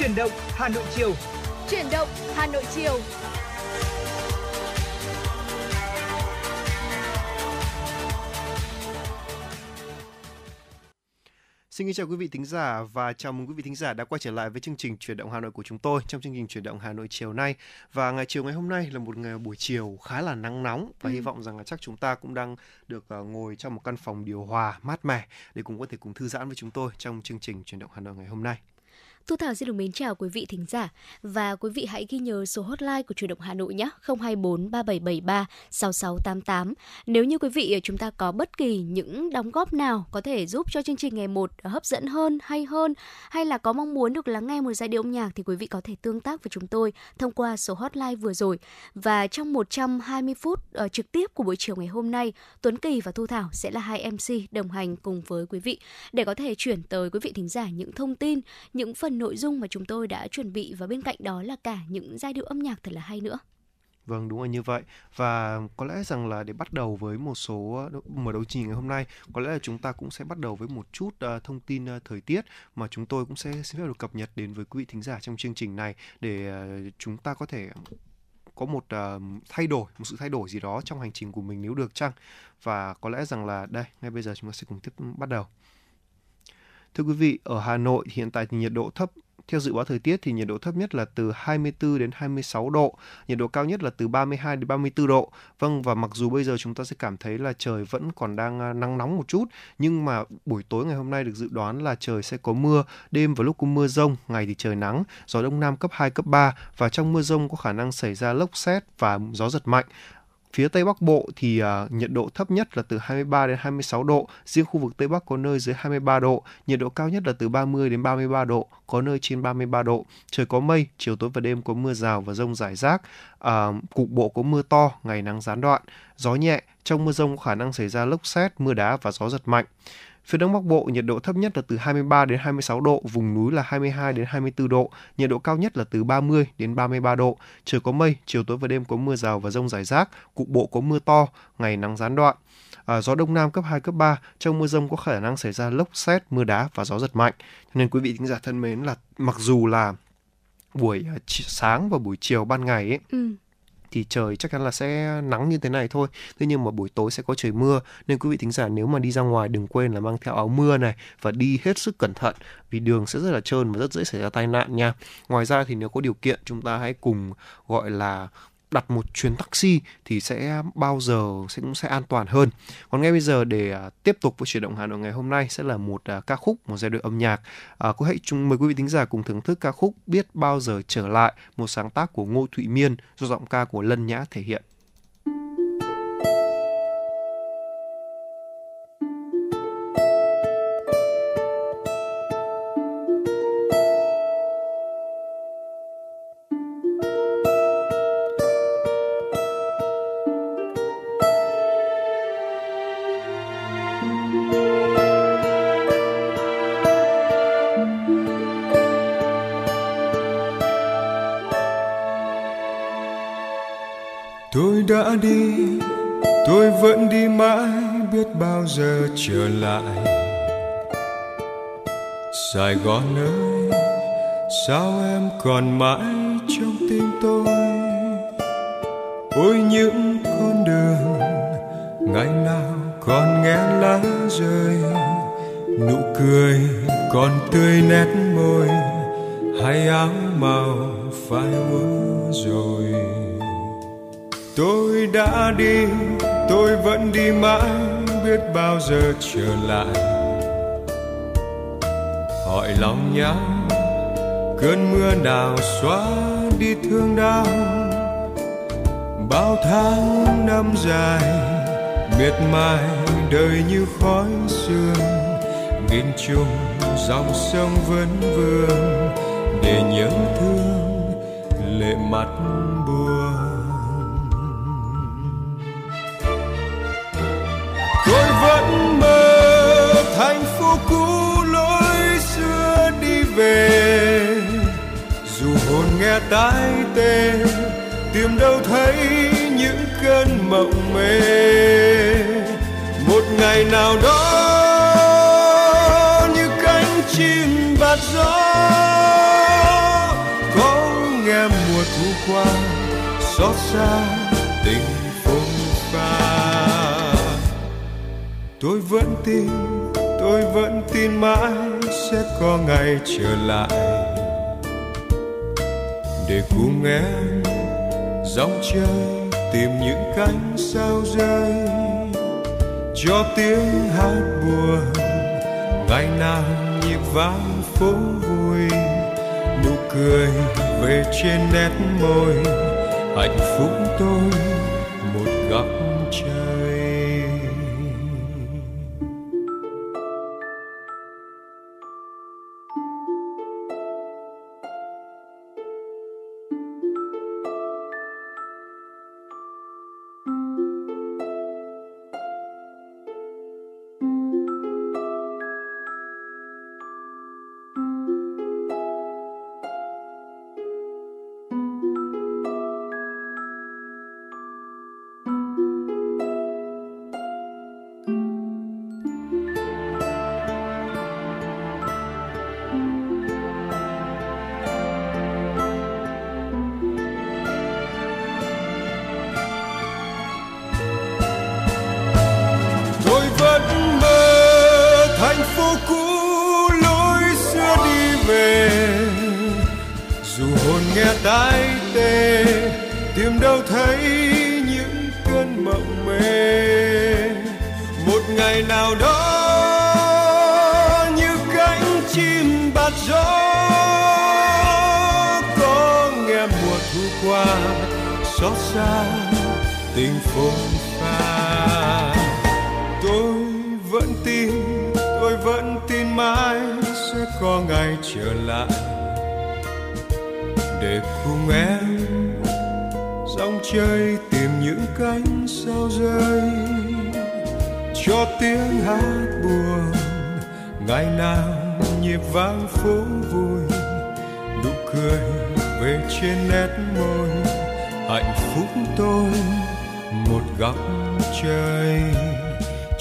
Chuyển động Hà Nội chiều. Chuyển động Hà Nội chiều. Xin kính chào quý vị thính giả và chào mừng quý vị thính giả đã quay trở lại với chương trình Chuyển động Hà Nội của chúng tôi trong chương trình Chuyển động Hà Nội chiều nay. Và ngày chiều ngày hôm nay là một ngày buổi chiều khá là nắng nóng và ừ. hy vọng rằng là chắc chúng ta cũng đang được uh, ngồi trong một căn phòng điều hòa mát mẻ để cùng có thể cùng thư giãn với chúng tôi trong chương trình Chuyển động Hà Nội ngày hôm nay. Thu Thảo xin được mến chào quý vị thính giả và quý vị hãy ghi nhớ số hotline của Chủ động Hà Nội nhé 024 3773 6688. Nếu như quý vị ờ, chúng ta có bất kỳ những đóng góp nào có thể giúp cho chương trình ngày một ờ, hấp dẫn hơn, hay hơn hay là có mong muốn được lắng nghe một giai điệu âm nhạc thì quý vị có thể tương tác với chúng tôi thông qua số hotline vừa rồi. Và trong 120 phút uh, trực tiếp của buổi chiều ngày hôm nay, Tuấn Kỳ và Thu Thảo sẽ là hai MC đồng hành cùng với quý vị để có thể chuyển tới quý vị thính giả những thông tin, những phần nội dung mà chúng tôi đã chuẩn bị và bên cạnh đó là cả những giai điệu âm nhạc thật là hay nữa. Vâng đúng là như vậy. Và có lẽ rằng là để bắt đầu với một số mở đầu trình ngày hôm nay có lẽ là chúng ta cũng sẽ bắt đầu với một chút uh, thông tin uh, thời tiết mà chúng tôi cũng sẽ xin phép được cập nhật đến với quý vị thính giả trong chương trình này để uh, chúng ta có thể có một uh, thay đổi một sự thay đổi gì đó trong hành trình của mình nếu được chăng? Và có lẽ rằng là đây ngay bây giờ chúng ta sẽ cùng tiếp bắt đầu. Thưa quý vị, ở Hà Nội hiện tại thì nhiệt độ thấp theo dự báo thời tiết thì nhiệt độ thấp nhất là từ 24 đến 26 độ, nhiệt độ cao nhất là từ 32 đến 34 độ. Vâng và mặc dù bây giờ chúng ta sẽ cảm thấy là trời vẫn còn đang à, nắng nóng một chút, nhưng mà buổi tối ngày hôm nay được dự đoán là trời sẽ có mưa, đêm và lúc có mưa rông, ngày thì trời nắng, gió đông nam cấp 2 cấp 3 và trong mưa rông có khả năng xảy ra lốc xét và gió giật mạnh. Phía Tây Bắc Bộ thì uh, nhiệt độ thấp nhất là từ 23 đến 26 độ, riêng khu vực Tây Bắc có nơi dưới 23 độ, nhiệt độ cao nhất là từ 30 đến 33 độ, có nơi trên 33 độ. Trời có mây, chiều tối và đêm có mưa rào và rông rải rác, uh, cục bộ có mưa to, ngày nắng gián đoạn, gió nhẹ, trong mưa rông có khả năng xảy ra lốc xét, mưa đá và gió giật mạnh. Phía Đông Bắc Bộ nhiệt độ thấp nhất là từ 23 đến 26 độ, vùng núi là 22 đến 24 độ, nhiệt độ cao nhất là từ 30 đến 33 độ. Trời có mây, chiều tối và đêm có mưa rào và rông rải rác, cục bộ có mưa to, ngày nắng gián đoạn. À, gió đông nam cấp 2, cấp 3, trong mưa rông có khả năng xảy ra lốc xét, mưa đá và gió giật mạnh. Cho nên quý vị thính giả thân mến là mặc dù là buổi à, sáng và buổi chiều ban ngày ấy, ừ thì trời chắc chắn là sẽ nắng như thế này thôi. Thế nhưng mà buổi tối sẽ có trời mưa, nên quý vị thính giả nếu mà đi ra ngoài, đừng quên là mang theo áo mưa này và đi hết sức cẩn thận, vì đường sẽ rất là trơn và rất dễ xảy ra tai nạn nha. Ngoài ra thì nếu có điều kiện, chúng ta hãy cùng gọi là đặt một chuyến taxi thì sẽ bao giờ sẽ cũng sẽ an toàn hơn. Còn ngay bây giờ để à, tiếp tục với chuyển động Hà Nội ngày hôm nay sẽ là một à, ca khúc, một giai đoạn âm nhạc. À, cô hãy chúng mời quý vị thính giả cùng thưởng thức ca khúc Biết bao giờ trở lại, một sáng tác của Ngô Thụy Miên do giọng ca của Lân Nhã thể hiện. Biết bao giờ trở lại. Sài gòn ơi, sao em còn mãi trong tim tôi? Ôi, những con đường ngày nào còn nghe lá rơi. Nụ cười còn tươi nét môi hay áo màu phai úa rồi. Tôi đã đi, tôi vẫn đi mãi biết bao giờ trở lại. Hỏi lòng nhau cơn mưa nào xóa đi thương đau. Bao tháng năm dài, miệt mài đời như khói sương. Nghìn trùng dòng sông vẫn vương để nhớ thương lệ mặt. Thành phố cũ lối xưa đi về. Dù hồn nghe tai tê, tìm đâu thấy những cơn mộng mê. Một ngày nào đó, như cánh chim bạt gió qua, xót xa tình phồn pha. Tôi vẫn tin tôi vẫn tin mãi sẽ có ngày trở lại. Để cùng em dòng chơi, tìm những cánh sao rơi. Cho tiếng hát buồn, ngày nào nhịp vang phố vui. Nụ cười về trên nét môi, hạnh phúc tôi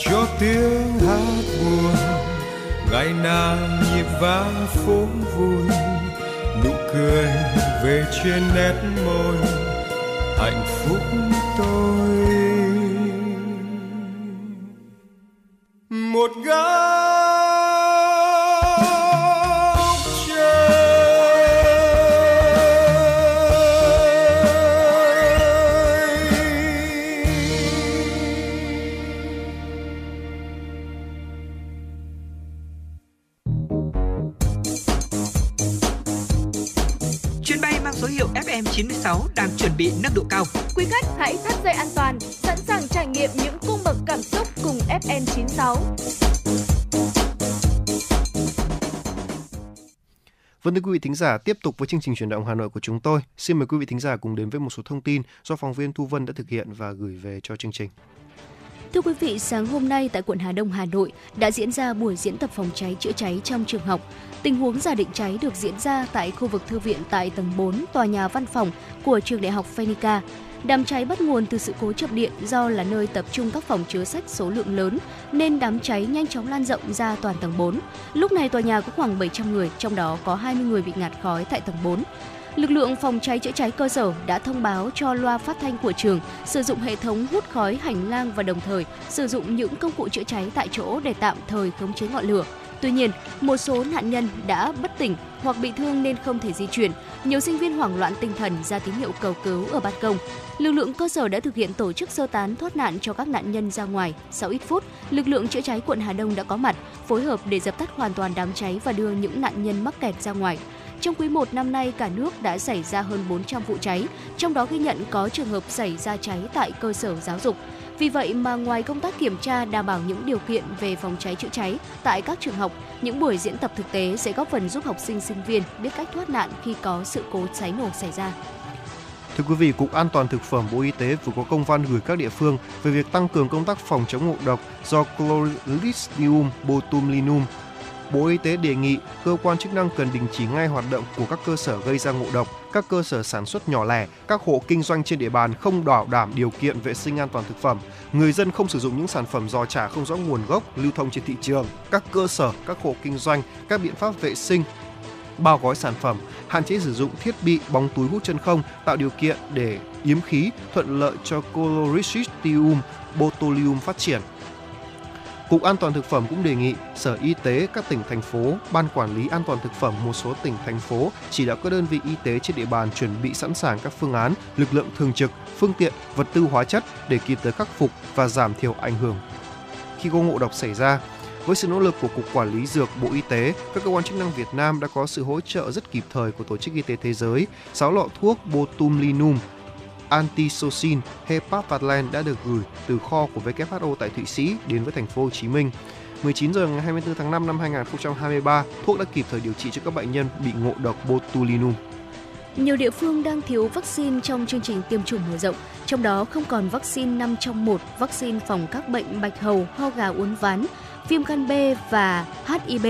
cho tiếng hát buồn. Ngày nào nhịp vang phố vui, nụ cười về trên nét môi. Hạnh phúc tôi. Một gái Vâng thưa quý vị thính giả, tiếp tục với chương trình chuyển động Hà Nội của chúng tôi. Xin mời quý vị thính giả cùng đến với một số thông tin do phóng viên Thu Vân đã thực hiện và gửi về cho chương trình. Thưa quý vị, sáng hôm nay tại quận Hà Đông, Hà Nội đã diễn ra buổi diễn tập phòng cháy chữa cháy trong trường học. Tình huống giả định cháy được diễn ra tại khu vực thư viện tại tầng 4 tòa nhà văn phòng của trường đại học Phenica. Đám cháy bắt nguồn từ sự cố chập điện do là nơi tập trung các phòng chứa sách số lượng lớn nên đám cháy nhanh chóng lan rộng ra toàn tầng 4. Lúc này tòa nhà có khoảng 700 người, trong đó có 20 người bị ngạt khói tại tầng 4. Lực lượng phòng cháy chữa cháy cơ sở đã thông báo cho loa phát thanh của trường sử dụng hệ thống hút khói hành lang và đồng thời sử dụng những công cụ chữa cháy tại chỗ để tạm thời khống chế ngọn lửa. Tuy nhiên, một số nạn nhân đã bất tỉnh hoặc bị thương nên không thể di chuyển. Nhiều sinh viên hoảng loạn tinh thần ra tín hiệu cầu cứu ở ban công. Lực lượng cơ sở đã thực hiện tổ chức sơ tán thoát nạn cho các nạn nhân ra ngoài. Sau ít phút, lực lượng chữa cháy quận Hà Đông đã có mặt, phối hợp để dập tắt hoàn toàn đám cháy và đưa những nạn nhân mắc kẹt ra ngoài. Trong quý 1 năm nay, cả nước đã xảy ra hơn 400 vụ cháy, trong đó ghi nhận có trường hợp xảy ra cháy tại cơ sở giáo dục. Vì vậy mà ngoài công tác kiểm tra đảm bảo những điều kiện về phòng cháy chữa cháy tại các trường học, những buổi diễn tập thực tế sẽ góp phần giúp học sinh sinh viên biết cách thoát nạn khi có sự cố cháy nổ xảy ra. Thưa quý vị, Cục An toàn Thực phẩm Bộ Y tế vừa có công văn gửi các địa phương về việc tăng cường công tác phòng chống ngộ độc do Chloride botulinum Bộ Y tế đề nghị cơ quan chức năng cần đình chỉ ngay hoạt động của các cơ sở gây ra ngộ độc, các cơ sở sản xuất nhỏ lẻ, các hộ kinh doanh trên địa bàn không bảo đảm điều kiện vệ sinh an toàn thực phẩm, người dân không sử dụng những sản phẩm giò chả không rõ nguồn gốc lưu thông trên thị trường, các cơ sở, các hộ kinh doanh, các biện pháp vệ sinh bao gói sản phẩm, hạn chế sử dụng thiết bị bóng túi hút chân không, tạo điều kiện để yếm khí thuận lợi cho Chloricidium botulium phát triển. Cục An toàn thực phẩm cũng đề nghị Sở Y tế các tỉnh thành phố, Ban quản lý an toàn thực phẩm một số tỉnh thành phố chỉ đạo các đơn vị y tế trên địa bàn chuẩn bị sẵn sàng các phương án, lực lượng thường trực, phương tiện, vật tư hóa chất để kịp thời khắc phục và giảm thiểu ảnh hưởng khi có ngộ độc xảy ra. Với sự nỗ lực của Cục Quản lý Dược Bộ Y tế, các cơ quan chức năng Việt Nam đã có sự hỗ trợ rất kịp thời của Tổ chức Y tế Thế giới. 6 lọ thuốc botulinum Antisocin hepavalent đã được gửi từ kho của WHO tại Thụy Sĩ đến với thành phố Hồ Chí Minh. 19 giờ ngày 24 tháng 5 năm 2023, thuốc đã kịp thời điều trị cho các bệnh nhân bị ngộ độc botulinum. Nhiều địa phương đang thiếu vaccine trong chương trình tiêm chủng mở rộng, trong đó không còn vaccine 5 trong 1, vaccine phòng các bệnh bạch hầu, ho gà uốn ván, viêm gan B và HIV.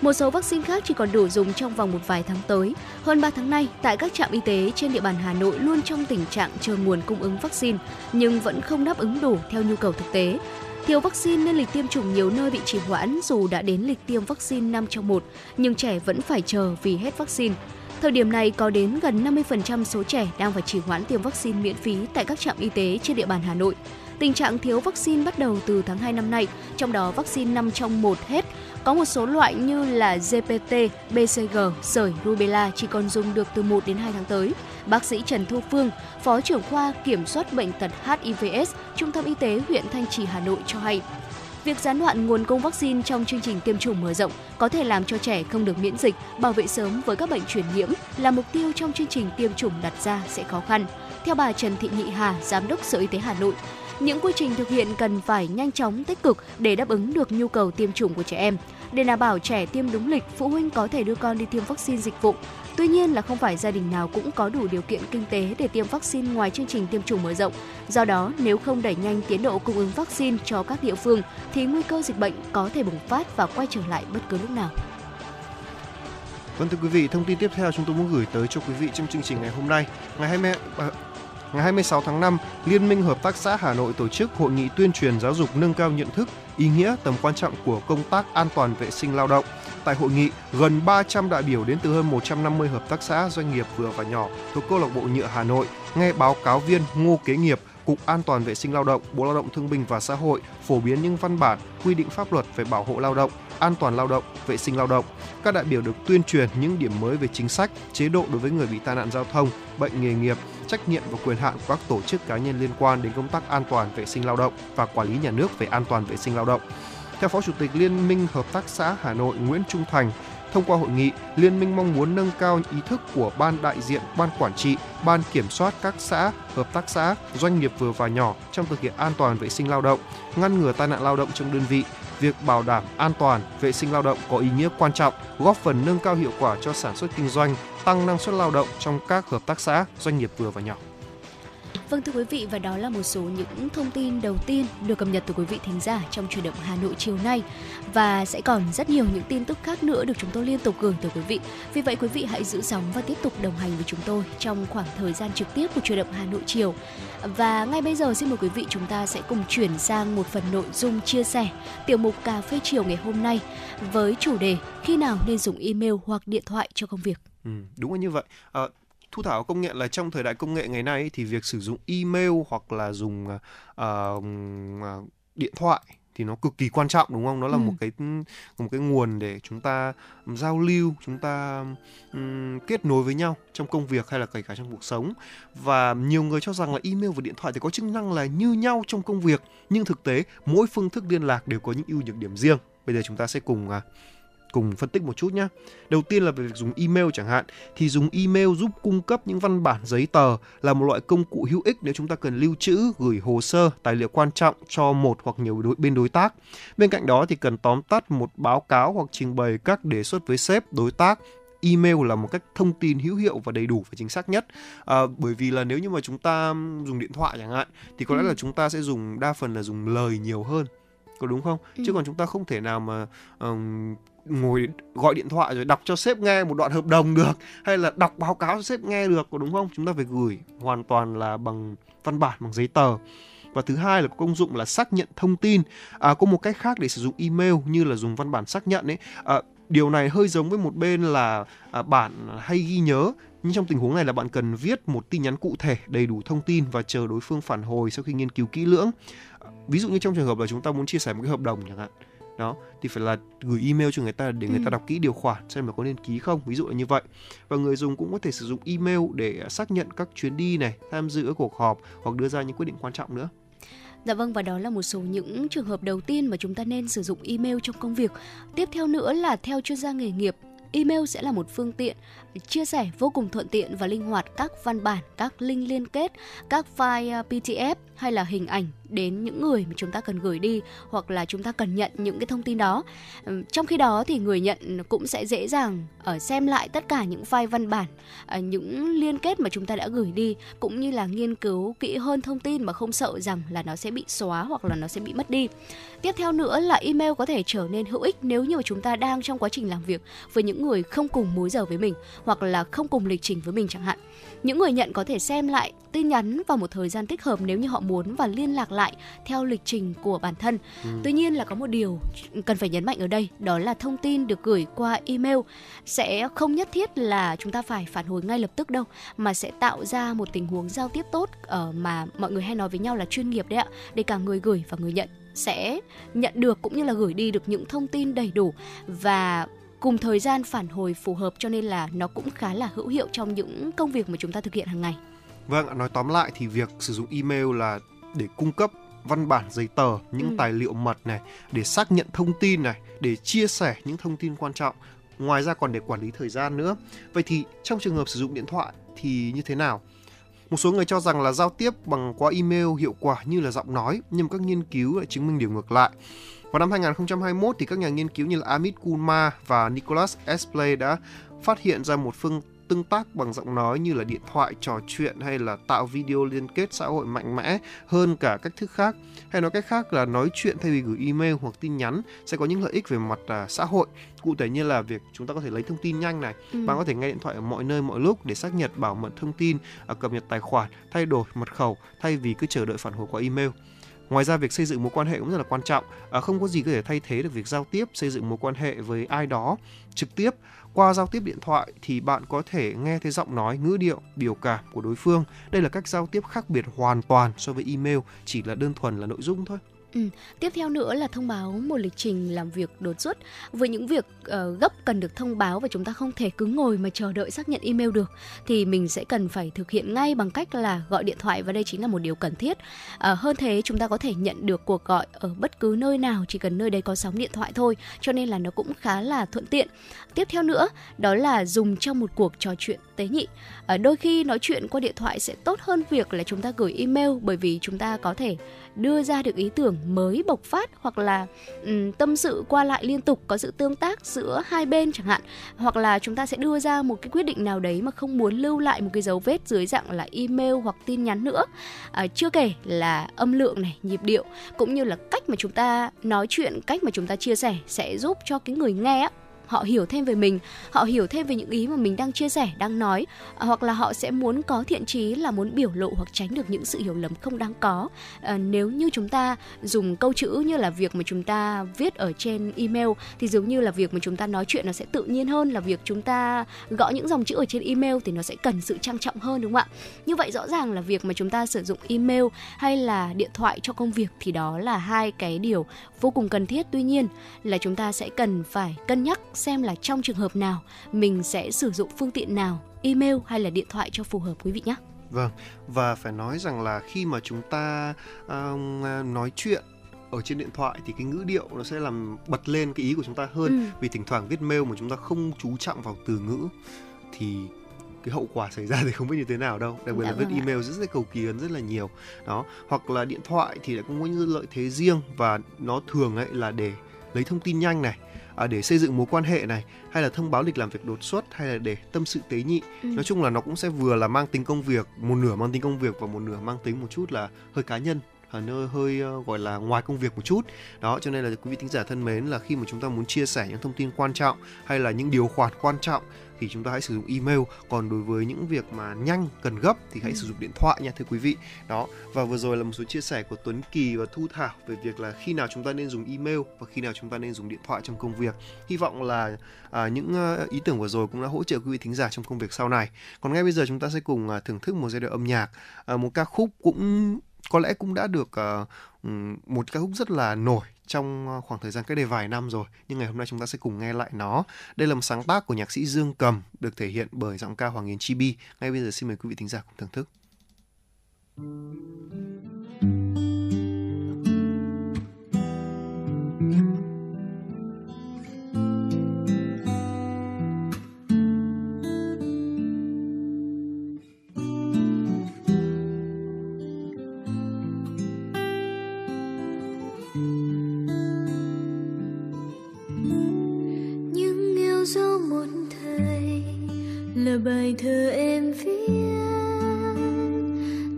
Một số vaccine khác chỉ còn đủ dùng trong vòng một vài tháng tới. Hơn 3 tháng nay, tại các trạm y tế trên địa bàn Hà Nội luôn trong tình trạng chờ nguồn cung ứng vaccine, nhưng vẫn không đáp ứng đủ theo nhu cầu thực tế. Thiếu vaccine nên lịch tiêm chủng nhiều nơi bị trì hoãn dù đã đến lịch tiêm vaccine 5 trong 1, nhưng trẻ vẫn phải chờ vì hết vaccine. Thời điểm này có đến gần 50% số trẻ đang phải trì hoãn tiêm vaccine miễn phí tại các trạm y tế trên địa bàn Hà Nội. Tình trạng thiếu vaccine bắt đầu từ tháng 2 năm nay, trong đó vaccine 5 trong 1 hết. Có một số loại như là GPT, BCG, sởi, rubella chỉ còn dùng được từ 1 đến 2 tháng tới. Bác sĩ Trần Thu Phương, Phó trưởng khoa kiểm soát bệnh tật HIVS, Trung tâm Y tế huyện Thanh Trì, Hà Nội cho hay, Việc gián đoạn nguồn cung vaccine trong chương trình tiêm chủng mở rộng có thể làm cho trẻ không được miễn dịch, bảo vệ sớm với các bệnh truyền nhiễm là mục tiêu trong chương trình tiêm chủng đặt ra sẽ khó khăn. Theo bà Trần Thị Nhị Hà, Giám đốc Sở Y tế Hà Nội, những quy trình thực hiện cần phải nhanh chóng tích cực để đáp ứng được nhu cầu tiêm chủng của trẻ em. Để đảm bảo trẻ tiêm đúng lịch, phụ huynh có thể đưa con đi tiêm vaccine dịch vụ. Tuy nhiên là không phải gia đình nào cũng có đủ điều kiện kinh tế để tiêm vaccine ngoài chương trình tiêm chủng mở rộng. Do đó, nếu không đẩy nhanh tiến độ cung ứng vaccine cho các địa phương thì nguy cơ dịch bệnh có thể bùng phát và quay trở lại bất cứ lúc nào. Vâng thưa quý vị, thông tin tiếp theo chúng tôi muốn gửi tới cho quý vị trong chương trình ngày hôm nay. Ngày 20 Ngày 26 tháng 5, Liên minh Hợp tác xã Hà Nội tổ chức hội nghị tuyên truyền giáo dục nâng cao nhận thức, ý nghĩa tầm quan trọng của công tác an toàn vệ sinh lao động. Tại hội nghị, gần 300 đại biểu đến từ hơn 150 hợp tác xã, doanh nghiệp vừa và nhỏ thuộc câu lạc bộ nhựa Hà Nội nghe báo cáo viên Ngô Kế Nghiệp, Cục An toàn vệ sinh lao động, Bộ Lao động Thương binh và Xã hội phổ biến những văn bản, quy định pháp luật về bảo hộ lao động, an toàn lao động, vệ sinh lao động. Các đại biểu được tuyên truyền những điểm mới về chính sách, chế độ đối với người bị tai nạn giao thông, bệnh nghề nghiệp, trách nhiệm và quyền hạn của các tổ chức cá nhân liên quan đến công tác an toàn vệ sinh lao động và quản lý nhà nước về an toàn vệ sinh lao động. Theo Phó Chủ tịch Liên minh Hợp tác xã Hà Nội Nguyễn Trung Thành, Thông qua hội nghị, Liên minh mong muốn nâng cao ý thức của ban đại diện, ban quản trị, ban kiểm soát các xã, hợp tác xã, doanh nghiệp vừa và nhỏ trong thực hiện an toàn vệ sinh lao động, ngăn ngừa tai nạn lao động trong đơn vị. Việc bảo đảm an toàn, vệ sinh lao động có ý nghĩa quan trọng, góp phần nâng cao hiệu quả cho sản xuất kinh doanh, tăng năng suất lao động trong các hợp tác xã, doanh nghiệp vừa và nhỏ. Vâng thưa quý vị và đó là một số những thông tin đầu tiên được cập nhật từ quý vị thính giả trong truyền động Hà Nội chiều nay và sẽ còn rất nhiều những tin tức khác nữa được chúng tôi liên tục gửi tới quý vị. Vì vậy quý vị hãy giữ sóng và tiếp tục đồng hành với chúng tôi trong khoảng thời gian trực tiếp của truyền động Hà Nội chiều. Và ngay bây giờ xin mời quý vị chúng ta sẽ cùng chuyển sang một phần nội dung chia sẻ tiểu mục cà phê chiều ngày hôm nay với chủ đề khi nào nên dùng email hoặc điện thoại cho công việc. Ừ, đúng là như vậy. À, Thu Thảo công nhận là trong thời đại công nghệ ngày nay thì việc sử dụng email hoặc là dùng uh, điện thoại thì nó cực kỳ quan trọng đúng không? Nó là ừ. một cái một cái nguồn để chúng ta giao lưu, chúng ta um, kết nối với nhau trong công việc hay là kể cả trong cuộc sống. Và nhiều người cho rằng là email và điện thoại thì có chức năng là như nhau trong công việc, nhưng thực tế mỗi phương thức liên lạc đều có những ưu nhược điểm riêng. Bây giờ chúng ta sẽ cùng uh, cùng phân tích một chút nhé. Đầu tiên là về việc dùng email chẳng hạn thì dùng email giúp cung cấp những văn bản giấy tờ là một loại công cụ hữu ích nếu chúng ta cần lưu trữ, gửi hồ sơ, tài liệu quan trọng cho một hoặc nhiều đối, bên đối tác. Bên cạnh đó thì cần tóm tắt một báo cáo hoặc trình bày các đề xuất với sếp, đối tác email là một cách thông tin hữu hiệu và đầy đủ và chính xác nhất à, bởi vì là nếu như mà chúng ta dùng điện thoại chẳng hạn thì có lẽ là ừ. chúng ta sẽ dùng đa phần là dùng lời nhiều hơn có đúng không ừ. chứ còn chúng ta không thể nào mà um, ngồi gọi điện thoại rồi đọc cho sếp nghe một đoạn hợp đồng được hay là đọc báo cáo cho sếp nghe được có đúng không? Chúng ta phải gửi hoàn toàn là bằng văn bản bằng giấy tờ. Và thứ hai là có công dụng là xác nhận thông tin. À, có một cách khác để sử dụng email như là dùng văn bản xác nhận ấy. À, điều này hơi giống với một bên là à, bạn hay ghi nhớ nhưng trong tình huống này là bạn cần viết một tin nhắn cụ thể đầy đủ thông tin và chờ đối phương phản hồi sau khi nghiên cứu kỹ lưỡng. Ví dụ như trong trường hợp là chúng ta muốn chia sẻ một cái hợp đồng chẳng hạn đó thì phải là gửi email cho người ta để người ừ. ta đọc kỹ điều khoản xem là có nên ký không ví dụ là như vậy và người dùng cũng có thể sử dụng email để xác nhận các chuyến đi này tham dự các cuộc họp hoặc đưa ra những quyết định quan trọng nữa Dạ vâng và đó là một số những trường hợp đầu tiên mà chúng ta nên sử dụng email trong công việc. Tiếp theo nữa là theo chuyên gia nghề nghiệp Email sẽ là một phương tiện chia sẻ vô cùng thuận tiện và linh hoạt các văn bản, các link liên kết, các file uh, PDF hay là hình ảnh đến những người mà chúng ta cần gửi đi hoặc là chúng ta cần nhận những cái thông tin đó. Trong khi đó thì người nhận cũng sẽ dễ dàng ở xem lại tất cả những file văn bản, ờ, những liên kết mà chúng ta đã gửi đi cũng như là nghiên cứu kỹ hơn thông tin mà không sợ rằng là nó sẽ bị xóa hoặc là nó sẽ bị mất đi. Tiếp theo nữa là email có thể trở nên hữu ích nếu như mà chúng ta đang trong quá trình làm việc với những người không cùng múi giờ với mình hoặc là không cùng lịch trình với mình chẳng hạn. Những người nhận có thể xem lại tin nhắn vào một thời gian thích hợp nếu như họ muốn và liên lạc lại theo lịch trình của bản thân. Ừ. Tuy nhiên là có một điều cần phải nhấn mạnh ở đây, đó là thông tin được gửi qua email sẽ không nhất thiết là chúng ta phải phản hồi ngay lập tức đâu, mà sẽ tạo ra một tình huống giao tiếp tốt ở ờ, mà mọi người hay nói với nhau là chuyên nghiệp đấy ạ, để cả người gửi và người nhận sẽ nhận được cũng như là gửi đi được những thông tin đầy đủ và cùng thời gian phản hồi phù hợp cho nên là nó cũng khá là hữu hiệu trong những công việc mà chúng ta thực hiện hàng ngày. Vâng, nói tóm lại thì việc sử dụng email là để cung cấp văn bản giấy tờ, những ừ. tài liệu mật này, để xác nhận thông tin này, để chia sẻ những thông tin quan trọng. Ngoài ra còn để quản lý thời gian nữa. Vậy thì trong trường hợp sử dụng điện thoại thì như thế nào? Một số người cho rằng là giao tiếp bằng qua email hiệu quả như là giọng nói, nhưng các nghiên cứu lại chứng minh điều ngược lại. Vào năm 2021 thì các nhà nghiên cứu như là Amit Kumar và Nicholas Espley đã phát hiện ra một phương tương tác bằng giọng nói như là điện thoại trò chuyện hay là tạo video liên kết xã hội mạnh mẽ hơn cả cách thức khác. Hay nói cách khác là nói chuyện thay vì gửi email hoặc tin nhắn sẽ có những lợi ích về mặt uh, xã hội. Cụ thể như là việc chúng ta có thể lấy thông tin nhanh này ừ. bạn có thể nghe điện thoại ở mọi nơi mọi lúc để xác nhận bảo mật thông tin uh, cập nhật tài khoản thay đổi mật khẩu thay vì cứ chờ đợi phản hồi qua email Ngoài ra việc xây dựng mối quan hệ cũng rất là quan trọng. À, không có gì có thể thay thế được việc giao tiếp, xây dựng mối quan hệ với ai đó trực tiếp qua giao tiếp điện thoại thì bạn có thể nghe thấy giọng nói, ngữ điệu, biểu cảm của đối phương. Đây là cách giao tiếp khác biệt hoàn toàn so với email, chỉ là đơn thuần là nội dung thôi. Ừ. Tiếp theo nữa là thông báo một lịch trình làm việc đột xuất với những việc uh, gấp cần được thông báo và chúng ta không thể cứ ngồi mà chờ đợi xác nhận email được thì mình sẽ cần phải thực hiện ngay bằng cách là gọi điện thoại và đây chính là một điều cần thiết. Uh, hơn thế chúng ta có thể nhận được cuộc gọi ở bất cứ nơi nào chỉ cần nơi đấy có sóng điện thoại thôi cho nên là nó cũng khá là thuận tiện. Tiếp theo nữa đó là dùng trong một cuộc trò chuyện tế nhị. Uh, đôi khi nói chuyện qua điện thoại sẽ tốt hơn việc là chúng ta gửi email bởi vì chúng ta có thể đưa ra được ý tưởng mới bộc phát hoặc là um, tâm sự qua lại liên tục có sự tương tác giữa hai bên chẳng hạn. Hoặc là chúng ta sẽ đưa ra một cái quyết định nào đấy mà không muốn lưu lại một cái dấu vết dưới dạng là email hoặc tin nhắn nữa. À, chưa kể là âm lượng này nhịp điệu cũng như là cách mà chúng ta nói chuyện cách mà chúng ta chia sẻ sẽ giúp cho cái người nghe họ hiểu thêm về mình họ hiểu thêm về những ý mà mình đang chia sẻ đang nói à, hoặc là họ sẽ muốn có thiện trí là muốn biểu lộ hoặc tránh được những sự hiểu lầm không đáng có. À, nếu như chúng ta dùng câu chữ như là việc mà chúng ta viết ở trên email thì giống như là việc mà chúng ta nói chuyện nó sẽ tự nhiên hơn là việc chúng ta gõ những dòng chữ ở trên email thì nó sẽ cần sự trang trọng hơn đúng không ạ? Như vậy rõ ràng là việc mà chúng ta sử dụng email hay là điện thoại cho công việc thì đó là hai cái điều vô cùng cần thiết. Tuy nhiên là chúng ta sẽ cần phải cân nhắc xem là trong trường hợp nào mình sẽ sử dụng phương tiện nào, email hay là điện thoại cho phù hợp quý vị nhé. Vâng, và phải nói rằng là khi mà chúng ta uh, nói chuyện ở trên điện thoại thì cái ngữ điệu nó sẽ làm bật lên cái ý của chúng ta hơn ừ. vì thỉnh thoảng viết mail mà chúng ta không chú trọng vào từ ngữ thì cái hậu quả xảy ra thì không biết như thế nào đâu đặc biệt dạ là viết vâng email rất là cầu kỳ ấn rất là nhiều đó hoặc là điện thoại thì lại có những lợi thế riêng và nó thường ấy là để lấy thông tin nhanh này à, để xây dựng mối quan hệ này hay là thông báo lịch làm việc đột xuất hay là để tâm sự tế nhị ừ. nói chung là nó cũng sẽ vừa là mang tính công việc một nửa mang tính công việc và một nửa mang tính một chút là hơi cá nhân ở nơi hơi uh, gọi là ngoài công việc một chút đó cho nên là quý vị thính giả thân mến là khi mà chúng ta muốn chia sẻ những thông tin quan trọng hay là những điều khoản quan trọng thì chúng ta hãy sử dụng email. Còn đối với những việc mà nhanh cần gấp thì hãy ừ. sử dụng điện thoại nha thưa quý vị. Đó và vừa rồi là một số chia sẻ của Tuấn Kỳ và Thu Thảo về việc là khi nào chúng ta nên dùng email và khi nào chúng ta nên dùng điện thoại trong công việc. Hy vọng là à, những uh, ý tưởng vừa rồi cũng đã hỗ trợ quý vị thính giả trong công việc sau này. Còn ngay bây giờ chúng ta sẽ cùng uh, thưởng thức một giai đoạn âm nhạc. Uh, một ca khúc cũng có lẽ cũng đã được uh, một ca khúc rất là nổi trong ờ, khoảng thời gian cách đây vài năm rồi, nhưng ngày hôm nay chúng ta sẽ cùng nghe lại nó. Đây là một sáng tác của nhạc sĩ Dương Cầm, được thể hiện bởi giọng ca Hoàng Yến Chibi ngay bây giờ xin mời quý vị thính giả cùng thưởng thức. Bài thơ em viết.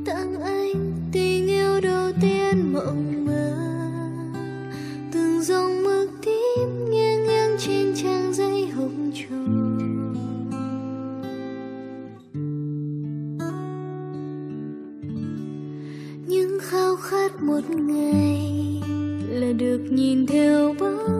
Tặng anh tình yêu đầu tiên mộng mơ. Từng dòng mực tím nghiêng nghiêng trên trang giấy hồng tròn. Những khao khát một ngày là được nhìn theo bóng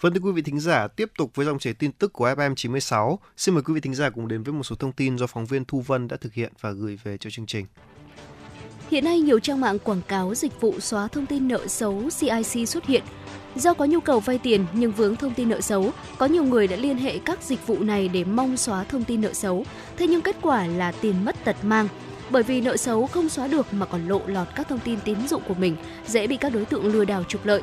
Vâng thưa quý vị thính giả, tiếp tục với dòng chảy tin tức của FM 96. Xin mời quý vị thính giả cùng đến với một số thông tin do phóng viên Thu Vân đã thực hiện và gửi về cho chương trình. Hiện nay nhiều trang mạng quảng cáo dịch vụ xóa thông tin nợ xấu CIC xuất hiện. Do có nhu cầu vay tiền nhưng vướng thông tin nợ xấu, có nhiều người đã liên hệ các dịch vụ này để mong xóa thông tin nợ xấu. Thế nhưng kết quả là tiền mất tật mang. Bởi vì nợ xấu không xóa được mà còn lộ lọt các thông tin tín dụng của mình, dễ bị các đối tượng lừa đảo trục lợi.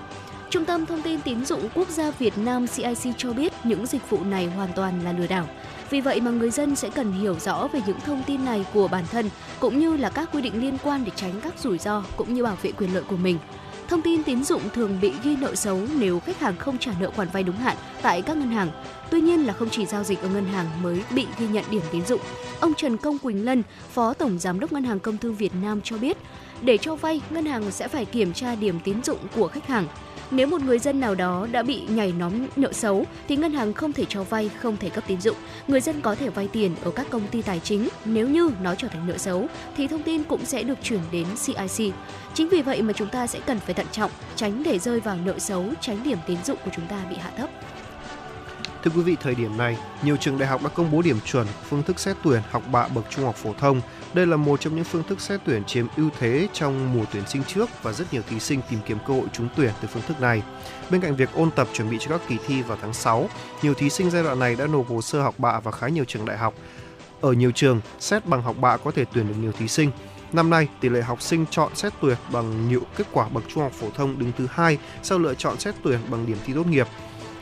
Trung tâm Thông tin Tín dụng Quốc gia Việt Nam CIC cho biết những dịch vụ này hoàn toàn là lừa đảo. Vì vậy mà người dân sẽ cần hiểu rõ về những thông tin này của bản thân cũng như là các quy định liên quan để tránh các rủi ro cũng như bảo vệ quyền lợi của mình. Thông tin tín dụng thường bị ghi nợ xấu nếu khách hàng không trả nợ khoản vay đúng hạn tại các ngân hàng. Tuy nhiên là không chỉ giao dịch ở ngân hàng mới bị ghi nhận điểm tín dụng. Ông Trần Công Quỳnh Lân, Phó Tổng Giám đốc Ngân hàng Công thương Việt Nam cho biết, để cho vay, ngân hàng sẽ phải kiểm tra điểm tín dụng của khách hàng. Nếu một người dân nào đó đã bị nhảy nhóm nợ xấu thì ngân hàng không thể cho vay, không thể cấp tín dụng. Người dân có thể vay tiền ở các công ty tài chính. Nếu như nó trở thành nợ xấu thì thông tin cũng sẽ được chuyển đến CIC. Chính vì vậy mà chúng ta sẽ cần phải thận trọng, tránh để rơi vào nợ xấu, tránh điểm tín dụng của chúng ta bị hạ thấp. Thưa quý vị, thời điểm này, nhiều trường đại học đã công bố điểm chuẩn phương thức xét tuyển học bạ bậc trung học phổ thông. Đây là một trong những phương thức xét tuyển chiếm ưu thế trong mùa tuyển sinh trước và rất nhiều thí sinh tìm kiếm cơ hội trúng tuyển từ phương thức này. Bên cạnh việc ôn tập chuẩn bị cho các kỳ thi vào tháng 6, nhiều thí sinh giai đoạn này đã nộp hồ sơ học bạ vào khá nhiều trường đại học. Ở nhiều trường, xét bằng học bạ có thể tuyển được nhiều thí sinh. Năm nay, tỷ lệ học sinh chọn xét tuyển bằng nhiều kết quả bậc trung học phổ thông đứng thứ hai sau lựa chọn xét tuyển bằng điểm thi tốt nghiệp.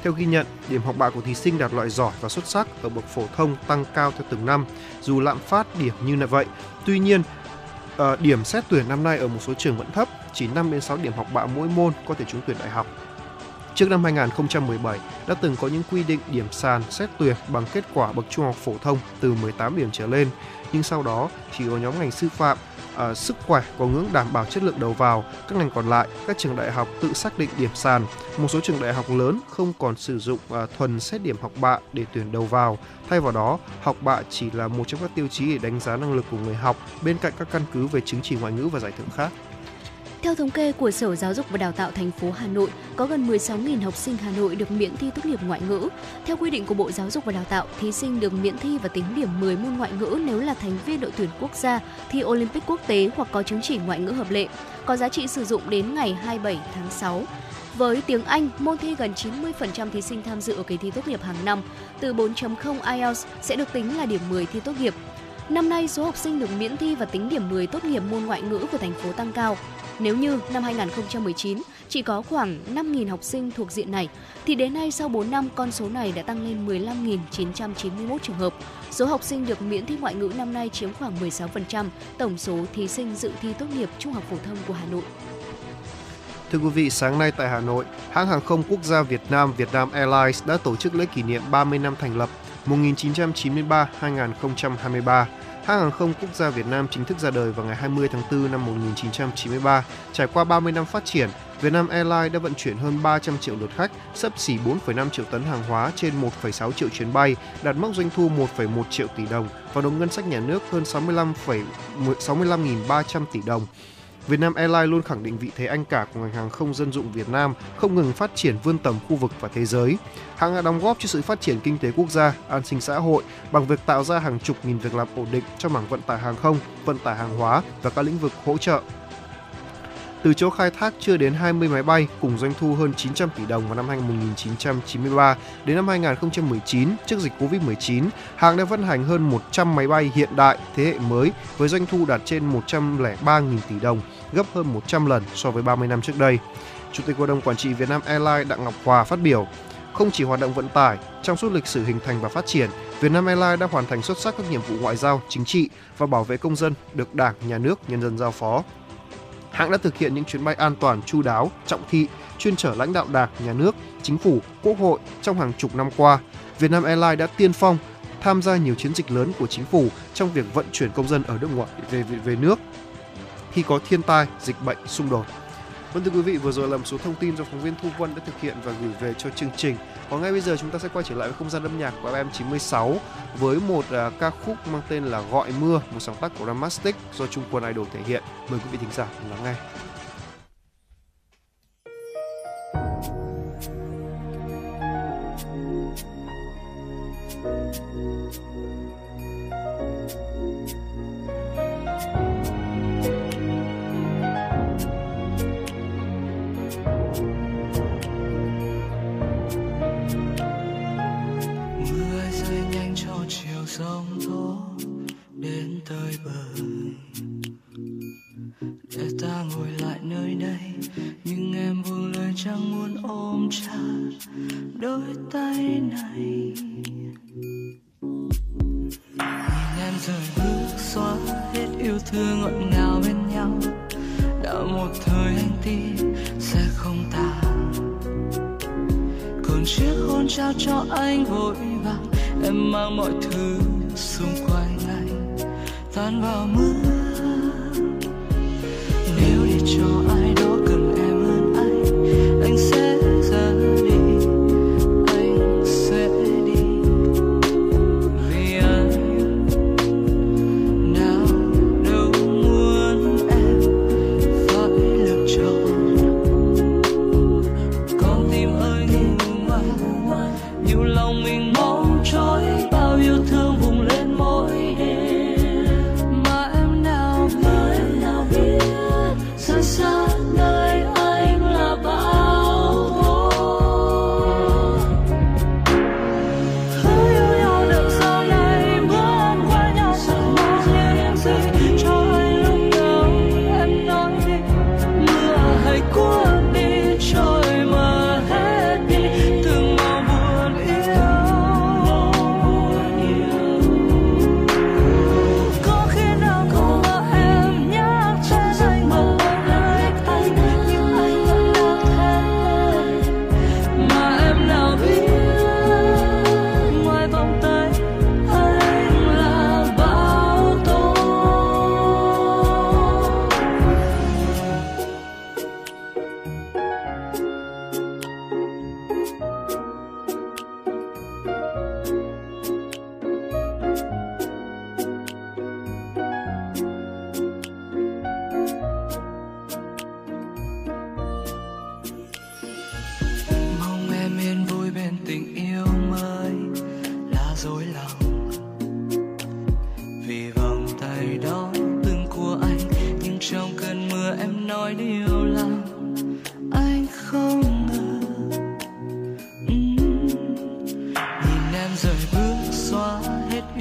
Theo ghi nhận, điểm học bạ của thí sinh đạt loại giỏi và xuất sắc ở bậc phổ thông tăng cao theo từng năm, dù lạm phát điểm như là vậy. Tuy nhiên, ờ, điểm xét tuyển năm nay ở một số trường vẫn thấp, chỉ 5 đến 6 điểm học bạ mỗi môn có thể trúng tuyển đại học. Trước năm 2017 đã từng có những quy định điểm sàn xét tuyển bằng kết quả bậc trung học phổ thông từ 18 điểm trở lên, nhưng sau đó chỉ có nhóm ngành sư phạm, uh, sức khỏe có ngưỡng đảm bảo chất lượng đầu vào, các ngành còn lại, các trường đại học tự xác định điểm sàn. Một số trường đại học lớn không còn sử dụng uh, thuần xét điểm học bạ để tuyển đầu vào, thay vào đó, học bạ chỉ là một trong các tiêu chí để đánh giá năng lực của người học bên cạnh các căn cứ về chứng chỉ ngoại ngữ và giải thưởng khác. Theo thống kê của Sở Giáo dục và Đào tạo thành phố Hà Nội, có gần 16.000 học sinh Hà Nội được miễn thi tốt nghiệp ngoại ngữ. Theo quy định của Bộ Giáo dục và Đào tạo, thí sinh được miễn thi và tính điểm 10 môn ngoại ngữ nếu là thành viên đội tuyển quốc gia, thi Olympic quốc tế hoặc có chứng chỉ ngoại ngữ hợp lệ, có giá trị sử dụng đến ngày 27 tháng 6. Với tiếng Anh, môn thi gần 90% thí sinh tham dự ở kỳ thi tốt nghiệp hàng năm. Từ 4.0 IELTS sẽ được tính là điểm 10 thi tốt nghiệp. Năm nay, số học sinh được miễn thi và tính điểm 10 tốt nghiệp môn ngoại ngữ của thành phố tăng cao. Nếu như năm 2019 chỉ có khoảng 5.000 học sinh thuộc diện này, thì đến nay sau 4 năm con số này đã tăng lên 15.991 trường hợp. Số học sinh được miễn thi ngoại ngữ năm nay chiếm khoảng 16% tổng số thí sinh dự thi tốt nghiệp trung học phổ thông của Hà Nội. Thưa quý vị, sáng nay tại Hà Nội, hãng hàng không quốc gia Việt Nam Vietnam Airlines đã tổ chức lễ kỷ niệm 30 năm thành lập 1993-2023 Hãng hàng không quốc gia Việt Nam chính thức ra đời vào ngày 20 tháng 4 năm 1993. Trải qua 30 năm phát triển, Vietnam Airlines đã vận chuyển hơn 300 triệu lượt khách, sấp xỉ 4,5 triệu tấn hàng hóa trên 1,6 triệu chuyến bay, đạt mốc doanh thu 1,1 triệu tỷ đồng và đồng ngân sách nhà nước hơn 65 65.300 tỷ đồng. Vietnam Airlines luôn khẳng định vị thế anh cả của ngành hàng không dân dụng Việt Nam, không ngừng phát triển vươn tầm khu vực và thế giới. Hãng đã đóng góp cho sự phát triển kinh tế quốc gia, an sinh xã hội bằng việc tạo ra hàng chục nghìn việc làm ổn định cho mảng vận tải hàng không, vận tải hàng hóa và các lĩnh vực hỗ trợ từ chỗ khai thác chưa đến 20 máy bay cùng doanh thu hơn 900 tỷ đồng vào năm 1993 đến năm 2019 trước dịch Covid-19, hãng đã vận hành hơn 100 máy bay hiện đại thế hệ mới với doanh thu đạt trên 103.000 tỷ đồng, gấp hơn 100 lần so với 30 năm trước đây. Chủ tịch Hội đồng Quản trị Việt Nam Airlines Đặng Ngọc Hòa phát biểu, không chỉ hoạt động vận tải, trong suốt lịch sử hình thành và phát triển, Vietnam Airlines đã hoàn thành xuất sắc các nhiệm vụ ngoại giao, chính trị và bảo vệ công dân được Đảng, Nhà nước, nhân dân giao phó hãng đã thực hiện những chuyến bay an toàn, chu đáo, trọng thị, chuyên chở lãnh đạo Đảng, Nhà nước, Chính phủ, Quốc hội trong hàng chục năm qua. Vietnam Airlines đã tiên phong tham gia nhiều chiến dịch lớn của chính phủ trong việc vận chuyển công dân ở nước ngoài về về, về nước khi có thiên tai, dịch bệnh, xung đột. Vâng thưa quý vị, vừa rồi là một số thông tin do phóng viên Thu Vân đã thực hiện và gửi về cho chương trình. Còn ngay bây giờ chúng ta sẽ quay trở lại với không gian âm nhạc của FM96 với một uh, ca khúc mang tên là Gọi Mưa, một sáng tác của Ramastic do Trung Quân Idol thể hiện. Mời quý vị thính giả cùng lắng nghe. thank you sóng gió đến tới bờ. Để ta ngồi lại nơi đây nhưng em buông lời chẳng muốn ôm chặt đôi tay này. Nhìn em rời bước xóa hết yêu thương ngọt ngào bên nhau, đã một thời anh tin chiếc hôn trao cho anh vội vàng. Em mang mọi thứ xung quanh anh, tan vào mưa. Nếu để cho ai đó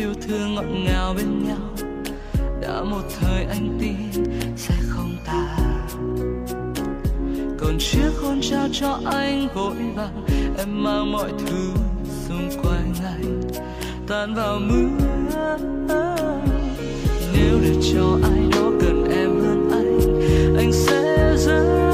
yêu thương ngọt ngào bên nhau. Đã một thời anh tin sẽ không tàn còn chiếc hôn trao cho anh vội vàng, em mang mọi thứ xung quanh anh, tan vào mưa. Nếu để cho ai đó cần em hơn anh anh sẽ rơi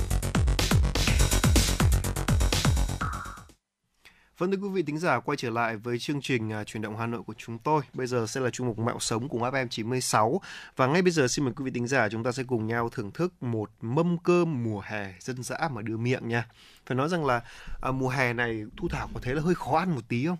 Vâng thưa quý vị thính giả quay trở lại với chương trình à, chuyển động Hà Nội của chúng tôi. Bây giờ sẽ là chuyên mục Mẹo sống cùng FM 96 và ngay bây giờ xin mời quý vị thính giả chúng ta sẽ cùng nhau thưởng thức một mâm cơm mùa hè dân dã mà đưa miệng nha. Phải nói rằng là à, mùa hè này Thu Thảo có thấy là hơi khó ăn một tí không?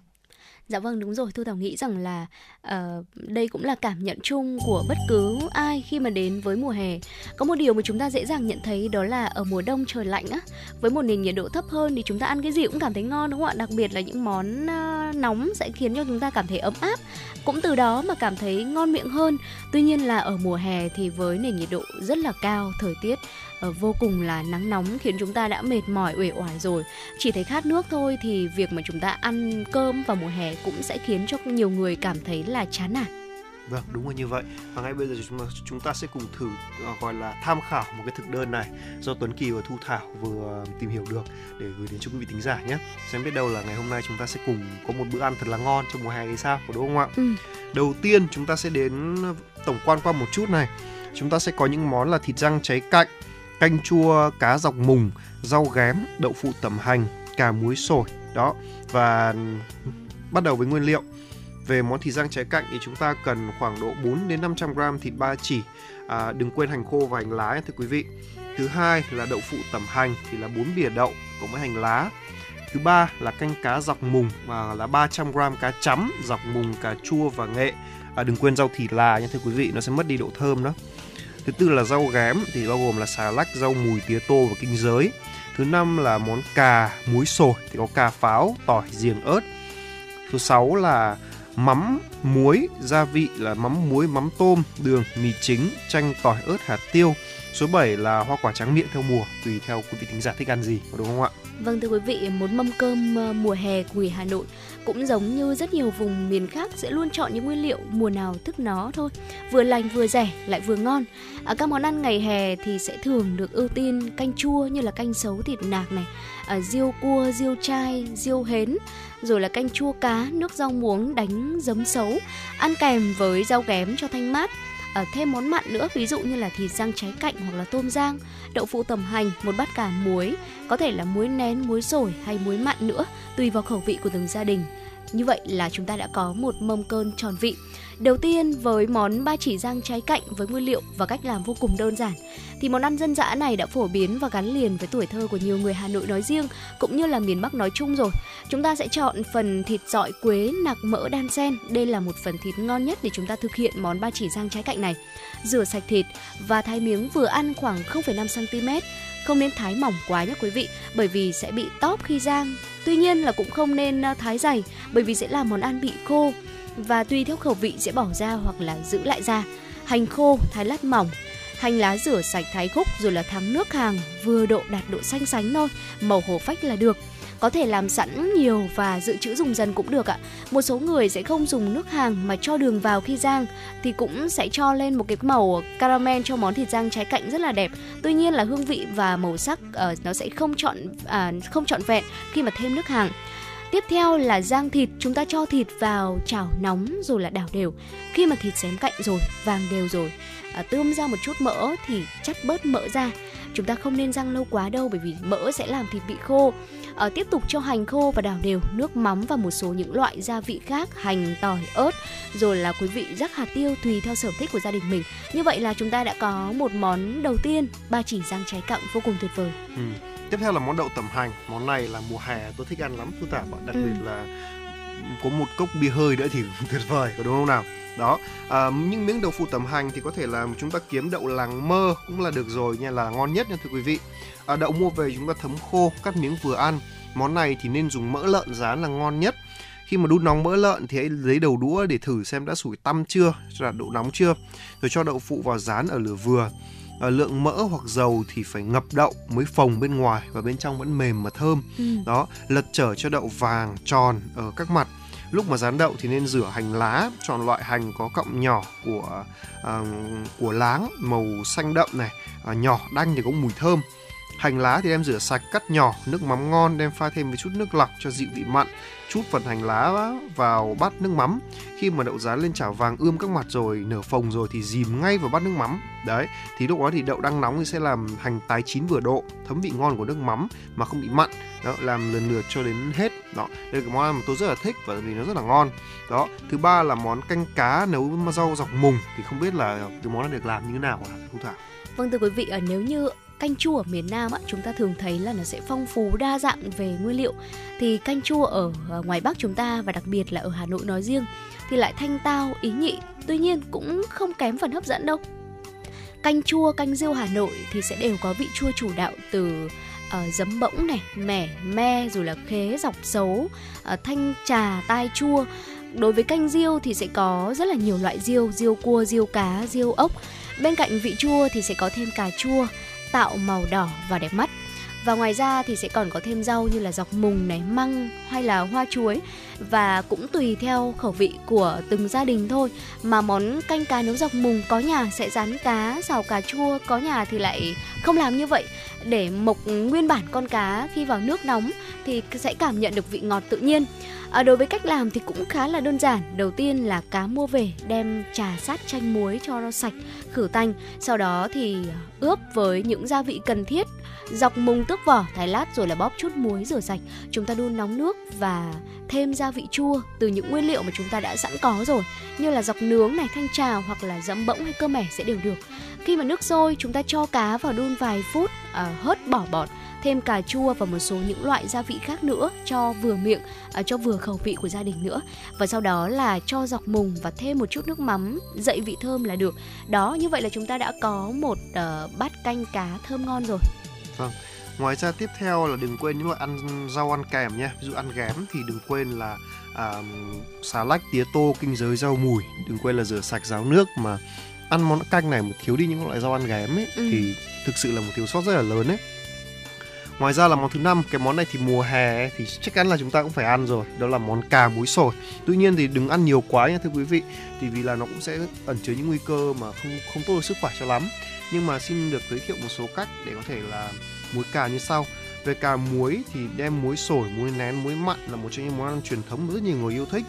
Dạ vâng đúng rồi, Thu Thảo nghĩ rằng là uh, đây cũng là cảm nhận chung của bất cứ ai khi mà đến với mùa hè. Có một điều mà chúng ta dễ dàng nhận thấy đó là ở mùa đông trời lạnh á, với một nền nhiệt độ thấp hơn thì chúng ta ăn cái gì cũng cảm thấy ngon đúng không ạ? Đặc biệt là những món uh, nóng sẽ khiến cho chúng ta cảm thấy ấm áp, cũng từ đó mà cảm thấy ngon miệng hơn. Tuy nhiên là ở mùa hè thì với nền nhiệt độ rất là cao, thời tiết vô cùng là nắng nóng khiến chúng ta đã mệt mỏi uể oải rồi chỉ thấy khát nước thôi thì việc mà chúng ta ăn cơm vào mùa hè cũng sẽ khiến cho nhiều người cảm thấy là chán nản Vâng, đúng là như vậy. Và ngay bây giờ chúng ta, chúng ta sẽ cùng thử ờ, gọi là tham khảo một cái thực đơn này do Tuấn Kỳ và Thu Thảo vừa tìm hiểu được để gửi đến cho quý vị thính giả nhé. Xem biết đâu là ngày hôm nay chúng ta sẽ cùng có một bữa ăn thật là ngon trong mùa hè thì sao, có đúng không ạ? Ừ. Đầu tiên chúng ta sẽ đến tổng quan qua một chút này. Chúng ta sẽ có những món là thịt rang cháy cạnh, canh chua cá dọc mùng, rau ghém, đậu phụ tẩm hành, cà muối sồi. Đó. Và bắt đầu với nguyên liệu. Về món thịt rang trái cạnh thì chúng ta cần khoảng độ 4 đến 500 gram thịt ba chỉ. À, đừng quên hành khô và hành lá nhé thưa quý vị. Thứ hai là đậu phụ tẩm hành thì là 4 bìa đậu cộng với hành lá. Thứ ba là canh cá dọc mùng và là 300 gram cá chấm, dọc mùng, cà chua và nghệ. À, đừng quên rau thì là nhé thưa quý vị, nó sẽ mất đi độ thơm đó. Thứ tư là rau gém thì bao gồm là xà lách, rau mùi, tía tô và kinh giới. Thứ năm là món cà muối sồi thì có cà pháo, tỏi, giềng, ớt. Thứ sáu là mắm, muối, gia vị là mắm muối, mắm tôm, đường, mì chính, chanh, tỏi, ớt, hạt tiêu. Số 7 là hoa quả trắng miệng theo mùa, tùy theo quý vị thính giả thích ăn gì, có đúng không ạ? Vâng thưa quý vị, một mâm cơm ờ, mùa hè của người Hà Nội cũng giống như rất nhiều vùng miền khác sẽ luôn chọn những nguyên liệu mùa nào thức nó thôi. Vừa lành vừa rẻ lại vừa ngon. À, các món ăn ngày hè thì sẽ thường được ưu tiên canh chua như là canh sấu thịt nạc này, à, riêu cua, riêu chai, riêu hến, rồi là canh chua cá, nước rau muống đánh giấm sấu, ăn kèm với rau ghém cho thanh mát. À, thêm món mặn nữa ví dụ như là thịt rang trái cạnh hoặc là tôm rang, đậu phụ tầm hành, một bát cà muối, có thể là muối nén, muối sổi hay muối mặn nữa, tùy vào khẩu vị của từng gia đình. Như vậy là chúng ta đã có một mâm cơm tròn vị. Đầu tiên với món ba chỉ rang trái cạnh với nguyên liệu và cách làm vô cùng đơn giản thì món ăn dân dã này đã phổ biến và gắn liền với tuổi thơ của nhiều người Hà Nội nói riêng cũng như là miền Bắc nói chung rồi. Chúng ta sẽ chọn phần thịt dọi quế nạc mỡ đan sen. Đây là một phần thịt ngon nhất để chúng ta thực hiện món ba chỉ rang trái cạnh này. Rửa sạch thịt và thái miếng vừa ăn khoảng 0,5 cm. Không nên thái mỏng quá nhé quý vị, bởi vì sẽ bị tóp khi rang. Tuy nhiên là cũng không nên à, thái dày, bởi vì sẽ làm món ăn bị khô và tùy theo khẩu vị sẽ bỏ ra hoặc là giữ lại ra. Hành khô thái lát mỏng, hành lá rửa sạch thái khúc rồi là thắng nước hàng vừa độ đạt độ xanh sánh thôi, màu hồ phách là được. có thể làm sẵn nhiều và dự trữ dùng dần cũng được ạ. Một số người sẽ không dùng nước hàng mà cho đường vào khi rang thì cũng sẽ cho lên một cái màu caramel cho món thịt rang trái cạnh rất là đẹp. Tuy nhiên là hương vị và màu sắc uh, nó sẽ không chọn uh, không trọn vẹn khi mà thêm nước hàng. Tiếp theo là rang thịt, chúng ta cho thịt vào chảo nóng rồi là đảo đều. Khi mà thịt xém cạnh rồi, vàng đều rồi, à, tươm ra một chút mỡ thì chắt bớt mỡ ra. Chúng ta không nên rang lâu quá đâu bởi vì mỡ sẽ làm thịt bị khô. À, tiếp tục cho hành khô và đảo đều, nước mắm và một số những loại gia vị khác, hành, tỏi, ớt, rồi là quý vị rắc hạt tiêu tùy theo sở thích của gia đình mình. Như vậy là chúng ta đã có một món đầu tiên, ba chỉ rang trái cặn vô cùng tuyệt vời. Ừ. Tiếp theo là món đậu tẩm hành. Món này là mùa hè tôi thích ăn lắm Thu Thảo. Đặc Ừ. biệt là có một cốc bia hơi nữa thì tuyệt vời, có đúng không nào? Đó, à, những miếng đậu phụ tẩm hành thì có thể là chúng ta kiếm đậu làng mơ cũng là được rồi nha, là ngon nhất nha thưa quý vị. À, đậu mua về chúng ta thấm khô, cắt miếng vừa ăn. Món này thì nên dùng mỡ lợn rán là ngon nhất. Khi mà đun nóng mỡ lợn thì hãy lấy đầu đũa để thử xem đã sủi tăm chưa, cho là độ nóng chưa. Rồi cho đậu phụ vào rán ở lửa vừa. À, lượng mỡ hoặc dầu thì phải ngập đậu mới phồng bên ngoài và bên trong vẫn mềm mà thơm. Ừ. Đó, lật trở cho đậu vàng tròn ở các mặt. Lúc mà rán đậu thì nên rửa hành lá, chọn loại hành có cọng nhỏ của à, của láng màu xanh đậm này, à, nhỏ đanh thì có mùi thơm. Hành lá thì đem rửa sạch, cắt nhỏ, nước mắm ngon đem pha thêm với chút nước lọc cho dịu vị mặn. Chút phần hành lá vào bát nước mắm. Khi mà đậu rán lên chảo vàng ươm các mặt rồi, nở phồng rồi thì dìm ngay vào bát nước mắm. Đấy, thì lúc đó thì đậu đang nóng thì sẽ làm hành tái chín vừa độ, thấm vị ngon của nước mắm mà không bị mặn. Đó, làm lần lượt cho đến hết. Đó, đây là cái món ăn mà tôi rất là thích và vì nó rất là ngon. Đó, thứ ba là món canh cá nấu với rau dọc mùng thì không biết là cái món này được làm như thế nào hả Thu Thảo? Vâng thưa quý vị, à, nếu như canh chua ở miền Nam á, chúng ta thường thấy là nó sẽ phong phú đa dạng về nguyên liệu. Thì canh chua ở ờ, ngoài Bắc chúng ta và đặc biệt là ở Hà Nội nói riêng thì lại thanh tao, ý nhị. Tuy nhiên cũng không kém phần hấp dẫn đâu. Canh chua, canh riêu Hà Nội thì sẽ đều có vị chua chủ đạo từ uh, giấm bỗng này, mẻ, me rồi là khế, dọc xấu, uh, ờ, thanh trà, tai chua. Đối với canh riêu thì sẽ có rất là nhiều loại riêu, riêu cua, riêu cá, riêu ốc. Bên cạnh vị chua thì sẽ có thêm cà chua, tạo màu đỏ và đẹp mắt. Và ngoài ra thì sẽ còn có thêm rau như là dọc mùng này, măng hay là hoa chuối và cũng tùy theo khẩu vị của từng gia đình thôi. Mà món canh cá nấu dọc mùng có nhà sẽ rán cá, xào cà chua, có nhà thì lại không làm như vậy để mộc nguyên bản con cá khi vào nước nóng thì sẽ cảm nhận được vị ngọt tự nhiên. À, đối với cách làm thì cũng khá là đơn giản. Đầu tiên là cá mua về đem trà sát chanh muối cho nó sạch, khử tanh. Sau đó thì ờ, ướp với những gia vị cần thiết. Dọc mùng tước vỏ, thái lát rồi là bóp chút muối rửa sạch. Chúng ta đun nóng nước và thêm gia vị chua từ những nguyên liệu mà chúng ta đã sẵn có rồi như là dọc nướng này, thanh trà hoặc là dẫm bỗng hay cơm mẻ sẽ đều được. Khi mà nước sôi, chúng ta cho cá vào đun vài phút, à, hớt bỏ bọt, thêm cà chua và một số những loại gia vị khác nữa cho vừa miệng, à, cho vừa khẩu vị của gia đình nữa. Và sau đó là cho dọc mùng và thêm một chút nước mắm dậy vị thơm là được. Đó, như vậy là chúng ta đã có một ờ, bát canh cá thơm ngon rồi. Ngoài ra tiếp theo là đừng quên những loại ăn rau ăn kèm nha. Ví dụ ăn ghém thì đừng quên là à, xà lách, tía tô, kinh giới, rau mùi. Đừng quên là rửa sạch ráo nước mà ăn món canh này mà thiếu đi những loại rau ăn ghém ấy Ừ. thì thực sự là một thiếu sót rất là lớn ấy. Ngoài ra là món thứ năm, cái món này thì mùa hè thì chắc chắn là chúng ta cũng phải ăn rồi, đó là món cà muối sồi. Tuy nhiên thì đừng ăn nhiều quá nha thưa quý vị, thì vì là nó cũng sẽ ẩn chứa những nguy cơ mà không không tốt cho sức khỏe cho lắm. Nhưng mà xin được giới thiệu một số cách để có thể là muối cà như sau. Về cà muối thì đem muối sồi, muối nén, muối mặn là một trong những món ăn truyền thống mà rất nhiều người yêu thích.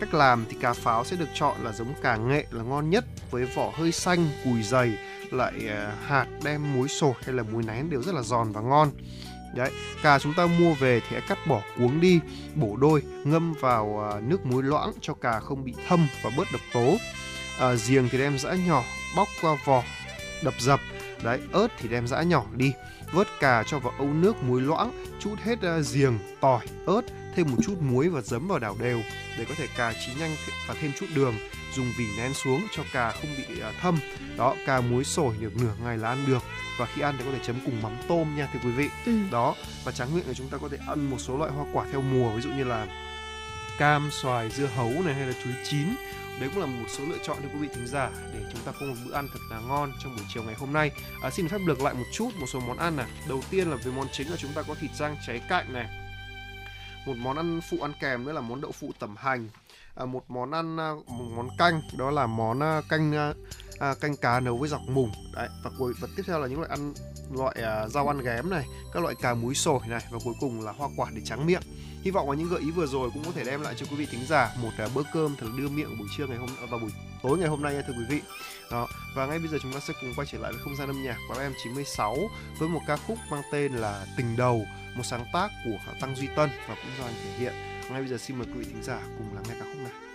Cách làm thì cà pháo sẽ được chọn là giống cà nghệ là ngon nhất với vỏ hơi xanh, cùi dày, lại à, hạt đem muối sồi hay là muối nén đều rất là giòn và ngon. Đấy, cà chúng ta mua về thì hãy cắt bỏ cuống đi, bổ đôi, ngâm vào à, nước muối loãng cho cà không bị thâm và bớt độc tố. À, giềng thì đem giã nhỏ, bóc qua vỏ, đập dập. Đấy, ớt thì đem giã nhỏ đi, vớt cà cho vào ấu nước muối loãng, chút hết à, giềng, tỏi, ớt, thêm một chút muối và giấm vào đảo đều để có thể cà chín nhanh và thêm chút đường dùng vỉ nén xuống cho cà không bị à, thâm. Đó cà muối sổi được nửa ngày là ăn được. Và khi ăn thì có thể chấm cùng mắm tôm nha thưa quý vị. Ừ. đó và tráng miệng thì chúng ta có thể ăn một số loại hoa quả theo mùa ví dụ như là cam xoài dưa hấu này hay là chuối chín. Đấy cũng là một số lựa chọn cho quý vị thính giả để chúng ta có một bữa ăn thật là ngon trong buổi chiều ngày hôm nay. À, xin phép lược lại một chút một số món ăn này. Đầu tiên là về món chính là chúng ta có thịt rang cháy cạnh này. Một món ăn phụ ăn kèm nữa là món đậu phụ tẩm hành. À, một món ăn à, một món canh, đó là món à, canh canh cá nấu với dọc mùng. Đấy, và cuối, và tiếp theo là những loại ăn, loại rau ăn ghém này, các loại cà muối sồi này, và cuối cùng là hoa quả để tráng miệng. Hy vọng là những gợi ý vừa rồi cũng có thể đem lại cho quý vị thính giả một bữa cơm thật là đưa miệng buổi trưa ngày hôm và buổi tối ngày hôm nay thưa quý vị. Đó, và ngay bây giờ chúng ta sẽ cùng quay trở lại với không gian âm nhạc của em 96 với một ca khúc mang tên là tình đầu, một sáng tác của Tăng Duy Tân và cũng do anh thể hiện ngay bây giờ xin mời quý vị thính giả cùng lắng nghe ca khúc này.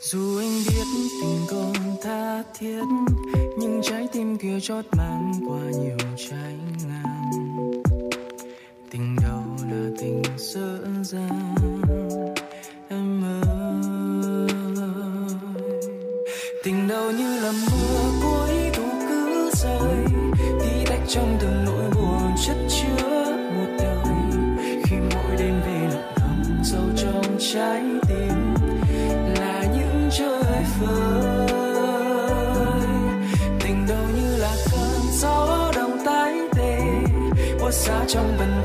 dù anh biết tình công tha thiết, nhưng trái tim kia chót mang qua nhiều trái ngang. Tình đầu là tình sơ dang. 假装笨。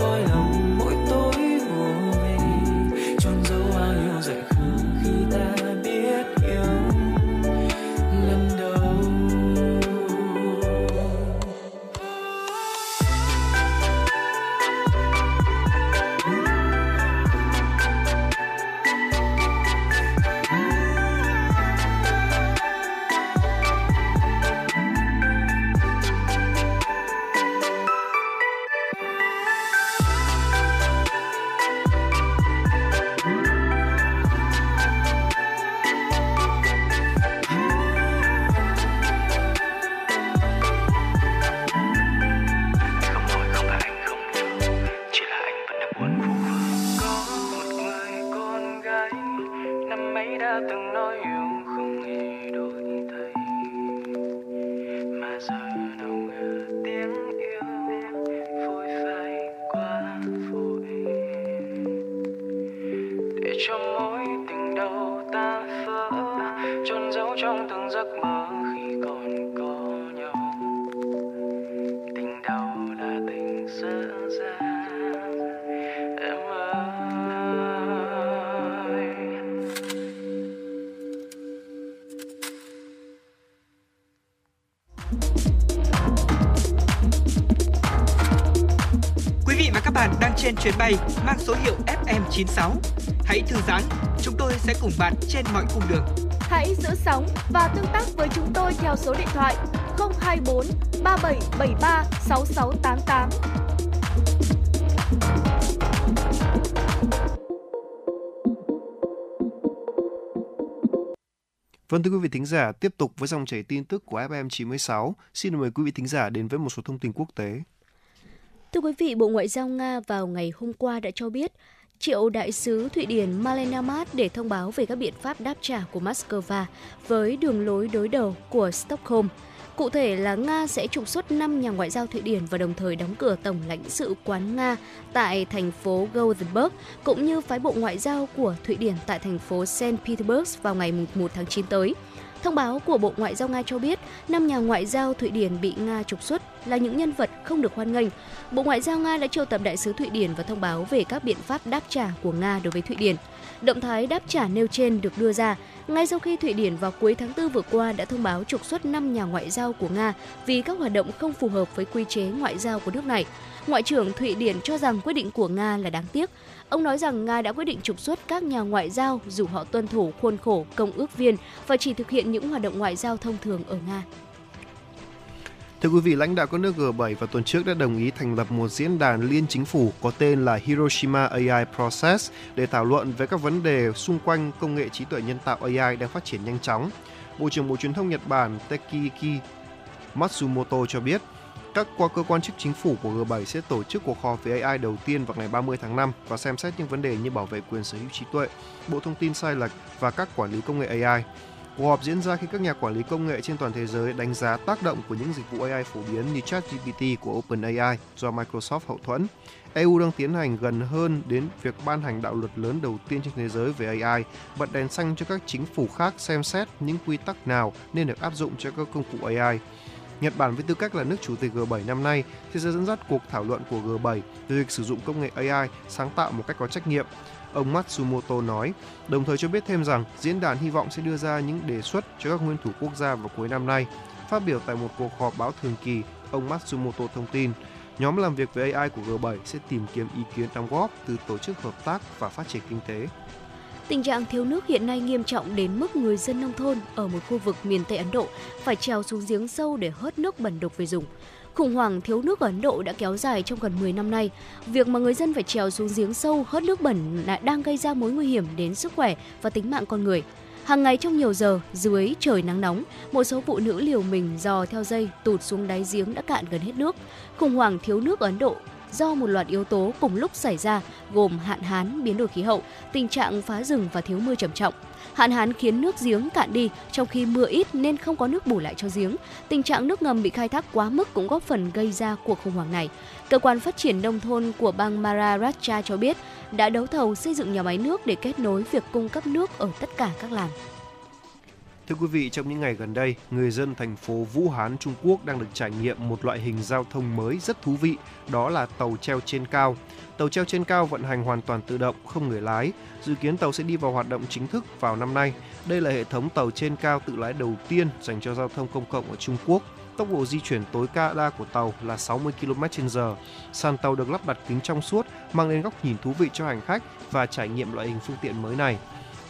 FM96. Hãy thư giãn, chúng tôi sẽ cùng bạn trên mọi cung đường. Hãy giữ sóng và tương tác với chúng tôi theo số điện thoại 024 3773 6688. Vâng thưa quý vị thính giả, tiếp tục với dòng chảy tin tức của FM 96. Xin mời quý vị thính giả đến với một số thông tin quốc tế. Thưa quý vị, Bộ Ngoại giao Nga vào ngày hôm qua đã cho biết triệu đại sứ Thụy Điển Malena Mart để thông báo về các biện pháp đáp trả của Moscow với đường lối đối đầu của Stockholm. Cụ thể là Nga sẽ trục xuất 5 nhà ngoại giao Thụy Điển và đồng thời đóng cửa Tổng lãnh sự quán Nga tại thành phố Gothenburg, cũng như phái bộ ngoại giao của Thụy Điển tại thành phố St. Petersburg vào ngày 1 tháng 9 tới. Thông báo của Bộ Ngoại giao Nga cho biết, năm nhà ngoại giao Thụy Điển bị Nga trục xuất là những nhân vật không được hoan nghênh. Bộ Ngoại giao Nga đã triệu tập đại sứ Thụy Điển và thông báo về các biện pháp đáp trả của Nga đối với Thụy Điển. Động thái đáp trả nêu trên được đưa ra ngay sau khi Thụy Điển vào cuối tháng 4 vừa qua đã thông báo trục xuất 5 nhà ngoại giao của Nga vì các hoạt động không phù hợp với quy chế ngoại giao của nước này. Ngoại trưởng Thụy Điển cho rằng quyết định của Nga là đáng tiếc. Ông nói rằng Nga đã quyết định trục xuất các nhà ngoại giao dù họ tuân thủ khuôn khổ công ước viên và chỉ thực hiện những hoạt động ngoại giao thông thường ở Nga. Thưa quý vị, lãnh đạo các nước G7 vào tuần trước đã đồng ý thành lập một diễn đàn liên chính phủ có tên là Hiroshima AI Process để thảo luận về các vấn đề xung quanh công nghệ trí tuệ nhân tạo AI đang phát triển nhanh chóng. Bộ trưởng Bộ Truyền thông Nhật Bản Tekiki Matsumoto cho biết, các qua cơ quan chức chính phủ của G7 sẽ tổ chức cuộc họp về AI đầu tiên vào ngày 30 tháng 5 và xem xét những vấn đề như bảo vệ quyền sở hữu trí tuệ, bộ thông tin sai lệch và các quản lý công nghệ AI. Cuộc họp diễn ra khi các nhà quản lý công nghệ trên toàn thế giới đánh giá tác động của những dịch vụ AI phổ biến như ChatGPT của OpenAI do Microsoft hậu thuẫn. EU đang tiến hành gần hơn đến việc ban hành đạo luật lớn đầu tiên trên thế giới về AI, bật đèn xanh cho các chính phủ khác xem xét những quy tắc nào nên được áp dụng cho các công cụ AI. Nhật Bản với tư cách là nước chủ tịch G7 năm nay thì sẽ dẫn dắt cuộc thảo luận của G7 về việc sử dụng công nghệ AI sáng tạo một cách có trách nhiệm. Ông Matsumoto nói, đồng thời cho biết thêm rằng diễn đàn hy vọng sẽ đưa ra những đề xuất cho các nguyên thủ quốc gia vào cuối năm nay. Phát biểu tại một cuộc họp báo thường kỳ, ông Matsumoto thông tin, nhóm làm việc về AI của G7 sẽ tìm kiếm ý kiến đóng góp từ tổ chức hợp tác và phát triển kinh tế. Tình trạng thiếu nước hiện nay nghiêm trọng đến mức người dân nông thôn ở một khu vực miền Tây Ấn Độ phải trèo xuống giếng sâu để hớt nước bẩn đục về dùng. Khủng hoảng thiếu nước ở Ấn Độ đã kéo dài trong gần 10 năm nay. Việc mà người dân phải trèo xuống giếng sâu hớt nước bẩn lại đang gây ra mối nguy hiểm đến sức khỏe và tính mạng con người. Hàng ngày trong nhiều giờ, dưới trời nắng nóng, một số phụ nữ liều mình dò theo dây tụt xuống đáy giếng đã cạn gần hết nước. Khủng hoảng thiếu nước ở Ấn Độ do một loạt yếu tố cùng lúc xảy ra gồm hạn hán, biến đổi khí hậu, tình trạng phá rừng và thiếu mưa trầm trọng. Hạn hán khiến nước giếng cạn đi, trong khi mưa ít nên không có nước bù lại cho giếng. Tình trạng nước ngầm bị khai thác quá mức cũng góp phần gây ra cuộc khủng hoảng này. Cơ quan phát triển nông thôn của bang Maharashtra cho biết đã đấu thầu xây dựng nhà máy nước để kết nối việc cung cấp nước ở tất cả các làng. Thưa quý vị, trong những ngày gần đây, người dân thành phố Vũ Hán, Trung Quốc đang được trải nghiệm một loại hình giao thông mới rất thú vị, đó là tàu treo trên cao. Tàu treo trên cao vận hành hoàn toàn tự động, không người lái. Dự kiến tàu sẽ đi vào hoạt động chính thức vào năm nay. Đây là hệ thống tàu trên cao tự lái đầu tiên dành cho giao thông công cộng ở Trung Quốc. Tốc độ di chuyển tối đa của tàu là 60 km/h. Sàn tàu được lắp đặt kính trong suốt, mang đến góc nhìn thú vị cho hành khách và trải nghiệm loại hình phương tiện mới này.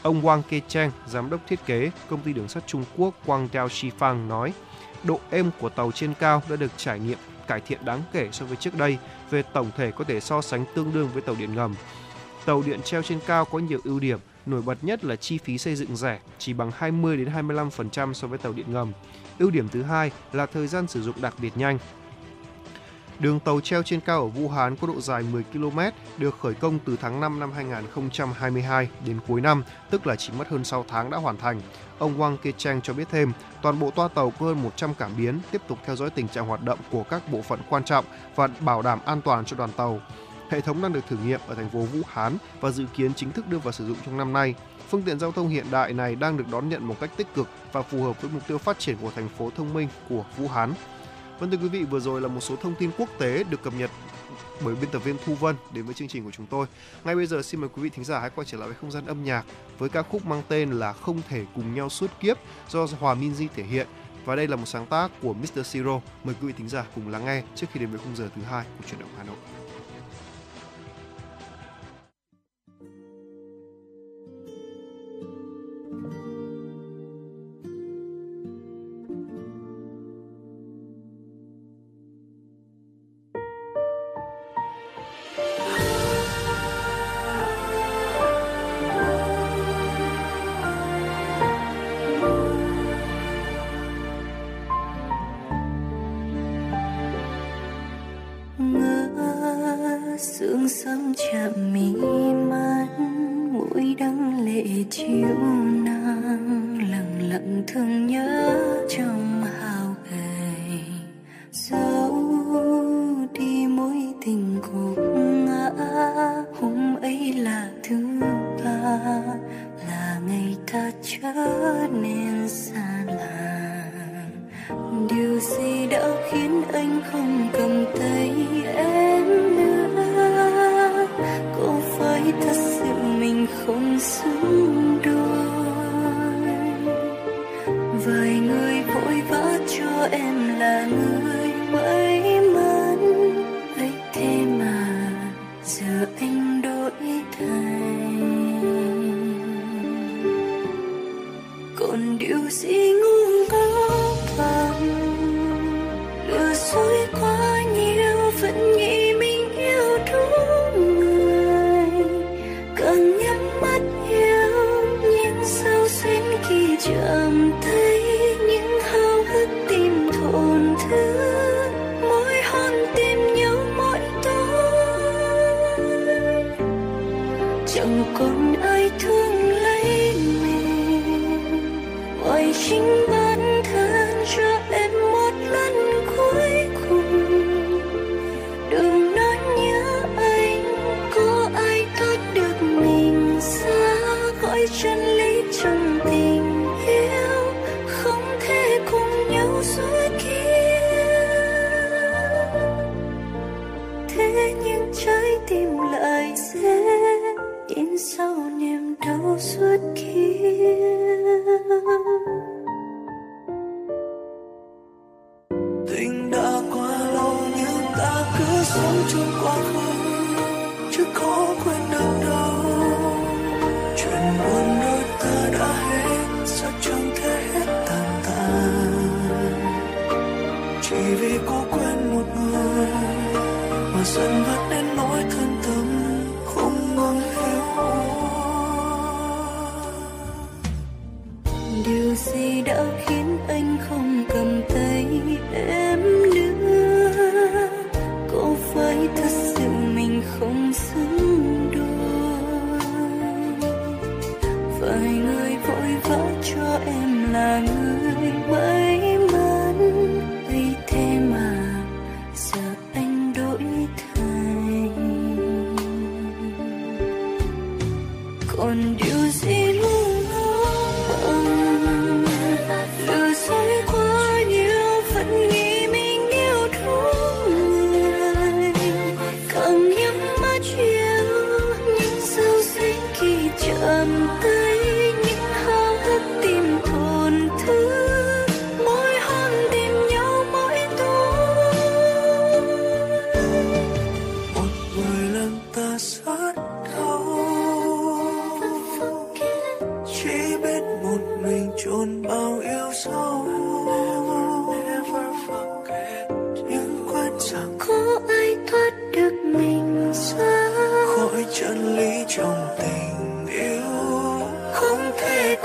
Ông Wang Kecheng, giám đốc thiết kế công ty đường sắt Trung Quốc Guangdao Shifang nói, độ êm của tàu trên cao đã được trải nghiệm cải thiện đáng kể so với trước đây, về tổng thể có thể so sánh tương đương với tàu điện ngầm. Tàu điện treo trên cao có nhiều ưu điểm, nổi bật nhất là chi phí xây dựng rẻ, chỉ bằng 20 đến 25% so với tàu điện ngầm. Ưu điểm thứ hai là thời gian sử dụng đặc biệt nhanh, Đường tàu treo trên cao ở Vũ Hán có độ dài 10 km, được khởi công từ tháng 5 năm 2022 đến cuối năm, tức là chỉ mất hơn 6 tháng đã hoàn thành. Ông Wang Kechang cho biết thêm, toàn bộ toa tàu có hơn 100 cảm biến tiếp tục theo dõi tình trạng hoạt động của các bộ phận quan trọng và bảo đảm an toàn cho đoàn tàu. Hệ thống đang được thử nghiệm ở thành phố Vũ Hán và dự kiến chính thức đưa vào sử dụng trong năm nay. Phương tiện giao thông hiện đại này đang được đón nhận một cách tích cực và phù hợp với mục tiêu phát triển của thành phố thông minh của Vũ Hán. Vâng thưa quý vị, vừa rồi là một số thông tin quốc tế được cập nhật bởi biên tập viên Thu Vân đến với chương trình của chúng tôi. Ngay bây giờ xin mời quý vị thính giả hãy quay trở lại với không gian âm nhạc với ca khúc mang tên là Không thể cùng nhau suốt kiếp do Hòa Minzy thể hiện và đây là một sáng tác của Mr. Siro. Mời quý vị thính giả cùng lắng nghe trước khi đến với khung giờ thứ hai của chuyển động Hà Nội.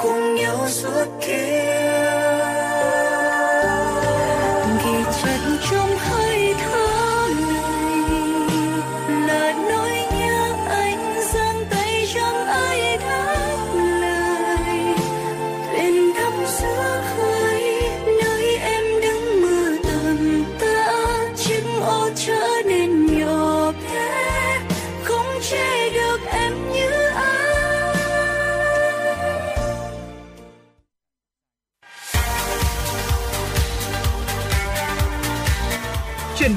cùng nhau suốt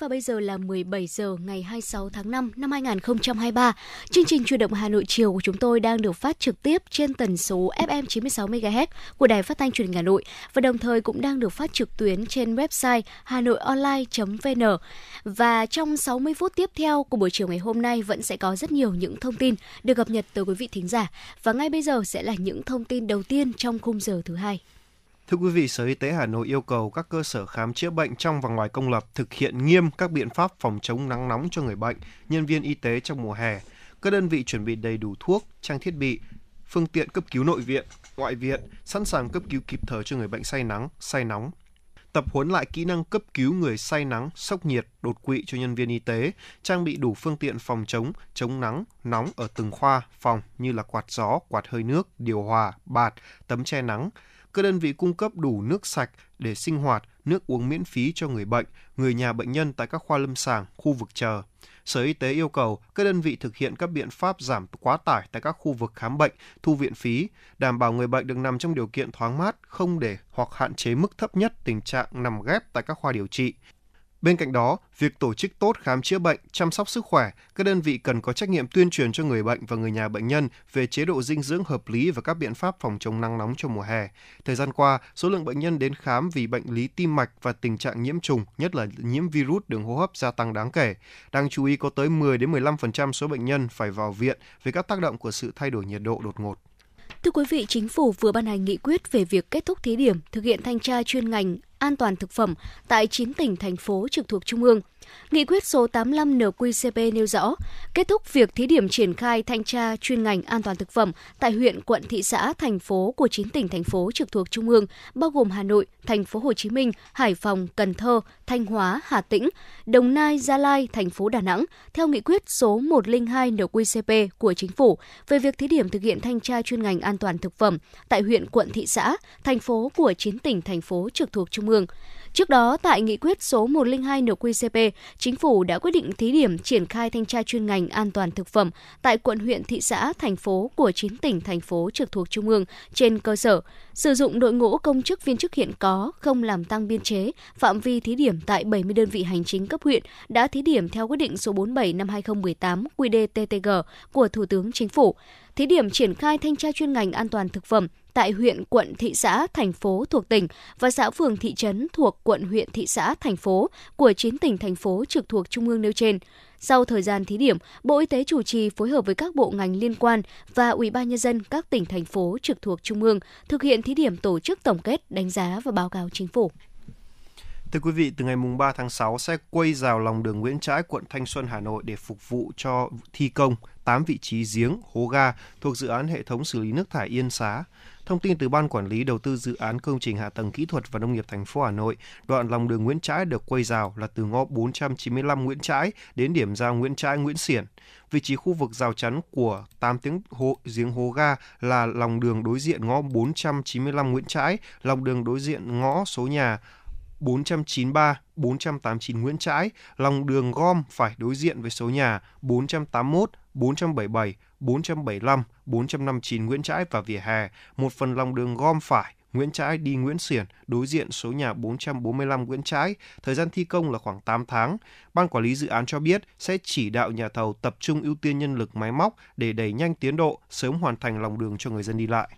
Và bây giờ là 17 giờ ngày 26 tháng 5 năm 2023. Chương trình Chuyển động Hà Nội chiều của chúng tôi đang được phát trực tiếp trên tần số FM 96 MHz của Đài Phát thanh Truyền hình Hà Nội và đồng thời cũng đang được phát trực tuyến trên website hanoionline.vn. Và trong 60 phút tiếp theo của buổi chiều ngày hôm nay vẫn sẽ có rất nhiều những thông tin được cập nhật tới quý vị thính giả. Và ngay bây giờ sẽ là những thông tin đầu tiên trong khung giờ thứ hai. Thưa quý vị, Sở Y tế Hà Nội yêu cầu các cơ sở khám chữa bệnh trong và ngoài công lập thực hiện nghiêm các biện pháp phòng chống nắng nóng cho người bệnh, nhân viên y tế trong mùa hè. Các đơn vị chuẩn bị đầy đủ thuốc, trang thiết bị, phương tiện cấp cứu nội viện, ngoại viện, sẵn sàng cấp cứu kịp thời cho người bệnh say nắng, say nóng. Tập huấn lại kỹ năng cấp cứu người say nắng, sốc nhiệt, đột quỵ cho nhân viên y tế, trang bị đủ phương tiện phòng chống, chống nắng, nóng ở từng khoa, phòng như là quạt gió, quạt hơi nước, điều hòa, bạt, tấm che nắng, các đơn vị cung cấp đủ nước sạch để sinh hoạt, nước uống miễn phí cho người bệnh, người nhà bệnh nhân tại các khoa lâm sàng, khu vực chờ. Sở Y tế yêu cầu các đơn vị thực hiện các biện pháp giảm quá tải tại các khu vực khám bệnh, thu viện phí, đảm bảo người bệnh được nằm trong điều kiện thoáng mát, không để hoặc hạn chế mức thấp nhất tình trạng nằm ghép tại các khoa điều trị. Bên cạnh đó, việc tổ chức tốt khám chữa bệnh, chăm sóc sức khỏe, các đơn vị cần có trách nhiệm tuyên truyền cho người bệnh và người nhà bệnh nhân về chế độ dinh dưỡng hợp lý và các biện pháp phòng chống nắng nóng trong mùa hè. Thời gian qua, số lượng bệnh nhân đến khám vì bệnh lý tim mạch và tình trạng nhiễm trùng, nhất là nhiễm virus đường hô hấp gia tăng đáng kể. Đáng chú ý có tới 10 đến 15% số bệnh nhân phải vào viện vì các tác động của sự thay đổi nhiệt độ đột ngột. Thưa quý vị, Chính phủ vừa ban hành nghị quyết về việc kết thúc thí điểm thực hiện thanh tra chuyên ngành an toàn thực phẩm tại 9 tỉnh, thành phố trực thuộc Trung ương. Nghị quyết số 85 NQCP nêu rõ, kết thúc việc thí điểm triển khai thanh tra chuyên ngành an toàn thực phẩm tại huyện, quận, thị xã, thành phố của 9 tỉnh, thành phố trực thuộc Trung ương, bao gồm Hà Nội, thành phố Hồ Chí Minh, Hải Phòng, Cần Thơ, Thanh Hóa, Hà Tĩnh, Đồng Nai, Gia Lai, thành phố Đà Nẵng, theo nghị quyết số 102 NQCP của Chính phủ về việc thí điểm thực hiện thanh tra chuyên ngành an toàn thực phẩm tại huyện, quận, thị xã, thành phố của 9 tỉnh, thành phố trực thuộc Trung ương. Trước đó, tại nghị quyết số 102 NQCP, Chính phủ đã quyết định thí điểm triển khai thanh tra chuyên ngành an toàn thực phẩm tại quận huyện, thị xã, thành phố của 9 tỉnh, thành phố trực thuộc Trung ương trên cơ sở sử dụng đội ngũ công chức viên chức hiện có, không làm tăng biên chế, phạm vi thí điểm tại 70 đơn vị hành chính cấp huyện đã thí điểm theo quyết định số 47 năm 2018 QĐ-TTG của Thủ tướng Chính phủ. Thí điểm triển khai thanh tra chuyên ngành an toàn thực phẩm tại huyện, quận, thị xã, thành phố thuộc tỉnh và xã phường thị trấn thuộc quận, huyện, thị xã, thành phố của 9 tỉnh, thành phố trực thuộc Trung ương nêu trên. Sau thời gian thí điểm, Bộ Y tế chủ trì phối hợp với các bộ ngành liên quan và Ủy ban nhân dân các tỉnh thành phố trực thuộc Trung ương thực hiện thí điểm tổ chức tổng kết, đánh giá và báo cáo chính phủ. Thưa quý vị, từ ngày mùng 3 tháng 6 sẽ quay rào lòng đường Nguyễn Trãi, quận Thanh Xuân, Hà Nội để phục vụ cho thi công 8 vị trí giếng, hố ga thuộc dự án hệ thống xử lý nước thải Yên Xá. Thông tin từ Ban Quản lý Đầu tư Dự án Công trình Hạ tầng Kỹ thuật và Nông nghiệp thành phố Hà Nội, đoạn lòng đường Nguyễn Trãi được quay rào là từ ngõ 495 Nguyễn Trãi đến điểm giao Nguyễn Trãi Nguyễn Xiển. Vị trí khu vực rào chắn của 8 tiếng hố, giếng hố ga là lòng đường đối diện ngõ 495 Nguyễn Trãi, lòng đường đối diện ngõ số nhà 493, 489 Nguyễn Trãi, lòng đường gom phải đối diện với số nhà 481, 477, 475, 459 Nguyễn Trãi và vỉa hè, một phần lòng đường gom phải Nguyễn Trãi đi Nguyễn Xiển đối diện số nhà 445 Nguyễn Trãi, thời gian thi công là khoảng 8 tháng. Ban quản lý dự án cho biết sẽ chỉ đạo nhà thầu tập trung ưu tiên nhân lực máy móc để đẩy nhanh tiến độ, sớm hoàn thành lòng đường cho người dân đi lại.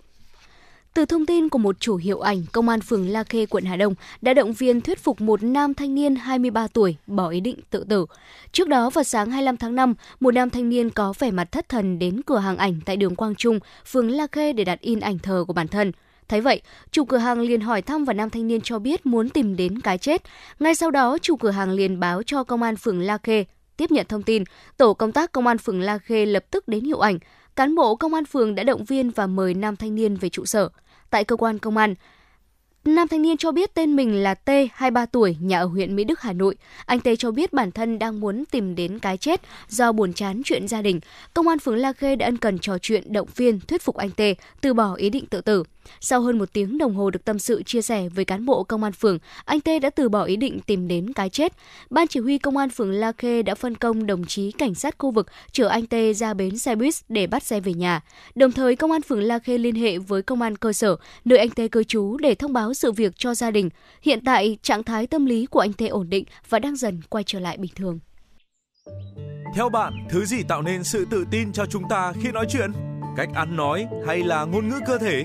Từ thông tin của một chủ hiệu ảnh, Công an phường La Khê, quận Hà Đông đã động viên thuyết phục một nam thanh niên 23 tuổi bỏ ý định tự tử. Trước đó vào sáng 25 tháng 5, một nam thanh niên có vẻ mặt thất thần đến cửa hàng ảnh tại đường Quang Trung, phường La Khê để đặt in ảnh thờ của bản thân. Thấy vậy, chủ cửa hàng liền hỏi thăm và nam thanh niên cho biết muốn tìm đến cái chết. Ngay sau đó, chủ cửa hàng liền báo cho công an phường La Khê. Tiếp nhận thông tin, tổ công tác công an phường La Khê lập tức đến hiệu ảnh. Cán bộ công an phường đã động viên và mời nam thanh niên về trụ sở. Tại cơ quan công an, Nam thanh niên cho biết tên mình là T, 23 tuổi, nhà ở huyện Mỹ Đức, Hà Nội. Anh T cho biết bản thân đang muốn tìm đến cái chết do buồn chán chuyện gia đình. Công an phường La Khê đã ân cần trò chuyện, động viên, thuyết phục anh T từ bỏ ý định tự tử. Sau hơn một tiếng đồng hồ được tâm sự chia sẻ với cán bộ công an phường, anh Tê đã từ bỏ ý định tìm đến cái chết. Ban chỉ huy công an phường La Khê đã phân công đồng chí cảnh sát khu vực chở anh Tê ra bến xe buýt để bắt xe về nhà. Đồng thời, công an phường La Khê liên hệ với công an cơ sở nơi anh Tê cư trú để thông báo sự việc cho gia đình. Hiện tại, trạng thái tâm lý của anh Tê ổn định và đang dần quay trở lại bình thường. Theo bạn, thứ gì tạo nên sự tự tin cho chúng ta khi nói chuyện? Cách ăn nói hay là ngôn ngữ cơ thể?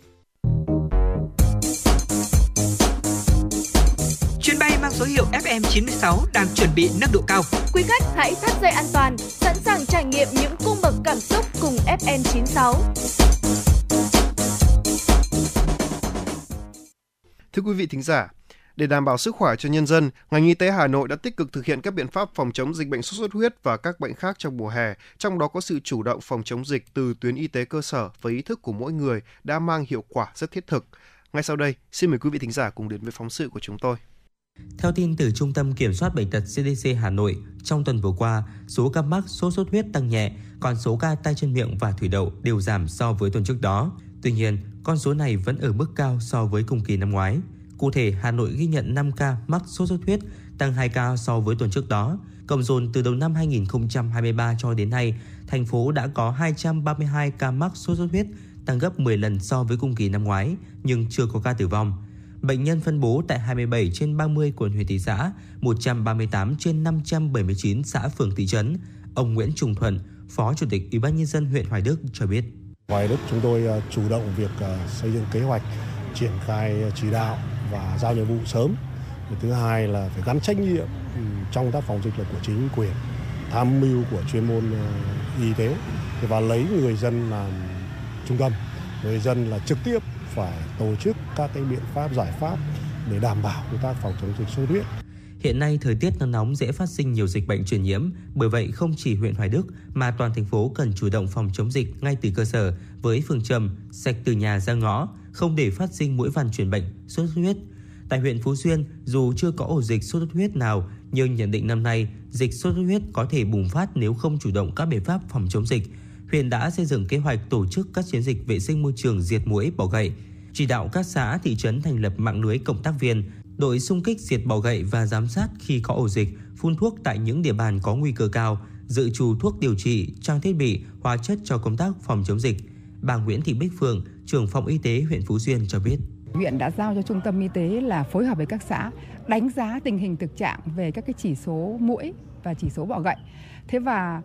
Chuyến bay mang số hiệu FM96 đang chuẩn bị nâng độ cao. Quý khách hãy thắt dây an toàn, sẵn sàng trải nghiệm những cung bậc cảm xúc cùng FN96. Thưa quý vị thính giả, để đảm bảo sức khỏe cho nhân dân, ngành y tế Hà Nội đã tích cực thực hiện các biện pháp phòng chống dịch bệnh sốt xuất huyết và các bệnh khác trong mùa hè, trong đó có sự chủ động phòng chống dịch từ tuyến y tế cơ sở và ý thức của mỗi người đã mang hiệu quả rất thiết thực. Ngay sau đây, xin mời quý vị thính giả cùng đến với phóng sự của chúng tôi. Theo tin từ Trung tâm Kiểm soát Bệnh tật CDC Hà Nội, trong tuần vừa qua, số ca mắc sốt xuất huyết tăng nhẹ, còn số ca tay chân miệng và thủy đậu đều giảm so với tuần trước đó. Tuy nhiên, con số này vẫn ở mức cao so với cùng kỳ năm ngoái. Cụ thể, Hà Nội ghi nhận 5 ca mắc sốt xuất huyết, tăng 2 ca so với tuần trước đó. Cộng dồn từ đầu năm 2023 cho đến nay, thành phố đã có 232 ca mắc sốt xuất huyết, tăng gấp 10 lần so với cùng kỳ năm ngoái, nhưng chưa có ca tử vong. Bệnh nhân phân bố tại 27 trên 30 quận huyện thị xã, 138 trên 579 xã phường thị trấn. Ông Nguyễn Trung Thuận, Phó Chủ tịch Ủy ban nhân dân huyện Hoài Đức cho biết. Hoài Đức chúng tôi ờ, chủ động việc ờ, xây dựng kế hoạch, triển khai ờ, chỉ đạo và giao nhiệm vụ sớm. Và thứ hai là phải gắn trách nhiệm ừ, trong tác phòng dịch là của chính quyền, tham mưu của chuyên môn y tế và lấy người dân làm trung tâm. Người dân là trực tiếp phải tổ chức các cái biện pháp giải pháp để đảm bảo công tác phòng chống dịch sốt huyết. Hiện nay thời tiết nắng nóng dễ phát sinh nhiều dịch bệnh truyền nhiễm, bởi vậy không chỉ huyện Hoài Đức mà toàn thành phố cần chủ động phòng chống dịch ngay từ cơ sở với phương châm sạch từ nhà ra ngõ, không để phát sinh mũi vằn truyền bệnh sốt xuất huyết. Tại huyện Phú Xuyên, dù chưa có ổ dịch sốt xuất huyết nào, nhưng nhận định năm nay dịch sốt xuất huyết có thể bùng phát nếu không chủ động các biện pháp phòng chống dịch. Huyện đã xây dựng kế hoạch tổ chức các chiến dịch vệ sinh môi trường diệt muỗi bỏ gậy, chỉ đạo các xã thị trấn thành lập mạng lưới cộng tác viên, đội xung kích diệt bọ gậy và giám sát khi có ổ dịch, phun thuốc tại những địa bàn có nguy cơ cao, dự trù thuốc điều trị, trang thiết bị, hóa chất cho công tác phòng chống dịch. Bà Nguyễn Thị Bích Phương, trưởng phòng y tế huyện Phú Xuyên cho biết. Huyện đã giao cho trung tâm y tế là phối hợp với các xã đánh giá tình hình thực trạng về các cái chỉ số muỗi và chỉ số bọ gậy. Thế và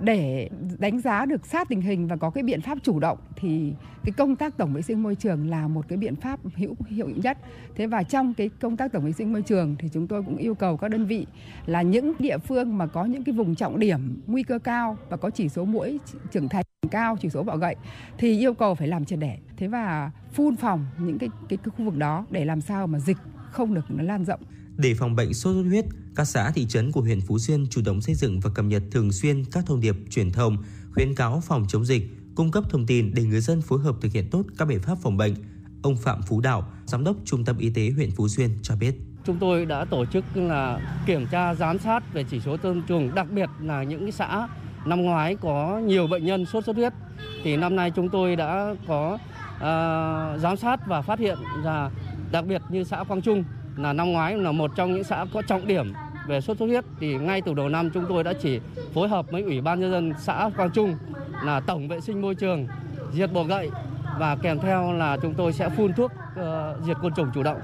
để đánh giá được sát tình hình và có cái biện pháp chủ động thì cái công tác tổng vệ sinh môi trường là một cái biện pháp hữu hiệu nhất. Thế và trong cái công tác tổng vệ sinh môi trường thì chúng tôi cũng yêu cầu các đơn vị là những địa phương mà có những cái vùng trọng điểm nguy cơ cao và có chỉ số mũi trưởng thành cao, chỉ số bọ gậy thì yêu cầu phải làm triệt để. Thế và phun phòng những cái cái, cái khu vực đó để làm sao mà dịch không được nó lan rộng. Để phòng bệnh sốt xuất huyết, các xã thị trấn của huyện Phú Xuyên chủ động xây dựng và cập nhật thường xuyên các thông điệp truyền thông, khuyến cáo phòng chống dịch, cung cấp thông tin để người dân phối hợp thực hiện tốt các biện pháp phòng bệnh. Ông Phạm Phú Đạo, Giám đốc Trung tâm Y tế huyện Phú Xuyên cho biết. Chúng tôi đã tổ chức là kiểm tra giám sát về chỉ số tiêm chủng, đặc biệt là những xã năm ngoái có nhiều bệnh nhân sốt xuất huyết. Thì năm nay chúng tôi đã có uh, giám sát và phát hiện là đặc biệt như xã Quang Trung là năm ngoái là một trong những xã có trọng điểm về sốt xuất huyết thì ngay từ đầu năm chúng tôi đã chỉ phối hợp với ủy ban nhân dân xã Quang Trung là tổng vệ sinh môi trường, diệt bọ gậy và kèm theo là chúng tôi sẽ phun thuốc uh, diệt côn trùng chủ động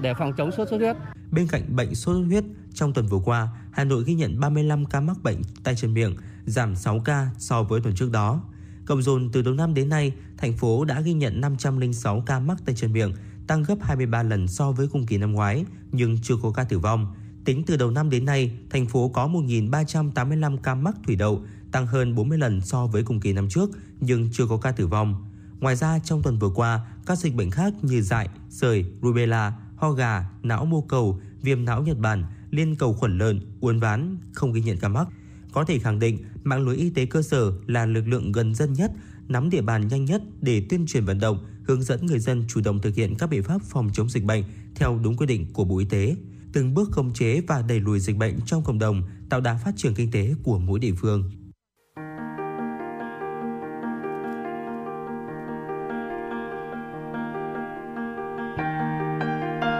để phòng chống sốt xuất huyết. Bên cạnh bệnh sốt xuất huyết, trong tuần vừa qua, Hà Nội ghi nhận 35 ca mắc bệnh tay chân miệng, giảm 6 ca so với tuần trước đó. Cộng dồn từ đầu năm đến nay, thành phố đã ghi nhận 506 ca mắc tay chân miệng, tăng gấp 23 lần so với cùng kỳ năm ngoái, nhưng chưa có ca tử vong. Tính từ đầu năm đến nay, thành phố có 1.385 ca mắc thủy đậu, tăng hơn 40 lần so với cùng kỳ năm trước, nhưng chưa có ca tử vong. Ngoài ra, trong tuần vừa qua, các dịch bệnh khác như dại, sởi, rubella, ho gà, não mô cầu, viêm não Nhật Bản, liên cầu khuẩn lợn, uốn ván không ghi nhận ca mắc. Có thể khẳng định, mạng lưới y tế cơ sở là lực lượng gần dân nhất, nắm địa bàn nhanh nhất để tuyên truyền vận động, hướng dẫn người dân chủ động thực hiện các biện pháp phòng chống dịch bệnh theo đúng quy định của Bộ Y tế, từng bước khống chế và đẩy lùi dịch bệnh trong cộng đồng, tạo đà phát triển kinh tế của mỗi địa phương.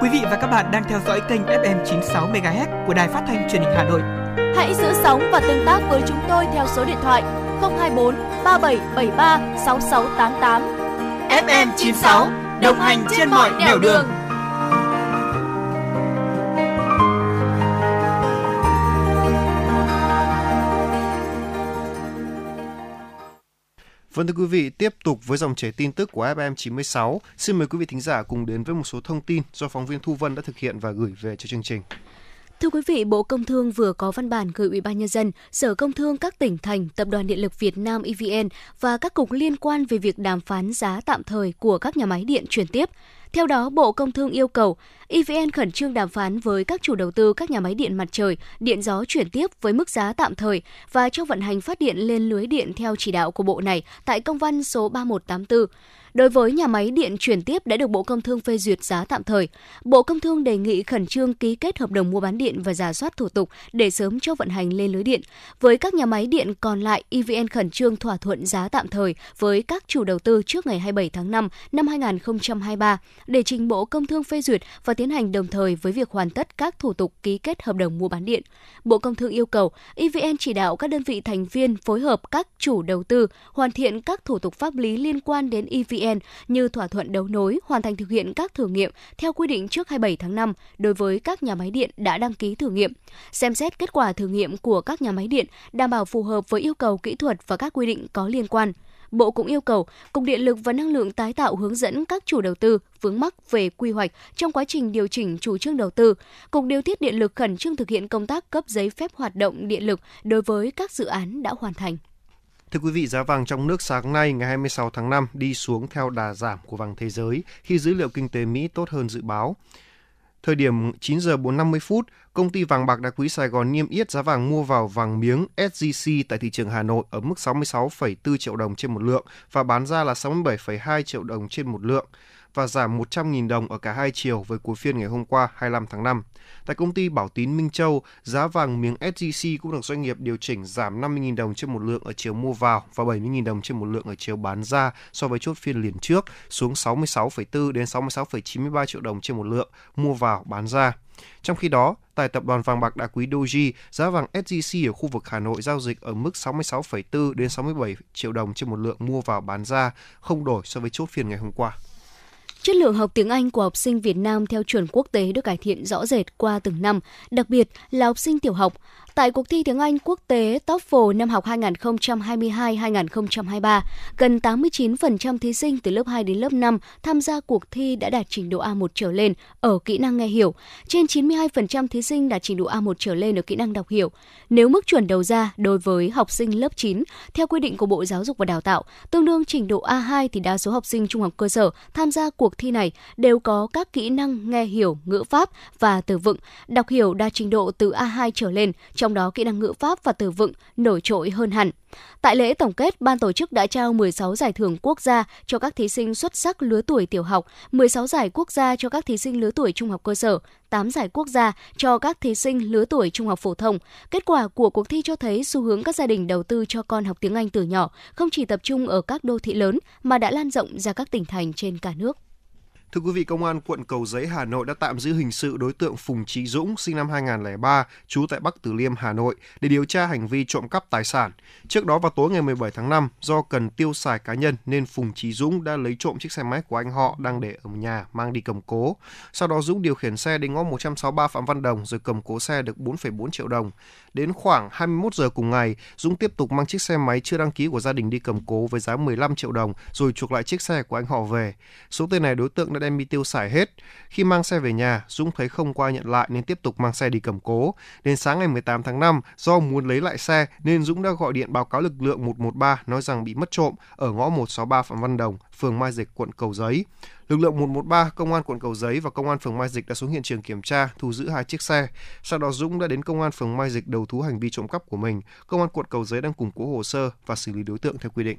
Quý vị và các bạn đang theo dõi kênh FM 96 MHz của đài phát thanh truyền hình Hà Nội. Hãy giữ sóng và tương tác với chúng tôi theo số điện thoại 024 3773 6688. FM 96 đồng hành trên mọi nẻo đường. Vâng thưa quý vị, tiếp tục với dòng chảy tin tức của FM 96. Xin mời quý vị thính giả cùng đến với một số thông tin do phóng viên Thu Vân đã thực hiện và gửi về cho chương trình. Thưa quý vị, Bộ Công Thương vừa có văn bản gửi Ủy ban nhân dân, Sở Công Thương các tỉnh thành, Tập đoàn Điện lực Việt Nam EVN và các cục liên quan về việc đàm phán giá tạm thời của các nhà máy điện chuyển tiếp. Theo đó, Bộ Công Thương yêu cầu EVN khẩn trương đàm phán với các chủ đầu tư các nhà máy điện mặt trời, điện gió chuyển tiếp với mức giá tạm thời và cho vận hành phát điện lên lưới điện theo chỉ đạo của Bộ này tại công văn số 3184. Đối với nhà máy điện chuyển tiếp đã được Bộ Công Thương phê duyệt giá tạm thời, Bộ Công Thương đề nghị khẩn trương ký kết hợp đồng mua bán điện và giả soát thủ tục để sớm cho vận hành lên lưới điện. Với các nhà máy điện còn lại, EVN khẩn trương thỏa thuận giá tạm thời với các chủ đầu tư trước ngày 27 tháng 5 năm 2023 để trình Bộ Công Thương phê duyệt và tiến hành đồng thời với việc hoàn tất các thủ tục ký kết hợp đồng mua bán điện. Bộ Công Thương yêu cầu EVN chỉ đạo các đơn vị thành viên phối hợp các chủ đầu tư hoàn thiện các thủ tục pháp lý liên quan đến EVN. EVN như thỏa thuận đấu nối, hoàn thành thực hiện các thử nghiệm theo quy định trước 27 tháng 5 đối với các nhà máy điện đã đăng ký thử nghiệm, xem xét kết quả thử nghiệm của các nhà máy điện đảm bảo phù hợp với yêu cầu kỹ thuật và các quy định có liên quan. Bộ cũng yêu cầu Cục Điện lực và Năng lượng tái tạo hướng dẫn các chủ đầu tư vướng mắc về quy hoạch trong quá trình điều chỉnh chủ trương đầu tư. Cục Điều tiết Điện lực khẩn trương thực hiện công tác cấp giấy phép hoạt động điện lực đối với các dự án đã hoàn thành. Thưa quý vị, giá vàng trong nước sáng nay ngày 26 tháng 5 đi xuống theo đà giảm của vàng thế giới khi dữ liệu kinh tế Mỹ tốt hơn dự báo. Thời điểm 9 giờ 450 phút, công ty vàng bạc đá quý Sài Gòn niêm yết giá vàng mua vào vàng miếng SJC tại thị trường Hà Nội ở mức 66,4 triệu đồng trên một lượng và bán ra là 67,2 triệu đồng trên một lượng và giảm 100.000 đồng ở cả hai chiều với cuối phiên ngày hôm qua 25 tháng 5. Tại công ty Bảo Tín Minh Châu, giá vàng miếng SJC cũng được doanh nghiệp điều chỉnh giảm 50.000 đồng trên một lượng ở chiều mua vào và 70.000 đồng trên một lượng ở chiều bán ra so với chốt phiên liền trước, xuống 66,4 đến 66,93 triệu đồng trên một lượng mua vào bán ra. Trong khi đó, tại tập đoàn vàng bạc đá quý Doji, giá vàng SJC ở khu vực Hà Nội giao dịch ở mức 66,4 đến 67 triệu đồng trên một lượng mua vào bán ra, không đổi so với chốt phiên ngày hôm qua. Chất lượng học tiếng Anh của học sinh Việt Nam theo chuẩn quốc tế được cải thiện rõ rệt qua từng năm, đặc biệt là học sinh tiểu học. Tại cuộc thi tiếng Anh quốc tế TOEFL năm học 2022-2023, gần 89% thí sinh từ lớp 2 đến lớp 5 tham gia cuộc thi đã đạt trình độ A1 trở lên ở kỹ năng nghe hiểu. Trên 92% thí sinh đạt trình độ A1 trở lên ở kỹ năng đọc hiểu. Nếu mức chuẩn đầu ra đối với học sinh lớp 9 theo quy định của Bộ Giáo dục và Đào tạo tương đương trình độ A2 thì đa số học sinh trung học cơ sở tham gia cuộc thi này đều có các kỹ năng nghe hiểu, ngữ pháp và từ vựng, đọc hiểu đạt trình độ từ A2 trở lên, trong trong đó kỹ năng ngữ pháp và từ vựng nổi trội hơn hẳn. Tại lễ tổng kết, ban tổ chức đã trao 16 giải thưởng quốc gia cho các thí sinh xuất sắc lứa tuổi tiểu học, 16 giải quốc gia cho các thí sinh lứa tuổi trung học cơ sở, 8 giải quốc gia cho các thí sinh lứa tuổi trung học phổ thông. Kết quả của cuộc thi cho thấy xu hướng các gia đình đầu tư cho con học tiếng Anh từ nhỏ không chỉ tập trung ở các đô thị lớn mà đã lan rộng ra các tỉnh thành trên cả nước. Thưa quý vị, Công an quận Cầu Giấy, Hà Nội đã tạm giữ hình sự đối tượng Phùng Trí Dũng, sinh năm 2003, trú tại Bắc Từ Liêm, Hà Nội, để điều tra hành vi trộm cắp tài sản. Trước đó vào tối ngày 17 tháng 5, do cần tiêu xài cá nhân nên Phùng Trí Dũng đã lấy trộm chiếc xe máy của anh họ đang để ở nhà mang đi cầm cố. Sau đó Dũng điều khiển xe đến ngõ 163 Phạm Văn Đồng rồi cầm cố xe được 4,4 triệu đồng. Đến khoảng 21 giờ cùng ngày, Dũng tiếp tục mang chiếc xe máy chưa đăng ký của gia đình đi cầm cố với giá 15 triệu đồng rồi chuộc lại chiếc xe của anh họ về. Số tiền này đối tượng đã đem đi tiêu xài hết. Khi mang xe về nhà, Dũng thấy không qua nhận lại nên tiếp tục mang xe đi cầm cố. Đến sáng ngày 18 tháng 5, do muốn lấy lại xe nên Dũng đã gọi điện báo cáo lực lượng 113 nói rằng bị mất trộm ở ngõ 163 Phạm Văn Đồng, phường Mai Dịch, quận Cầu Giấy. Lực lượng 113, công an quận Cầu Giấy và công an phường Mai Dịch đã xuống hiện trường kiểm tra, thu giữ hai chiếc xe. Sau đó Dũng đã đến công an phường Mai Dịch đầu thú hành vi trộm cắp của mình. Công an quận Cầu Giấy đang củng cố hồ sơ và xử lý đối tượng theo quy định.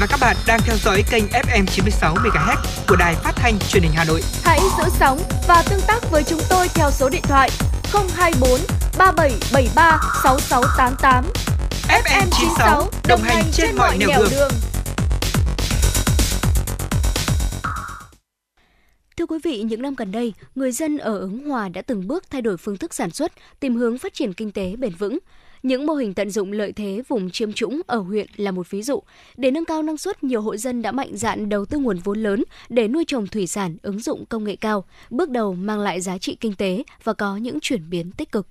và các bạn đang theo dõi kênh FM 96 MHz của đài phát thanh truyền hình Hà Nội. Hãy giữ sóng và tương tác với chúng tôi theo số điện thoại 024 3773 6688. FM 96 đồng hành trên mọi nẻo đường. Thưa quý vị, những năm gần đây, người dân ở Ứng Hòa đã từng bước thay đổi phương thức sản xuất, tìm hướng phát triển kinh tế bền vững. Những mô hình tận dụng lợi thế vùng chiêm trũng ở huyện là một ví dụ. Để nâng cao năng suất, nhiều hộ dân đã mạnh dạn đầu tư nguồn vốn lớn để nuôi trồng thủy sản ứng dụng công nghệ cao, bước đầu mang lại giá trị kinh tế và có những chuyển biến tích cực.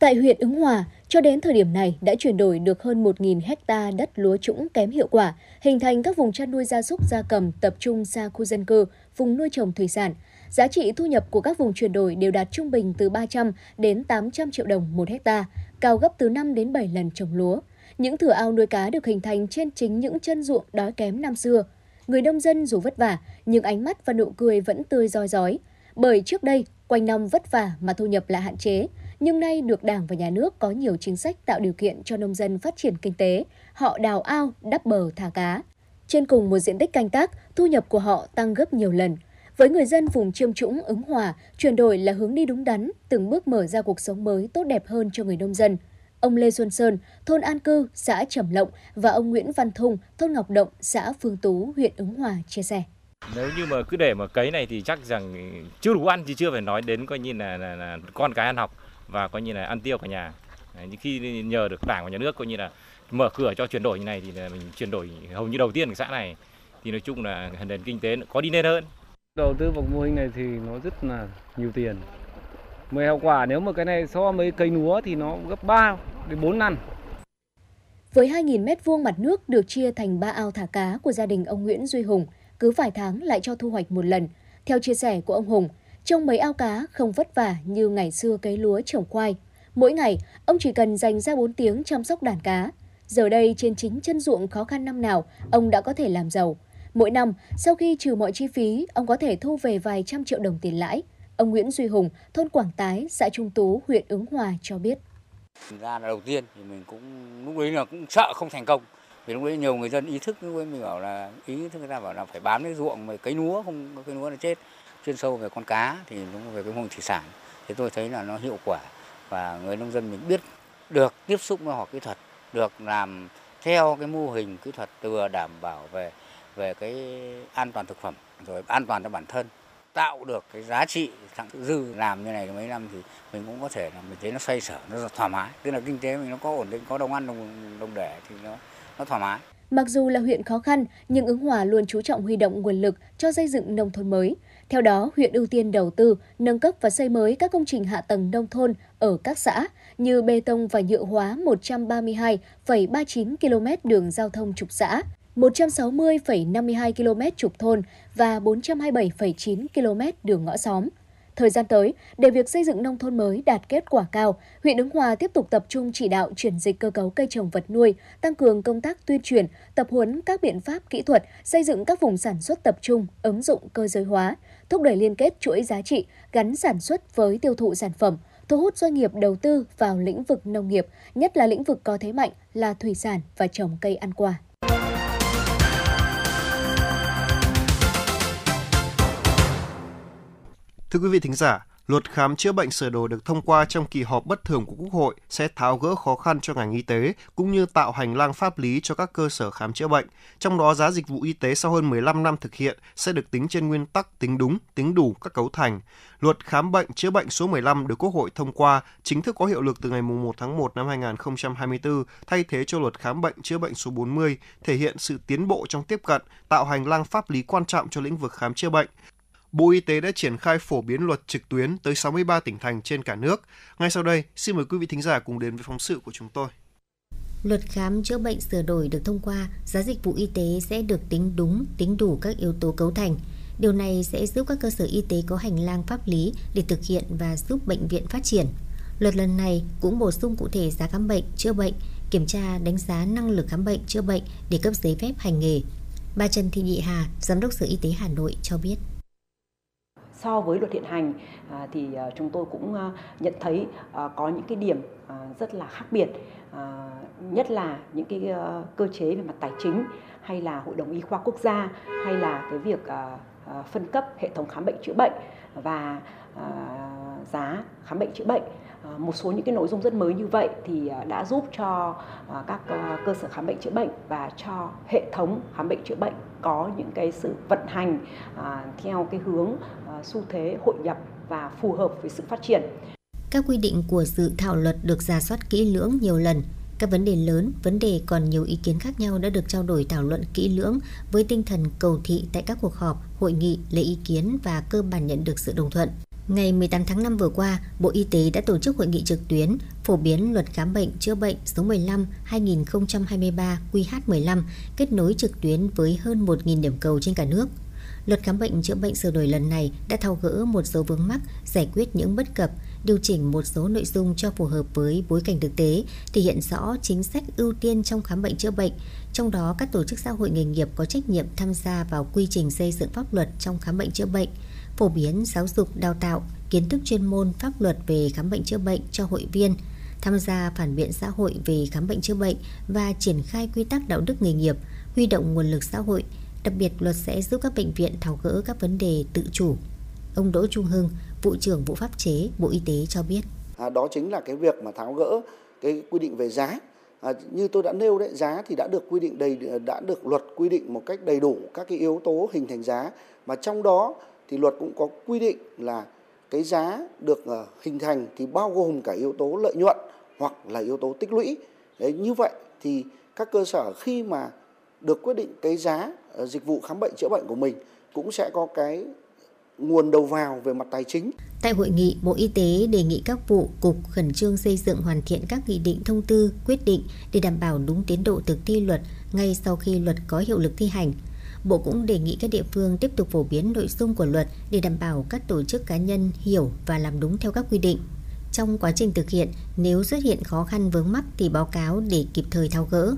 Tại huyện Ứng Hòa, cho đến thời điểm này đã chuyển đổi được hơn 1.000 hecta đất lúa trũng kém hiệu quả, hình thành các vùng chăn nuôi gia súc gia cầm tập trung xa khu dân cư, vùng nuôi trồng thủy sản. Giá trị thu nhập của các vùng chuyển đổi đều đạt trung bình từ 300 đến 800 triệu đồng một hecta, cao gấp từ 5 đến 7 lần trồng lúa. Những thửa ao nuôi cá được hình thành trên chính những chân ruộng đói kém năm xưa. Người nông dân dù vất vả, nhưng ánh mắt và nụ cười vẫn tươi roi rói. Bởi trước đây, quanh năm vất vả mà thu nhập lại hạn chế, nhưng nay được Đảng và Nhà nước có nhiều chính sách tạo điều kiện cho nông dân phát triển kinh tế. Họ đào ao, đắp bờ, thả cá. Trên cùng một diện tích canh tác, thu nhập của họ tăng gấp nhiều lần. Với người dân vùng chiêm trũng ứng hòa, chuyển đổi là hướng đi đúng đắn, từng bước mở ra cuộc sống mới tốt đẹp hơn cho người nông dân. Ông Lê Xuân Sơn, thôn An Cư, xã Trầm Lộng và ông Nguyễn Văn Thung, thôn Ngọc Động, xã Phương Tú, huyện Ứng Hòa chia sẻ. Nếu như mà cứ để mà cấy này thì chắc rằng chưa đủ ăn thì chưa phải nói đến coi như là, là, là con cái ăn học và coi như là ăn tiêu cả nhà. nhưng khi nhờ được đảng và nhà nước coi như là mở cửa cho chuyển đổi như này thì là mình chuyển đổi hầu như đầu tiên của xã này thì nói chung là nền kinh tế có đi lên hơn. Đầu tư vào mô hình này thì nó rất là nhiều tiền. Mười hiệu quả nếu mà cái này so với cây lúa thì nó gấp 3 đến 4 lần. Với 2.000 mét vuông mặt nước được chia thành 3 ao thả cá của gia đình ông Nguyễn Duy Hùng, cứ vài tháng lại cho thu hoạch một lần. Theo chia sẻ của ông Hùng, trong mấy ao cá không vất vả như ngày xưa cấy lúa trồng khoai. Mỗi ngày, ông chỉ cần dành ra 4 tiếng chăm sóc đàn cá. Giờ đây trên chính chân ruộng khó khăn năm nào, ông đã có thể làm giàu. Mỗi năm, sau khi trừ mọi chi phí, ông có thể thu về vài trăm triệu đồng tiền lãi. Ông Nguyễn Duy Hùng, thôn Quảng Tái, xã Trung Tú, huyện Ứng Hòa cho biết. Ra là đầu tiên thì mình cũng lúc đấy là cũng sợ không thành công. Vì lúc đấy nhiều người dân ý thức lúc đấy mình bảo là ý thức người ta bảo là phải bám cái ruộng mà cấy lúa không có lúa là chết. Chuyên sâu về con cá thì đúng về cái mô hình thủy sản. Thế tôi thấy là nó hiệu quả và người nông dân mình biết được tiếp xúc với họ kỹ thuật, được làm theo cái mô hình kỹ thuật vừa đảm bảo về về cái an toàn thực phẩm rồi an toàn cho bản thân tạo được cái giá trị thặng dư làm như này mấy năm thì mình cũng có thể là mình thấy nó xoay sở nó thoải mái. Tức là kinh tế mình nó có ổn định có đồng ăn đồng đồng để thì nó nó thoải mái. Mặc dù là huyện khó khăn, nhưng ứng hòa luôn chú trọng huy động nguồn lực cho xây dựng nông thôn mới. Theo đó, huyện ưu tiên đầu tư, nâng cấp và xây mới các công trình hạ tầng nông thôn ở các xã như bê tông và nhựa hóa 132,39 km đường giao thông trục xã, 160,52 km trục thôn và 427,9 km đường ngõ xóm. Thời gian tới, để việc xây dựng nông thôn mới đạt kết quả cao, huyện Ứng Hòa tiếp tục tập trung chỉ đạo chuyển dịch cơ cấu cây trồng vật nuôi, tăng cường công tác tuyên truyền, tập huấn các biện pháp kỹ thuật, xây dựng các vùng sản xuất tập trung, ứng dụng cơ giới hóa, thúc đẩy liên kết chuỗi giá trị, gắn sản xuất với tiêu thụ sản phẩm, thu hút doanh nghiệp đầu tư vào lĩnh vực nông nghiệp, nhất là lĩnh vực có thế mạnh là thủy sản và trồng cây ăn quả. Thưa quý vị thính giả, luật khám chữa bệnh sửa đổi được thông qua trong kỳ họp bất thường của Quốc hội sẽ tháo gỡ khó khăn cho ngành y tế cũng như tạo hành lang pháp lý cho các cơ sở khám chữa bệnh. Trong đó giá dịch vụ y tế sau hơn 15 năm thực hiện sẽ được tính trên nguyên tắc tính đúng, tính đủ các cấu thành. Luật khám bệnh chữa bệnh số 15 được Quốc hội thông qua chính thức có hiệu lực từ ngày 1 tháng 1 năm 2024 thay thế cho luật khám bệnh chữa bệnh số 40, thể hiện sự tiến bộ trong tiếp cận, tạo hành lang pháp lý quan trọng cho lĩnh vực khám chữa bệnh. Bộ Y tế đã triển khai phổ biến luật trực tuyến tới 63 tỉnh thành trên cả nước. Ngay sau đây, xin mời quý vị thính giả cùng đến với phóng sự của chúng tôi. Luật khám chữa bệnh sửa đổi được thông qua, giá dịch vụ y tế sẽ được tính đúng, tính đủ các yếu tố cấu thành. Điều này sẽ giúp các cơ sở y tế có hành lang pháp lý để thực hiện và giúp bệnh viện phát triển. Luật lần này cũng bổ sung cụ thể giá khám bệnh, chữa bệnh, kiểm tra đánh giá năng lực khám bệnh, chữa bệnh để cấp giấy phép hành nghề. Bà Trần Thị Nhị Hà, Giám đốc Sở Y tế Hà Nội cho biết so với luật hiện hành à, thì à, chúng tôi cũng à, nhận thấy có những cái điểm rất là khác biệt nhất là những cái cơ chế về mặt tài chính hay là hội đồng y khoa quốc gia hay là cái việc phân cấp hệ thống khám bệnh chữa bệnh và giá khám bệnh chữa bệnh. Ờ, một số những cái nội dung rất mới như vậy thì ờ, đã giúp cho ờ, các cơ sở khám bệnh chữa bệnh và cho hệ thống khám bệnh chữa bệnh có những cái sự vận hành theo cái hướng xu thế hội nhập và phù hợp với sự phát triển. Các quy định của dự thảo luật được giả soát kỹ lưỡng nhiều lần. Các vấn đề lớn, vấn đề còn nhiều ý kiến khác nhau đã được trao đổi thảo luận kỹ lưỡng với tinh thần cầu thị tại các cuộc họp, hội nghị, lấy ý kiến và cơ bản nhận được sự đồng thuận. Ngày 18 tháng 5 vừa qua, Bộ Y tế đã tổ chức hội nghị trực tuyến phổ biến luật khám bệnh chữa bệnh số 15 2023 QH15 kết nối trực tuyến với hơn 1.000 điểm cầu trên cả nước. Luật khám bệnh chữa bệnh sửa đổi lần này đã thao gỡ một số vướng mắc, giải quyết những bất cập, điều chỉnh một số nội dung cho phù hợp với bối cảnh thực tế, thể hiện rõ chính sách ưu tiên trong khám bệnh chữa bệnh, trong đó các tổ chức xã hội nghề nghiệp có trách nhiệm tham gia vào quy trình xây dựng pháp luật trong khám bệnh chữa bệnh, phổ biến giáo dục đào tạo, kiến thức chuyên môn pháp luật về khám bệnh chữa bệnh cho hội viên, tham gia phản biện xã hội về khám bệnh chữa bệnh và triển khai quy tắc đạo đức nghề nghiệp, huy động nguồn lực xã hội, Đặc biệt, luật sẽ giúp các bệnh viện tháo gỡ các vấn đề tự chủ. Ông Đỗ Trung Hưng, vụ trưởng vụ pháp chế Bộ Y tế cho biết. À, đó chính là cái việc mà tháo gỡ cái quy định về giá. À, như tôi đã nêu đấy, giá thì đã được quy định đầy đã được luật quy định một cách đầy đủ các cái yếu tố hình thành giá mà trong đó thì luật cũng có quy định là cái giá được ờ, hình thành thì bao gồm cả yếu tố lợi nhuận hoặc là yếu tố tích lũy. Đấy như vậy thì các cơ sở khi mà được quyết định cái giá ờ, dịch vụ khám bệnh chữa bệnh của mình cũng sẽ có cái nguồn đầu vào về mặt tài chính. Tại hội nghị, Bộ Y tế đề nghị các vụ, cục khẩn trương xây dựng hoàn thiện các nghị định thông tư, quyết định để đảm bảo đúng tiến độ thực thi luật ngay sau khi luật có hiệu lực thi hành. Bộ cũng đề nghị các địa phương tiếp tục phổ biến nội dung của luật để đảm bảo các tổ chức cá nhân hiểu và làm đúng theo các quy định. Trong quá trình thực hiện, nếu xuất hiện khó khăn vướng mắc thì báo cáo để kịp thời tháo gỡ.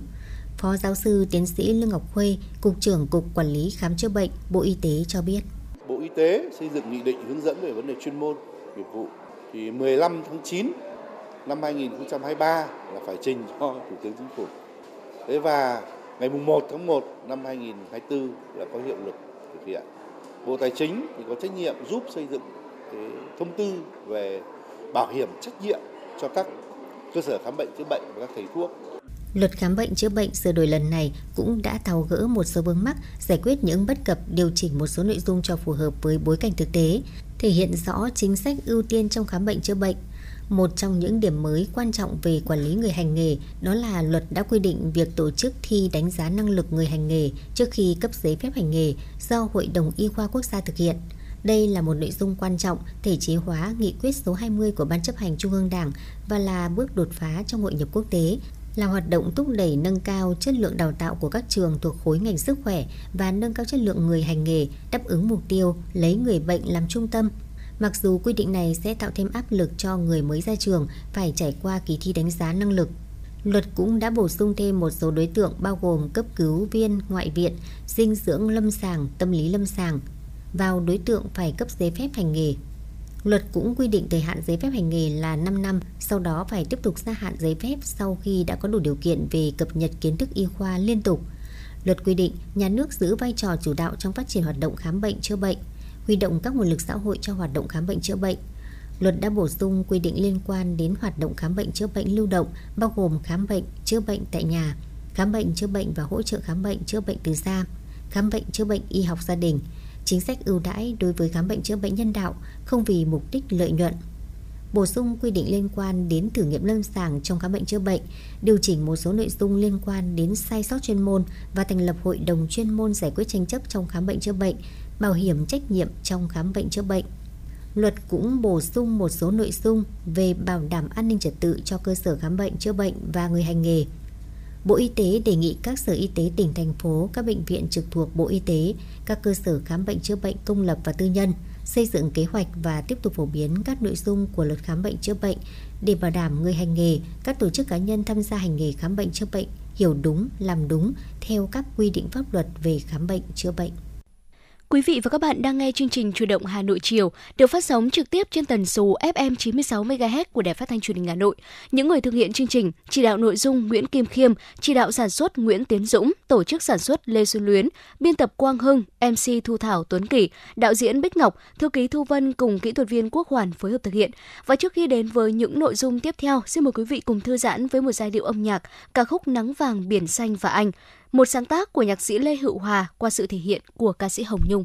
Phó giáo sư tiến sĩ Lương Ngọc Khuê, Cục trưởng Cục Quản lý Khám chữa bệnh, Bộ Y tế cho biết. Bộ Y tế xây dựng nghị định hướng dẫn về vấn đề chuyên môn, nghiệp vụ thì 15 tháng 9 năm 2023 là phải trình cho Thủ tướng Chính phủ. Thế và ngày 1 tháng 1 năm 2024 là có hiệu lực thực hiện. Bộ Tài chính thì có trách nhiệm giúp xây dựng cái thông tư về bảo hiểm trách nhiệm cho các cơ sở khám bệnh chữa bệnh và các thầy thuốc Luật khám bệnh chữa bệnh sửa đổi lần này cũng đã tháo gỡ một số vướng mắc, giải quyết những bất cập, điều chỉnh một số nội dung cho phù hợp với bối cảnh thực tế, thể hiện rõ chính sách ưu tiên trong khám bệnh chữa bệnh. Một trong những điểm mới quan trọng về quản lý người hành nghề đó là luật đã quy định việc tổ chức thi đánh giá năng lực người hành nghề trước khi cấp giấy phép hành nghề do Hội đồng Y khoa Quốc gia thực hiện. Đây là một nội dung quan trọng thể chế hóa nghị quyết số 20 của Ban chấp hành Trung ương Đảng và là bước đột phá trong hội nhập quốc tế, là hoạt động thúc đẩy nâng cao chất lượng đào tạo của các trường thuộc khối ngành sức khỏe và nâng cao chất lượng người hành nghề, đáp ứng mục tiêu lấy người bệnh làm trung tâm. Mặc dù quy định này sẽ tạo thêm áp lực cho người mới ra trường phải trải qua kỳ thi đánh giá năng lực. Luật cũng đã bổ sung thêm một số đối tượng bao gồm cấp cứu viên, ngoại viện, dinh dưỡng lâm sàng, tâm lý lâm sàng vào đối tượng phải cấp giấy phép hành nghề. Luật cũng quy định thời hạn giấy phép hành nghề là 5 năm, sau đó phải tiếp tục gia hạn giấy phép sau khi đã có đủ điều kiện về cập nhật kiến thức y khoa liên tục. Luật quy định nhà nước giữ vai trò chủ đạo trong phát triển hoạt động khám bệnh chữa bệnh, huy động các nguồn lực xã hội cho hoạt động khám bệnh chữa bệnh. Luật đã bổ sung quy định liên quan đến hoạt động khám bệnh chữa bệnh lưu động, bao gồm khám bệnh chữa bệnh tại nhà, khám bệnh chữa bệnh và hỗ trợ khám bệnh chữa bệnh từ xa, khám bệnh chữa bệnh y học gia đình, chính sách ưu đãi đối với khám bệnh chữa bệnh nhân đạo không vì mục đích lợi nhuận. Bổ sung quy định liên quan đến thử nghiệm lâm sàng trong khám bệnh chữa bệnh, điều chỉnh một số nội dung liên quan đến sai sót chuyên môn và thành lập hội đồng chuyên môn giải quyết tranh chấp trong khám bệnh chữa bệnh, bảo hiểm trách nhiệm trong khám bệnh chữa bệnh. Luật cũng bổ sung một số nội dung về bảo đảm an ninh trật tự cho cơ sở khám bệnh chữa bệnh và người hành nghề. Bộ Y tế đề nghị các sở y tế tỉnh thành phố, các bệnh viện trực thuộc Bộ Y tế, các cơ sở khám bệnh chữa bệnh công lập và tư nhân xây dựng kế hoạch và tiếp tục phổ biến các nội dung của luật khám bệnh chữa bệnh để bảo đảm người hành nghề, các tổ chức cá nhân tham gia hành nghề khám bệnh chữa bệnh hiểu đúng, làm đúng theo các quy định pháp luật về khám bệnh chữa bệnh. Quý vị và các bạn đang nghe chương trình Chủ động Hà Nội chiều được phát sóng trực tiếp trên tần số FM 96 MHz của Đài Phát thanh Truyền hình Hà Nội. Những người thực hiện chương trình, chỉ đạo nội dung Nguyễn Kim Khiêm, chỉ đạo sản xuất Nguyễn Tiến Dũng, tổ chức sản xuất Lê Xuân Luyến, biên tập Quang Hưng, MC Thu Thảo Tuấn Kỳ, đạo diễn Bích Ngọc, thư ký Thu Vân cùng kỹ thuật viên Quốc Hoàn phối hợp thực hiện. Và trước khi đến với những nội dung tiếp theo, xin mời quý vị cùng thư giãn với một giai điệu âm nhạc ca khúc Nắng vàng biển xanh và anh một sáng tác của nhạc sĩ Lê Hữu Hòa qua sự thể hiện của ca sĩ Hồng Nhung.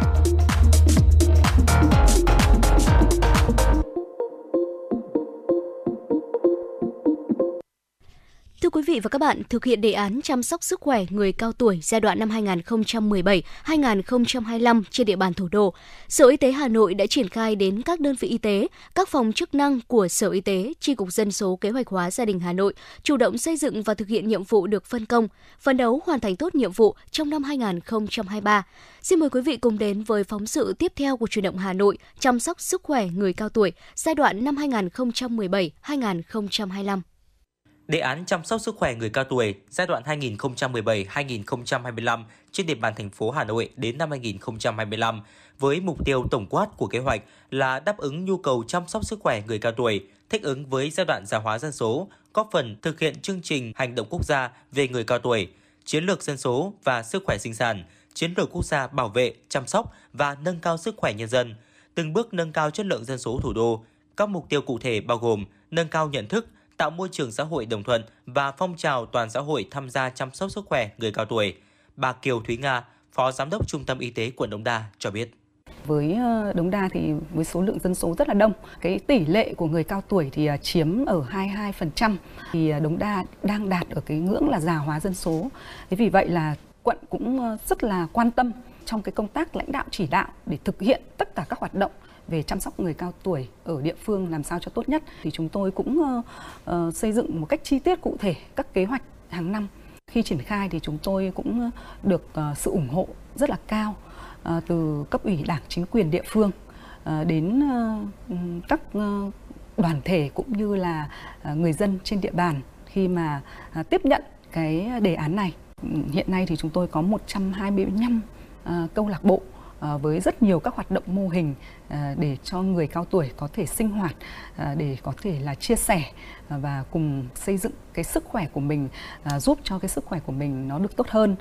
Bạn, thực hiện đề án chăm sóc sức khỏe người cao tuổi giai đoạn năm 2017-2025 trên địa bàn thủ đô, Sở Y tế Hà Nội đã triển khai đến các đơn vị y tế, các phòng chức năng của Sở Y tế, tri cục Dân số Kế hoạch hóa gia đình Hà Nội chủ động xây dựng và thực hiện nhiệm vụ được phân công, phấn đấu hoàn thành tốt nhiệm vụ trong năm 2023. Xin mời quý vị cùng đến với phóng sự tiếp theo của truyền động Hà Nội chăm sóc sức khỏe người cao tuổi giai đoạn năm 2017-2025. Đề án chăm sóc sức khỏe người cao tuổi giai đoạn 2017-2025 trên địa bàn thành phố Hà Nội đến năm 2025 với mục tiêu tổng quát của kế hoạch là đáp ứng nhu cầu chăm sóc sức khỏe người cao tuổi, thích ứng với giai đoạn già hóa dân số, góp phần thực hiện chương trình hành động quốc gia về người cao tuổi, chiến lược dân số và sức khỏe sinh sản, chiến lược quốc gia bảo vệ, chăm sóc và nâng cao sức khỏe nhân dân, từng bước nâng cao chất lượng dân số thủ đô. Các mục tiêu cụ thể bao gồm nâng cao nhận thức, tạo môi trường xã hội đồng thuận và phong trào toàn xã hội tham gia chăm sóc sức khỏe người cao tuổi. Bà Kiều Thúy Nga, Phó Giám đốc Trung tâm Y tế quận Đống Đa cho biết. Với ờ, Đống Đa thì với số lượng dân số rất là đông, cái tỷ lệ của người cao tuổi thì ờ, chiếm ở 22%, thì ờ, Đống Đa đang đạt ở cái ngưỡng là già hóa dân số. Thế vì vậy là quận cũng rất là quan tâm trong cái công tác lãnh đạo chỉ đạo để thực hiện tất cả các hoạt động về chăm sóc người cao tuổi ở địa phương làm sao cho tốt nhất thì chúng tôi cũng uh, uh, xây dựng một cách chi tiết cụ thể các kế hoạch hàng năm. Khi triển khai thì chúng tôi cũng được uh, sự ủng hộ rất là cao uh, từ cấp ủy đảng chính quyền địa phương uh, đến uh, các uh, đoàn thể cũng như là uh, người dân trên địa bàn khi mà uh, tiếp nhận cái đề án này. Hiện nay thì chúng tôi có 125 uh, câu lạc bộ Ờ, với rất nhiều các hoạt động mô hình ờ, để cho người cao tuổi có thể sinh hoạt ờ, để có thể là chia sẻ và cùng xây dựng cái sức khỏe của mình giúp cho cái sức khỏe của mình nó được tốt hơn.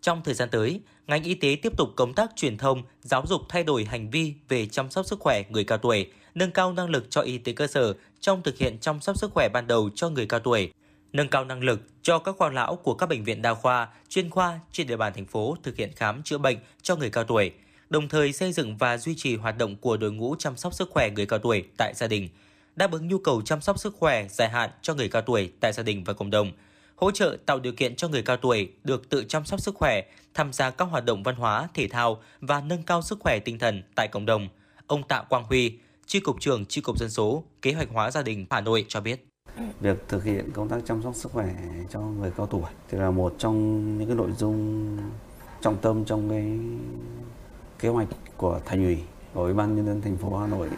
Trong thời gian tới, ngành y tế tiếp tục công tác truyền thông, giáo dục thay đổi hành vi về chăm sóc sức khỏe người cao tuổi, nâng cao năng lực cho y tế cơ sở trong thực hiện chăm sóc sức khỏe ban đầu cho người cao tuổi nâng cao năng lực cho các khoa lão của các bệnh viện đa khoa, chuyên khoa trên địa bàn thành phố thực hiện khám chữa bệnh cho người cao tuổi, đồng thời xây dựng và duy trì hoạt động của đội ngũ chăm sóc sức khỏe người cao tuổi tại gia đình, đáp ứng nhu cầu chăm sóc sức khỏe dài hạn cho người cao tuổi tại gia đình và cộng đồng, hỗ trợ tạo điều kiện cho người cao tuổi được tự chăm sóc sức khỏe, tham gia các hoạt động văn hóa, thể thao và nâng cao sức khỏe tinh thần tại cộng đồng. Ông Tạ Quang Huy, Tri cục trưởng Tri cục dân số, kế hoạch hóa gia đình Hà Nội cho biết việc thực hiện công tác chăm sóc sức khỏe cho người cao tuổi thì là một trong những cái nội dung trọng tâm trong cái kế hoạch của thành ủy của ủy ban nhân dân thành phố Hà Nội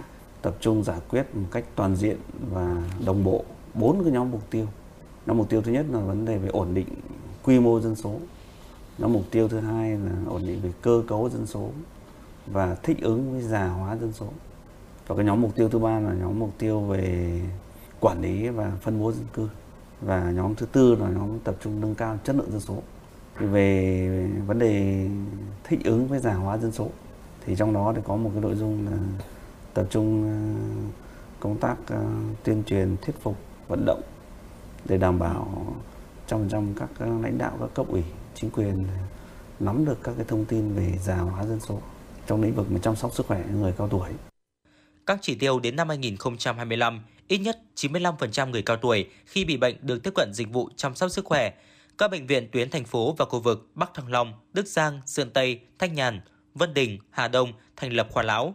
tập trung giải quyết một cách toàn diện và đồng bộ bốn cái nhóm mục tiêu. Nhóm mục tiêu thứ nhất là vấn đề về ổn định quy mô dân số. Nhóm mục tiêu thứ hai là ổn định về cơ cấu dân số và thích ứng với già hóa dân số. Và cái nhóm mục tiêu thứ ba là nhóm mục tiêu về quản lý và phân bố dân cư và nhóm thứ tư là nhóm tập trung nâng cao chất lượng dân số về vấn đề thích ứng với già hóa dân số, thì trong đó thì có một cái nội dung là tập trung ờ, công tác ờ, tuyên truyền, thuyết phục, vận động để đảm bảo trong trong các ờ, lãnh đạo, các cấp ủy, chính quyền nắm được các cái thông tin về già hóa dân số trong lĩnh vực chăm sóc sức khỏe người cao tuổi. Các chỉ tiêu đến năm 2025 ít nhất 95% người cao tuổi khi bị bệnh được tiếp cận dịch vụ chăm sóc sức khỏe. Các bệnh viện tuyến thành phố và khu vực Bắc Thăng Long, Đức Giang, Sơn Tây, Thanh Nhàn, Vân Đình, Hà Đông thành lập khoa lão.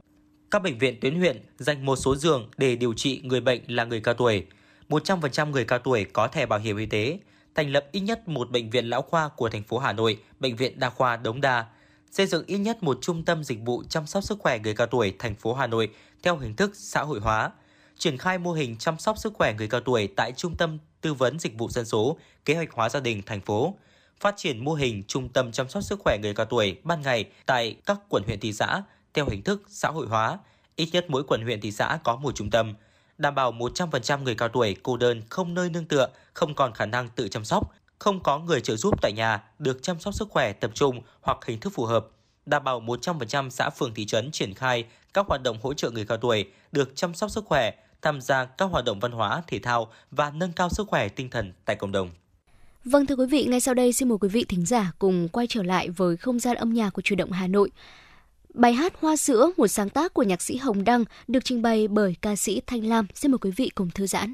Các bệnh viện tuyến huyện dành một số giường để điều trị người bệnh là người cao tuổi. 100% người cao tuổi có thẻ bảo hiểm y tế, thành lập ít nhất một bệnh viện lão khoa của thành phố Hà Nội, bệnh viện đa khoa Đống Đa, xây dựng ít nhất một trung tâm dịch vụ chăm sóc sức khỏe người cao tuổi thành phố Hà Nội theo hình thức xã hội hóa – triển khai mô hình chăm sóc sức khỏe người cao tuổi tại Trung tâm Tư vấn Dịch vụ Dân số, Kế hoạch hóa gia đình thành phố, phát triển mô hình trung tâm chăm sóc sức khỏe người cao tuổi ban ngày tại các quận huyện thị xã theo hình thức xã hội hóa, ít nhất mỗi quận huyện thị xã có một trung tâm, đảm bảo 100% người cao tuổi cô đơn không nơi nương tựa, không còn khả năng tự chăm sóc, không có người trợ giúp tại nhà được chăm sóc sức khỏe tập trung hoặc hình thức phù hợp, đảm bảo 100% xã phường thị trấn triển khai các hoạt động hỗ trợ người cao tuổi được chăm sóc sức khỏe, tham gia các hoạt động văn hóa, thể thao và nâng cao sức khỏe tinh thần tại cộng đồng. Vâng thưa quý vị, ngay sau đây xin mời quý vị thính giả cùng quay trở lại với không gian âm nhạc của Chủ động Hà Nội. Bài hát Hoa sữa, một sáng tác của nhạc sĩ Hồng Đăng, được trình bày bởi ca sĩ Thanh Lam. Xin mời quý vị cùng thư giãn.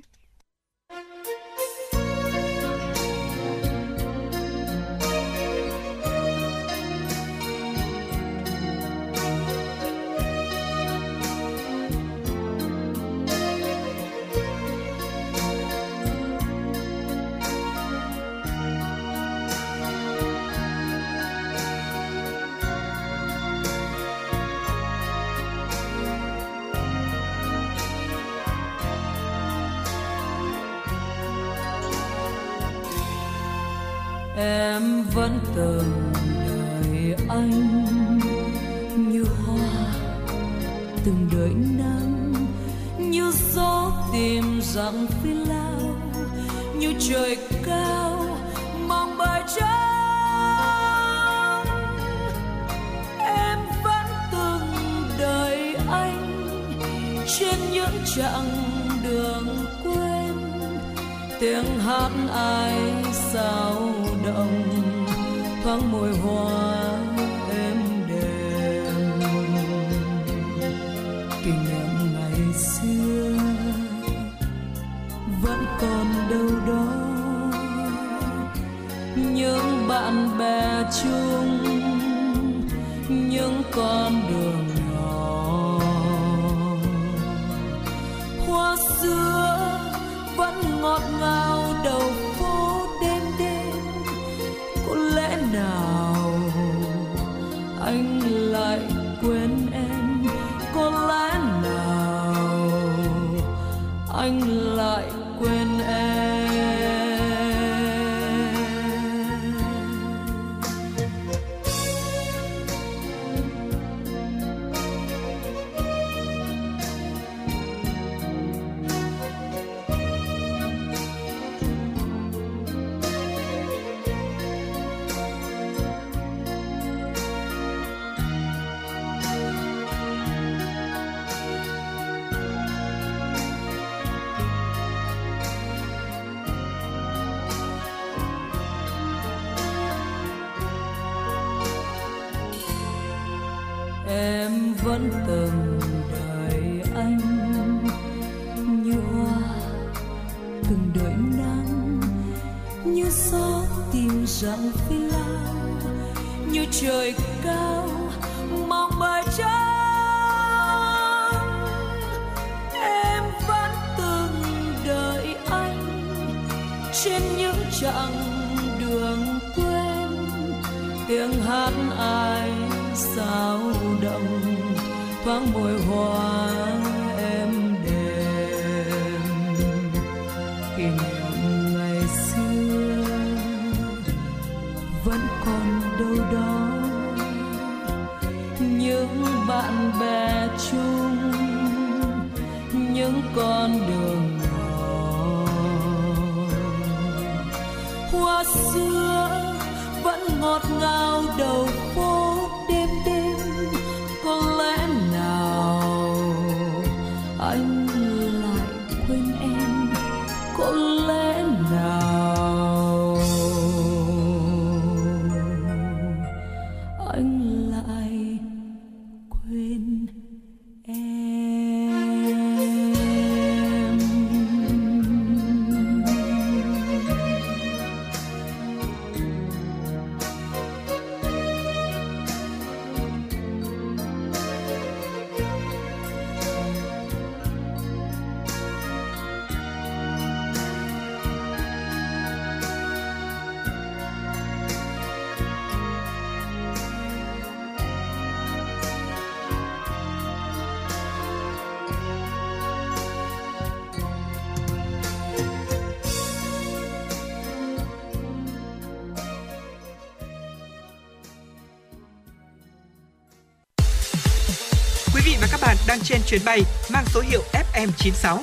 Đang trên chuyến bay mang số hiệu FM96.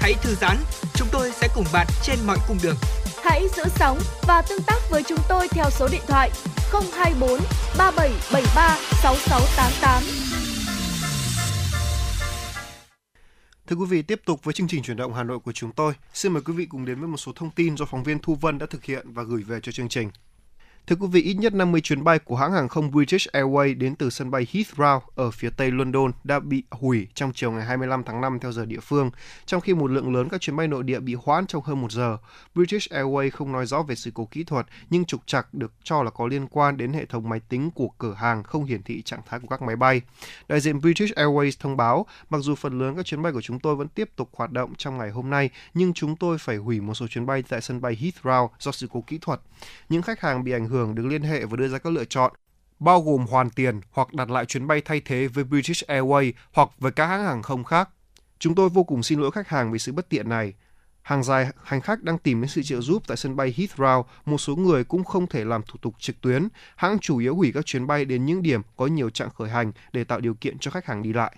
Hãy thư giãn, chúng tôi sẽ cùng bạn trên mọi cung đường. Hãy giữ sóng và tương tác với chúng tôi theo số điện thoại 024 3773 6688. Thưa quý vị, tiếp tục với chương trình chuyển động Hà Nội của chúng tôi. Xin mời quý vị cùng đến với một số thông tin do phóng viên Thu Vân đã thực hiện và gửi về cho chương trình. Thưa quý vị, ít nhất 50 chuyến bay của hãng hàng không British Airways đến từ sân bay Heathrow ở phía tây London đã bị hủy trong chiều ngày 25 tháng 5 theo giờ địa phương, trong khi một lượng lớn các chuyến bay nội địa bị hoãn trong hơn một giờ. British Airways không nói rõ về sự cố kỹ thuật, nhưng trục trặc được cho là có liên quan đến hệ thống máy tính của cửa hàng không hiển thị trạng thái của các máy bay. Đại diện British Airways thông báo, mặc dù phần lớn các chuyến bay của chúng tôi vẫn tiếp tục hoạt động trong ngày hôm nay, nhưng chúng tôi phải hủy một số chuyến bay tại sân bay Heathrow do sự cố kỹ thuật. Những khách hàng bị ảnh hưởng hưởng được liên hệ và đưa ra các lựa chọn, bao gồm hoàn tiền hoặc đặt lại chuyến bay thay thế với British Airways hoặc với các hãng hàng không khác. Chúng tôi vô cùng xin lỗi khách hàng vì sự bất tiện này. Hàng dài hành khách đang tìm đến sự trợ giúp tại sân bay Heathrow, một số người cũng không thể làm thủ tục trực tuyến. Hãng chủ yếu hủy các chuyến bay đến những điểm có nhiều trạng khởi hành để tạo điều kiện cho khách hàng đi lại.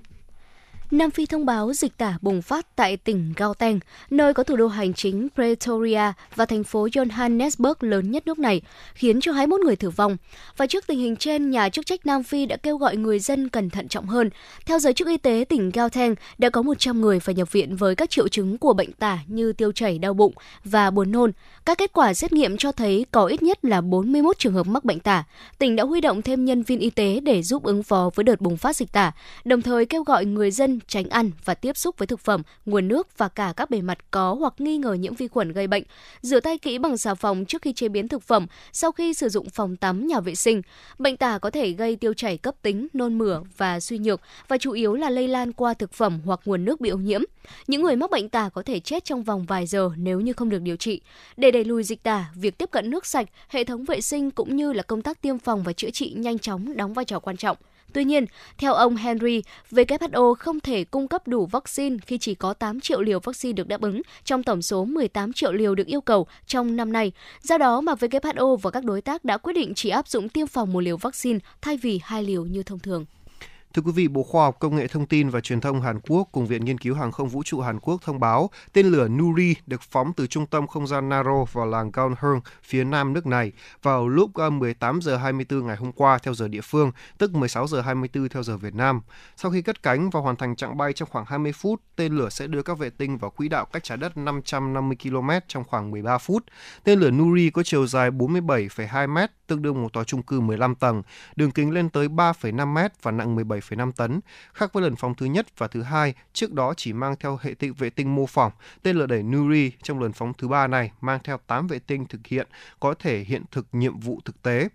Nam Phi thông báo dịch tả bùng phát tại tỉnh Gauteng, nơi có thủ đô hành chính Pretoria và thành phố Johannesburg lớn nhất nước này, khiến cho 21 người tử vong. Và trước tình hình trên, nhà chức trách Nam Phi đã kêu gọi người dân cẩn thận trọng hơn. Theo giới chức y tế tỉnh Gauteng, đã có 100 người phải nhập viện với các triệu chứng của bệnh tả như tiêu chảy đau bụng và buồn nôn. Các kết quả xét nghiệm cho thấy có ít nhất là 41 trường hợp mắc bệnh tả. Tỉnh đã huy động thêm nhân viên y tế để giúp ứng phó với đợt bùng phát dịch tả, đồng thời kêu gọi người dân tránh ăn và tiếp xúc với thực phẩm, nguồn nước và cả các bề mặt có hoặc nghi ngờ nhiễm vi khuẩn gây bệnh. Rửa tay kỹ bằng xà phòng trước khi chế biến thực phẩm, sau khi sử dụng phòng tắm, nhà vệ sinh. Bệnh tả có thể gây tiêu chảy cấp tính, nôn mửa và suy nhược và chủ yếu là lây lan qua thực phẩm hoặc nguồn nước bị ô nhiễm. Những người mắc bệnh tả có thể chết trong vòng vài giờ nếu như không được điều trị. Để đẩy lùi dịch tả, việc tiếp cận nước sạch, hệ thống vệ sinh cũng như là công tác tiêm phòng và chữa trị nhanh chóng đóng vai trò quan trọng. Tuy nhiên, theo ông Henry, WHO không thể cung cấp đủ vaccine khi chỉ có 8 triệu liều vaccine được đáp ứng trong tổng số 18 triệu liều được yêu cầu trong năm nay. Do đó mà WHO và các đối tác đã quyết định chỉ áp dụng tiêm phòng một liều vaccine thay vì hai liều như thông thường. Thưa quý vị, Bộ Khoa học Công nghệ Thông tin và Truyền thông Hàn Quốc cùng Viện Nghiên cứu Hàng không Vũ trụ Hàn Quốc thông báo tên lửa Nuri được phóng từ trung tâm không gian Naro vào làng Gyeonghang phía nam nước này vào lúc à, 18 giờ 24 ngày hôm qua theo giờ địa phương, tức 16 giờ 24 theo giờ Việt Nam. Sau khi cất cánh và hoàn thành chặng bay trong khoảng 20 phút, tên lửa sẽ đưa các vệ tinh vào quỹ đạo cách trái đất 550 km trong khoảng 13 phút. Tên lửa Nuri có chiều dài 47,2 m, tương đương một tòa trung cư 15 tầng, đường kính lên tới 3,5 m và nặng 17 7,5 tấn. Khác với lần phóng thứ nhất và thứ hai, trước đó chỉ mang theo hệ tinh vệ tinh mô phỏng, tên lửa đẩy Nuri trong lần phóng thứ ba này mang theo 8 vệ tinh thực hiện có thể hiện thực nhiệm vụ thực tế.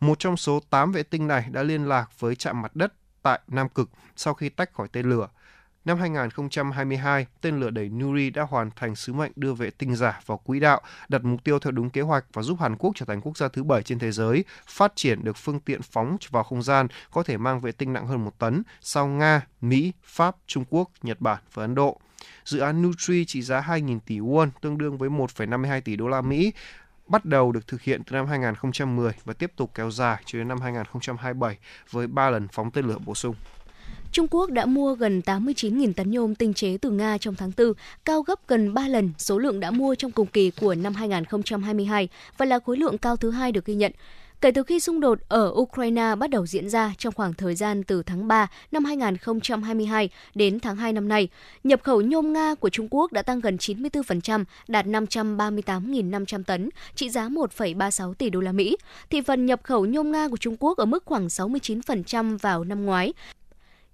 Một trong số 8 vệ tinh này đã liên lạc với trạm mặt đất tại Nam Cực sau khi tách khỏi tên lửa. Năm 2022, tên lửa đẩy Nuri đã hoàn thành sứ mệnh đưa vệ tinh giả vào quỹ đạo, đặt mục tiêu theo đúng kế hoạch và giúp Hàn Quốc trở thành quốc gia thứ bảy trên thế giới phát triển được phương tiện phóng vào không gian có thể mang vệ tinh nặng hơn một tấn sau Nga, Mỹ, Pháp, Trung Quốc, Nhật Bản và Ấn Độ. Dự án Nutri trị giá 2.000 tỷ won, tương đương với 1,52 tỷ đô la Mỹ, bắt đầu được thực hiện từ năm 2010 và tiếp tục kéo dài cho đến năm 2027 với 3 lần phóng tên lửa bổ sung. Trung Quốc đã mua gần 89.000 tấn nhôm tinh chế từ Nga trong tháng 4, cao gấp gần 3 lần số lượng đã mua trong cùng kỳ của năm 2022 và là khối lượng cao thứ hai được ghi nhận. Kể từ khi xung đột ở Ukraine bắt đầu diễn ra trong khoảng thời gian từ tháng 3 năm 2022 đến tháng 2 năm nay, nhập khẩu nhôm Nga của Trung Quốc đã tăng gần 94%, đạt 538.500 tấn, trị giá 1,36 tỷ đô la Mỹ. Thị phần nhập khẩu nhôm Nga của Trung Quốc ở mức khoảng 69% vào năm ngoái,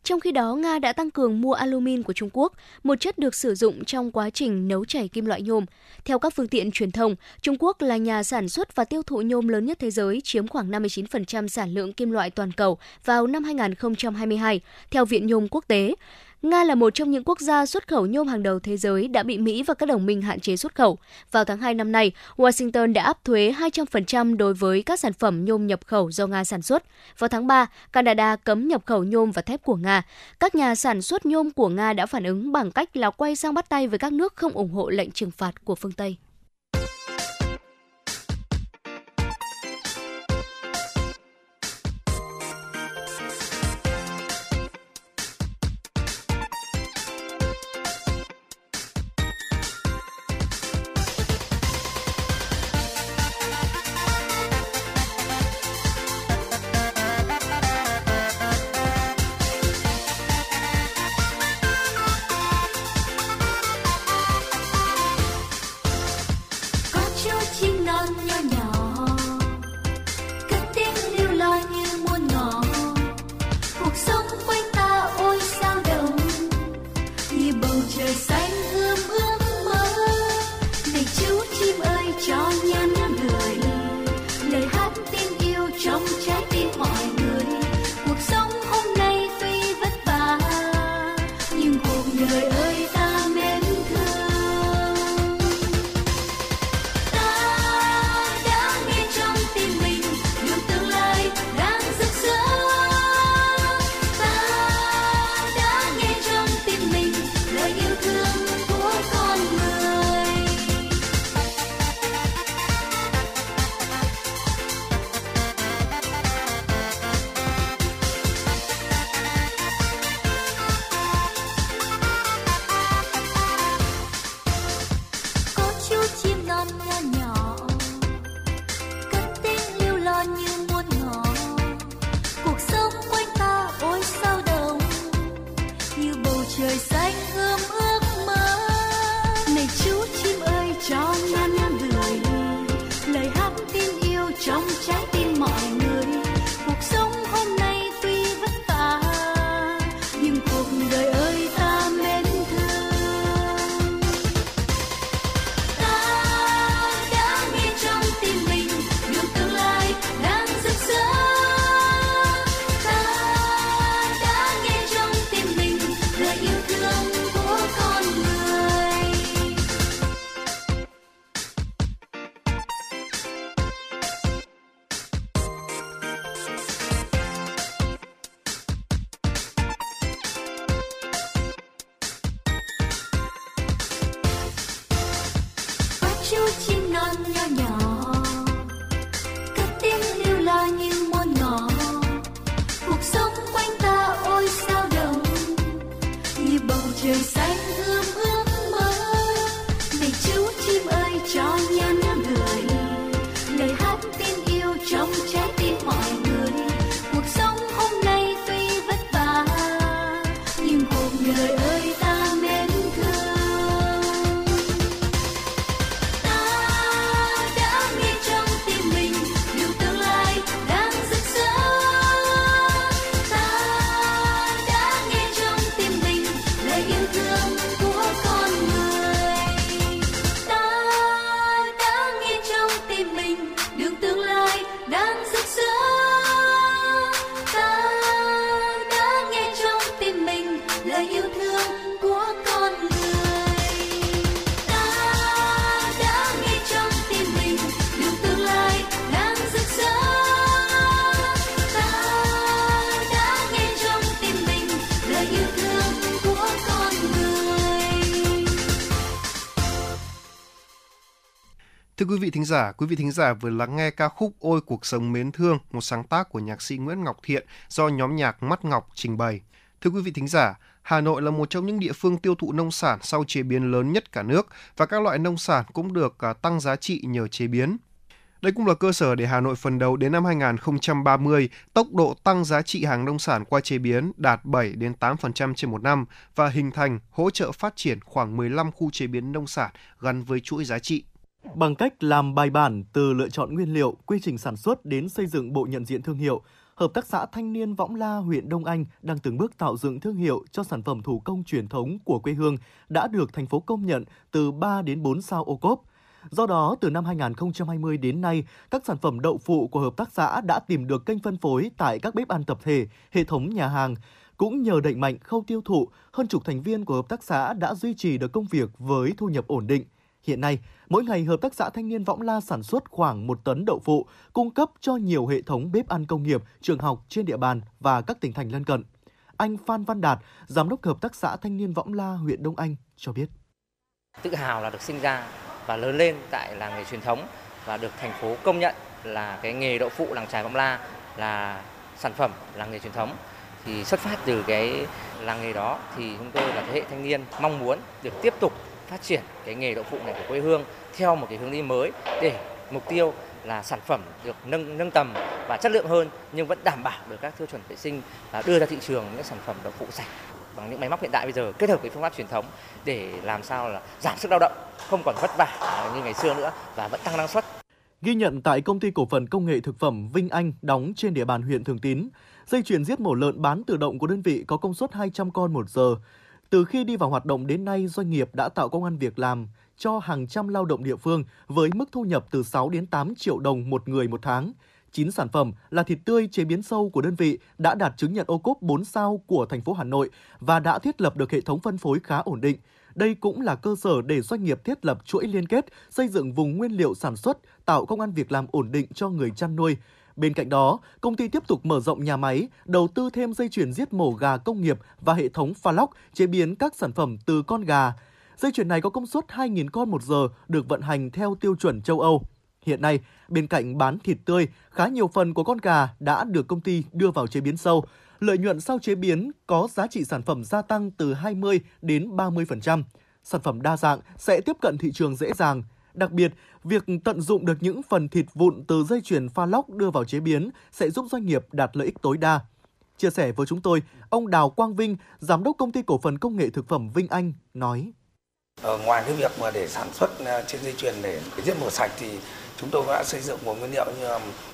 trong khi đó, Nga đã tăng cường mua alumin của Trung Quốc, một chất được sử dụng trong quá trình nấu chảy kim loại nhôm. Theo các phương tiện truyền thông, Trung Quốc là nhà sản xuất và tiêu thụ nhôm lớn nhất thế giới, chiếm khoảng 59% sản lượng kim loại toàn cầu vào năm 2022, theo Viện Nhôm Quốc tế. Nga là một trong những quốc gia xuất khẩu nhôm hàng đầu thế giới đã bị Mỹ và các đồng minh hạn chế xuất khẩu. Vào tháng 2 năm nay, Washington đã áp thuế 200% đối với các sản phẩm nhôm nhập khẩu do Nga sản xuất. Vào tháng 3, Canada cấm nhập khẩu nhôm và thép của Nga. Các nhà sản xuất nhôm của Nga đã phản ứng bằng cách là quay sang bắt tay với các nước không ủng hộ lệnh trừng phạt của phương Tây. Giả, quý vị thính giả vừa lắng nghe ca khúc Ôi cuộc sống mến thương, một sáng tác của nhạc sĩ Nguyễn Ngọc Thiện do nhóm nhạc Mắt Ngọc trình bày. Thưa quý vị thính giả, Hà Nội là một trong những địa phương tiêu thụ nông sản sau chế biến lớn nhất cả nước và các loại nông sản cũng được à, tăng giá trị nhờ chế biến. Đây cũng là cơ sở để Hà Nội phần đầu đến năm 2030, tốc độ tăng giá trị hàng nông sản qua chế biến đạt 7 đến 8% trên một năm và hình thành hỗ trợ phát triển khoảng 15 khu chế biến nông sản gắn với chuỗi giá trị. Bằng cách làm bài bản từ lựa chọn nguyên liệu, quy trình sản xuất đến xây dựng bộ nhận diện thương hiệu, Hợp tác xã Thanh niên Võng La, huyện Đông Anh đang từng bước tạo dựng thương hiệu cho sản phẩm thủ công truyền thống của quê hương đã được thành phố công nhận từ 3 đến 4 sao ô cốp. Do đó, từ năm 2020 đến nay, các sản phẩm đậu phụ của hợp tác xã đã tìm được kênh phân phối tại các bếp ăn tập thể, hệ thống nhà hàng. Cũng nhờ đẩy mạnh khâu tiêu thụ, hơn chục thành viên của hợp tác xã đã duy trì được công việc với thu nhập ổn định. Hiện nay, mỗi ngày Hợp tác xã Thanh niên Võng La sản xuất khoảng 1 tấn đậu phụ, cung cấp cho nhiều hệ thống bếp ăn công nghiệp, trường học trên địa bàn và các tỉnh thành lân cận. Anh Phan Văn Đạt, Giám đốc Hợp tác xã Thanh niên Võng La, huyện Đông Anh cho biết. tự hào là được sinh ra và lớn lên tại làng nghề truyền thống và được thành phố công nhận là cái nghề đậu phụ làng trài Võng La là sản phẩm làng nghề truyền thống thì xuất phát từ cái làng nghề đó thì chúng tôi là thế hệ thanh niên mong muốn được tiếp tục phát triển cái nghề đậu phụ này của quê hương theo một cái hướng đi mới để mục tiêu là sản phẩm được nâng nâng tầm và chất lượng hơn nhưng vẫn đảm bảo được các tiêu chuẩn vệ sinh và đưa ra thị trường những sản phẩm đậu phụ sạch bằng những máy móc hiện đại bây giờ kết hợp với phương pháp truyền thống để làm sao là giảm sức lao động không còn vất vả à, như ngày xưa nữa và vẫn tăng năng suất Ghi nhận tại công ty cổ phần công nghệ thực phẩm Vinh Anh đóng trên địa bàn huyện Thường Tín, dây chuyền giết mổ lợn bán tự động của đơn vị có công suất 200 con một giờ. Từ khi đi vào hoạt động đến nay, doanh nghiệp đã tạo công an việc làm cho hàng trăm lao động địa phương với mức thu nhập từ 6 đến 8 triệu đồng một người một tháng. 9 sản phẩm là thịt tươi chế biến sâu của đơn vị đã đạt chứng nhận ô cốp 4 sao của thành phố Hà Nội và đã thiết lập được hệ thống phân phối khá ổn định. Đây cũng là cơ sở để doanh nghiệp thiết lập chuỗi liên kết, xây dựng vùng nguyên liệu sản xuất, tạo công an việc làm ổn định cho người chăn nuôi. Bên cạnh đó, công ty tiếp tục mở rộng nhà máy, đầu tư thêm dây chuyền giết mổ gà công nghiệp và hệ thống pha lóc chế biến các sản phẩm từ con gà. Dây chuyền này có công suất 2.000 con một giờ, được vận hành theo tiêu chuẩn châu Âu. Hiện nay, bên cạnh bán thịt tươi, khá nhiều phần của con gà đã được công ty đưa vào chế biến sâu. Lợi nhuận sau chế biến có giá trị sản phẩm gia tăng từ 20 đến 30%. Sản phẩm đa dạng sẽ tiếp cận thị trường dễ dàng. Đặc biệt, việc tận dụng được những phần thịt vụn từ dây chuyền pha lóc đưa vào chế biến sẽ giúp doanh nghiệp đạt lợi ích tối đa. Chia sẻ với chúng tôi, ông Đào Quang Vinh, giám đốc công ty cổ phần công nghệ thực phẩm Vinh Anh nói: Ở ngoài cái việc mà để sản xuất ờ, trên dây chuyền để giết mổ sạch thì chúng tôi đã xây dựng một nguyên liệu như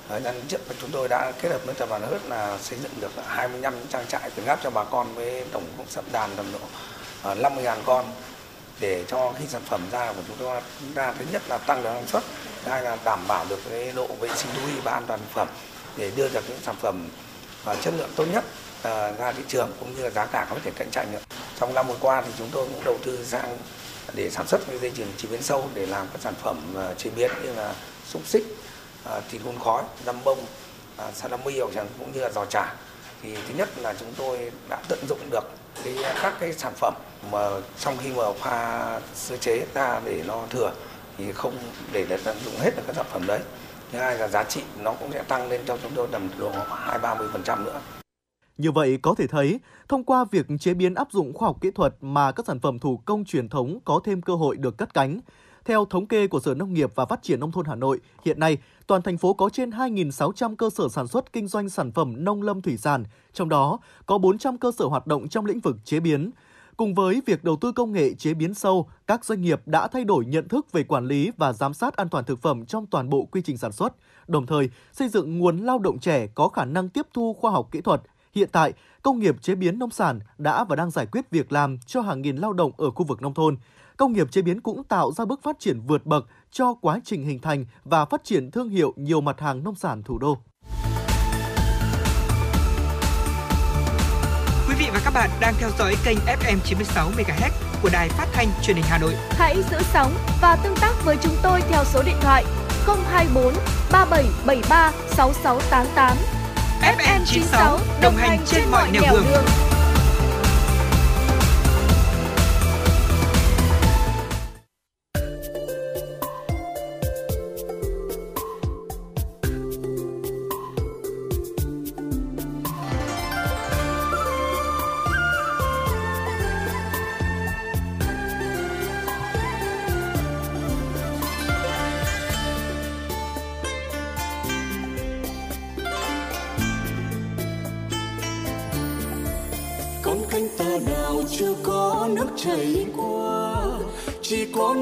ờ, nhân trước chúng tôi đã kết hợp với tập đoàn Hớt là xây dựng được 25 trang trại từ ngáp cho bà con với tổng cộng sắp đàn tầm độ 50.000 con để cho khi sản phẩm ra của chúng tôi ta thứ nhất là tăng được năng suất hai là đảm bảo được cái độ vệ sinh thú y và an toàn thực phẩm để đưa ra những sản phẩm và chất lượng tốt nhất à, ra thị trường cũng như là giá cả có thể cạnh tranh được. Trong năm vừa qua thì chúng tôi cũng đầu tư sang để sản xuất cái dây chuyền chế biến sâu để làm các sản phẩm à, chế biến như là xúc xích, à, thịt hun khói, dăm bông, uh, salami cũng như là giò chả. Thì thứ nhất là chúng tôi đã tận dụng được cái các cái sản phẩm mà trong khi mà pha sơ chế ra để nó thừa thì không để là tận dụng hết được các sản phẩm đấy thứ hai là giá trị nó cũng sẽ tăng lên cho chúng tôi tầm độ hai ba mươi phần trăm nữa như vậy có thể thấy, thông qua việc chế biến áp dụng khoa học kỹ thuật mà các sản phẩm thủ công truyền thống có thêm cơ hội được cất cánh. Theo thống kê của Sở Nông nghiệp và Phát triển Nông thôn Hà Nội, hiện nay toàn thành phố có trên 2.600 cơ sở sản xuất kinh doanh sản phẩm nông lâm thủy sản, trong đó có 400 cơ sở hoạt động trong lĩnh vực chế biến. Cùng với việc đầu tư công nghệ chế biến sâu, các doanh nghiệp đã thay đổi nhận thức về quản lý và giám sát an toàn thực phẩm trong toàn bộ quy trình sản xuất, đồng thời xây dựng nguồn lao động trẻ có khả năng tiếp thu khoa học kỹ thuật. Hiện tại, công nghiệp chế biến nông sản đã và đang giải quyết việc làm cho hàng nghìn lao động ở khu vực nông thôn. Công nghiệp chế biến cũng tạo ra bước phát triển vượt bậc cho quá trình hình thành và phát triển thương hiệu nhiều mặt hàng nông sản thủ đô. Quý vị và các bạn đang theo dõi kênh FM 96 MHz của đài phát thanh truyền hình Hà Nội. Hãy giữ sóng và tương tác với chúng tôi theo số điện thoại 024 3773 6688. FM 96 đồng hành trên mọi nẻo đường. đường.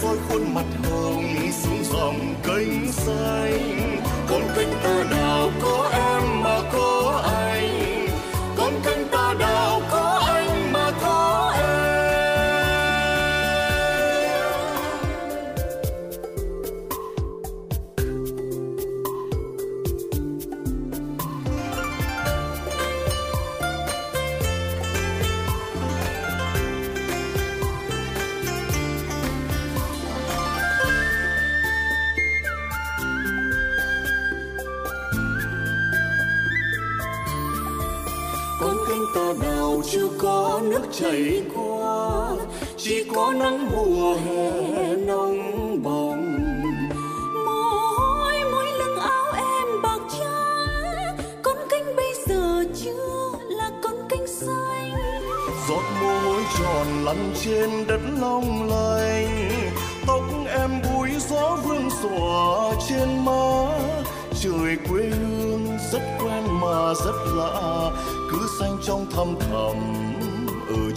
我混。thấy qua, chỉ có nắng mùa hè nóng bỏng. Mồ hôi mỗi lưng áo em bạc trắng, con kênh bây giờ chưa là con kênh xanh. Giọt mồ hôi tròn lăn trên đất long lanh tóc em búi gió vương xòa trên má. Trời quê hương rất quen mà rất lạ, cứ xanh trong thăm thầm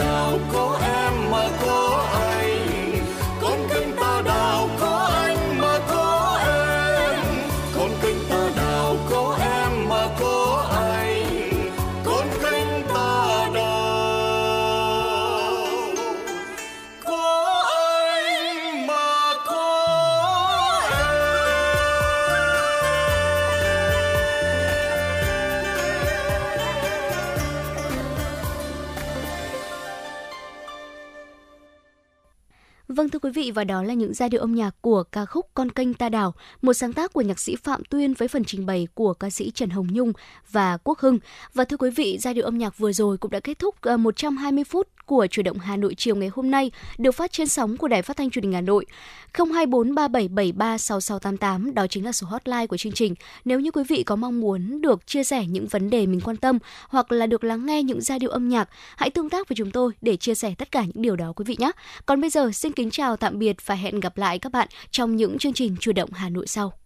kênh ta quý vị và đó là những giai điệu âm nhạc của ca khúc Con kênh ta đào, một sáng tác của nhạc sĩ Phạm Tuyên với phần trình bày của ca sĩ Trần Hồng Nhung và Quốc Hưng. Và thưa quý vị, giai điệu âm nhạc vừa rồi cũng đã kết thúc ờ, 120 phút của chủ động Hà Nội chiều ngày hôm nay được phát trên sóng của Đài Phát thanh Truyền hình Hà Nội. 02437736688 đó chính là số hotline của chương trình. Nếu như quý vị có mong muốn được chia sẻ những vấn đề mình quan tâm hoặc là được lắng nghe những giai điệu âm nhạc, hãy tương tác với chúng tôi để chia sẻ tất cả những điều đó quý vị nhé. Còn bây giờ xin kính chào chào, tạm biệt và hẹn gặp lại các bạn trong những chương trình chủ động Hà Nội sau.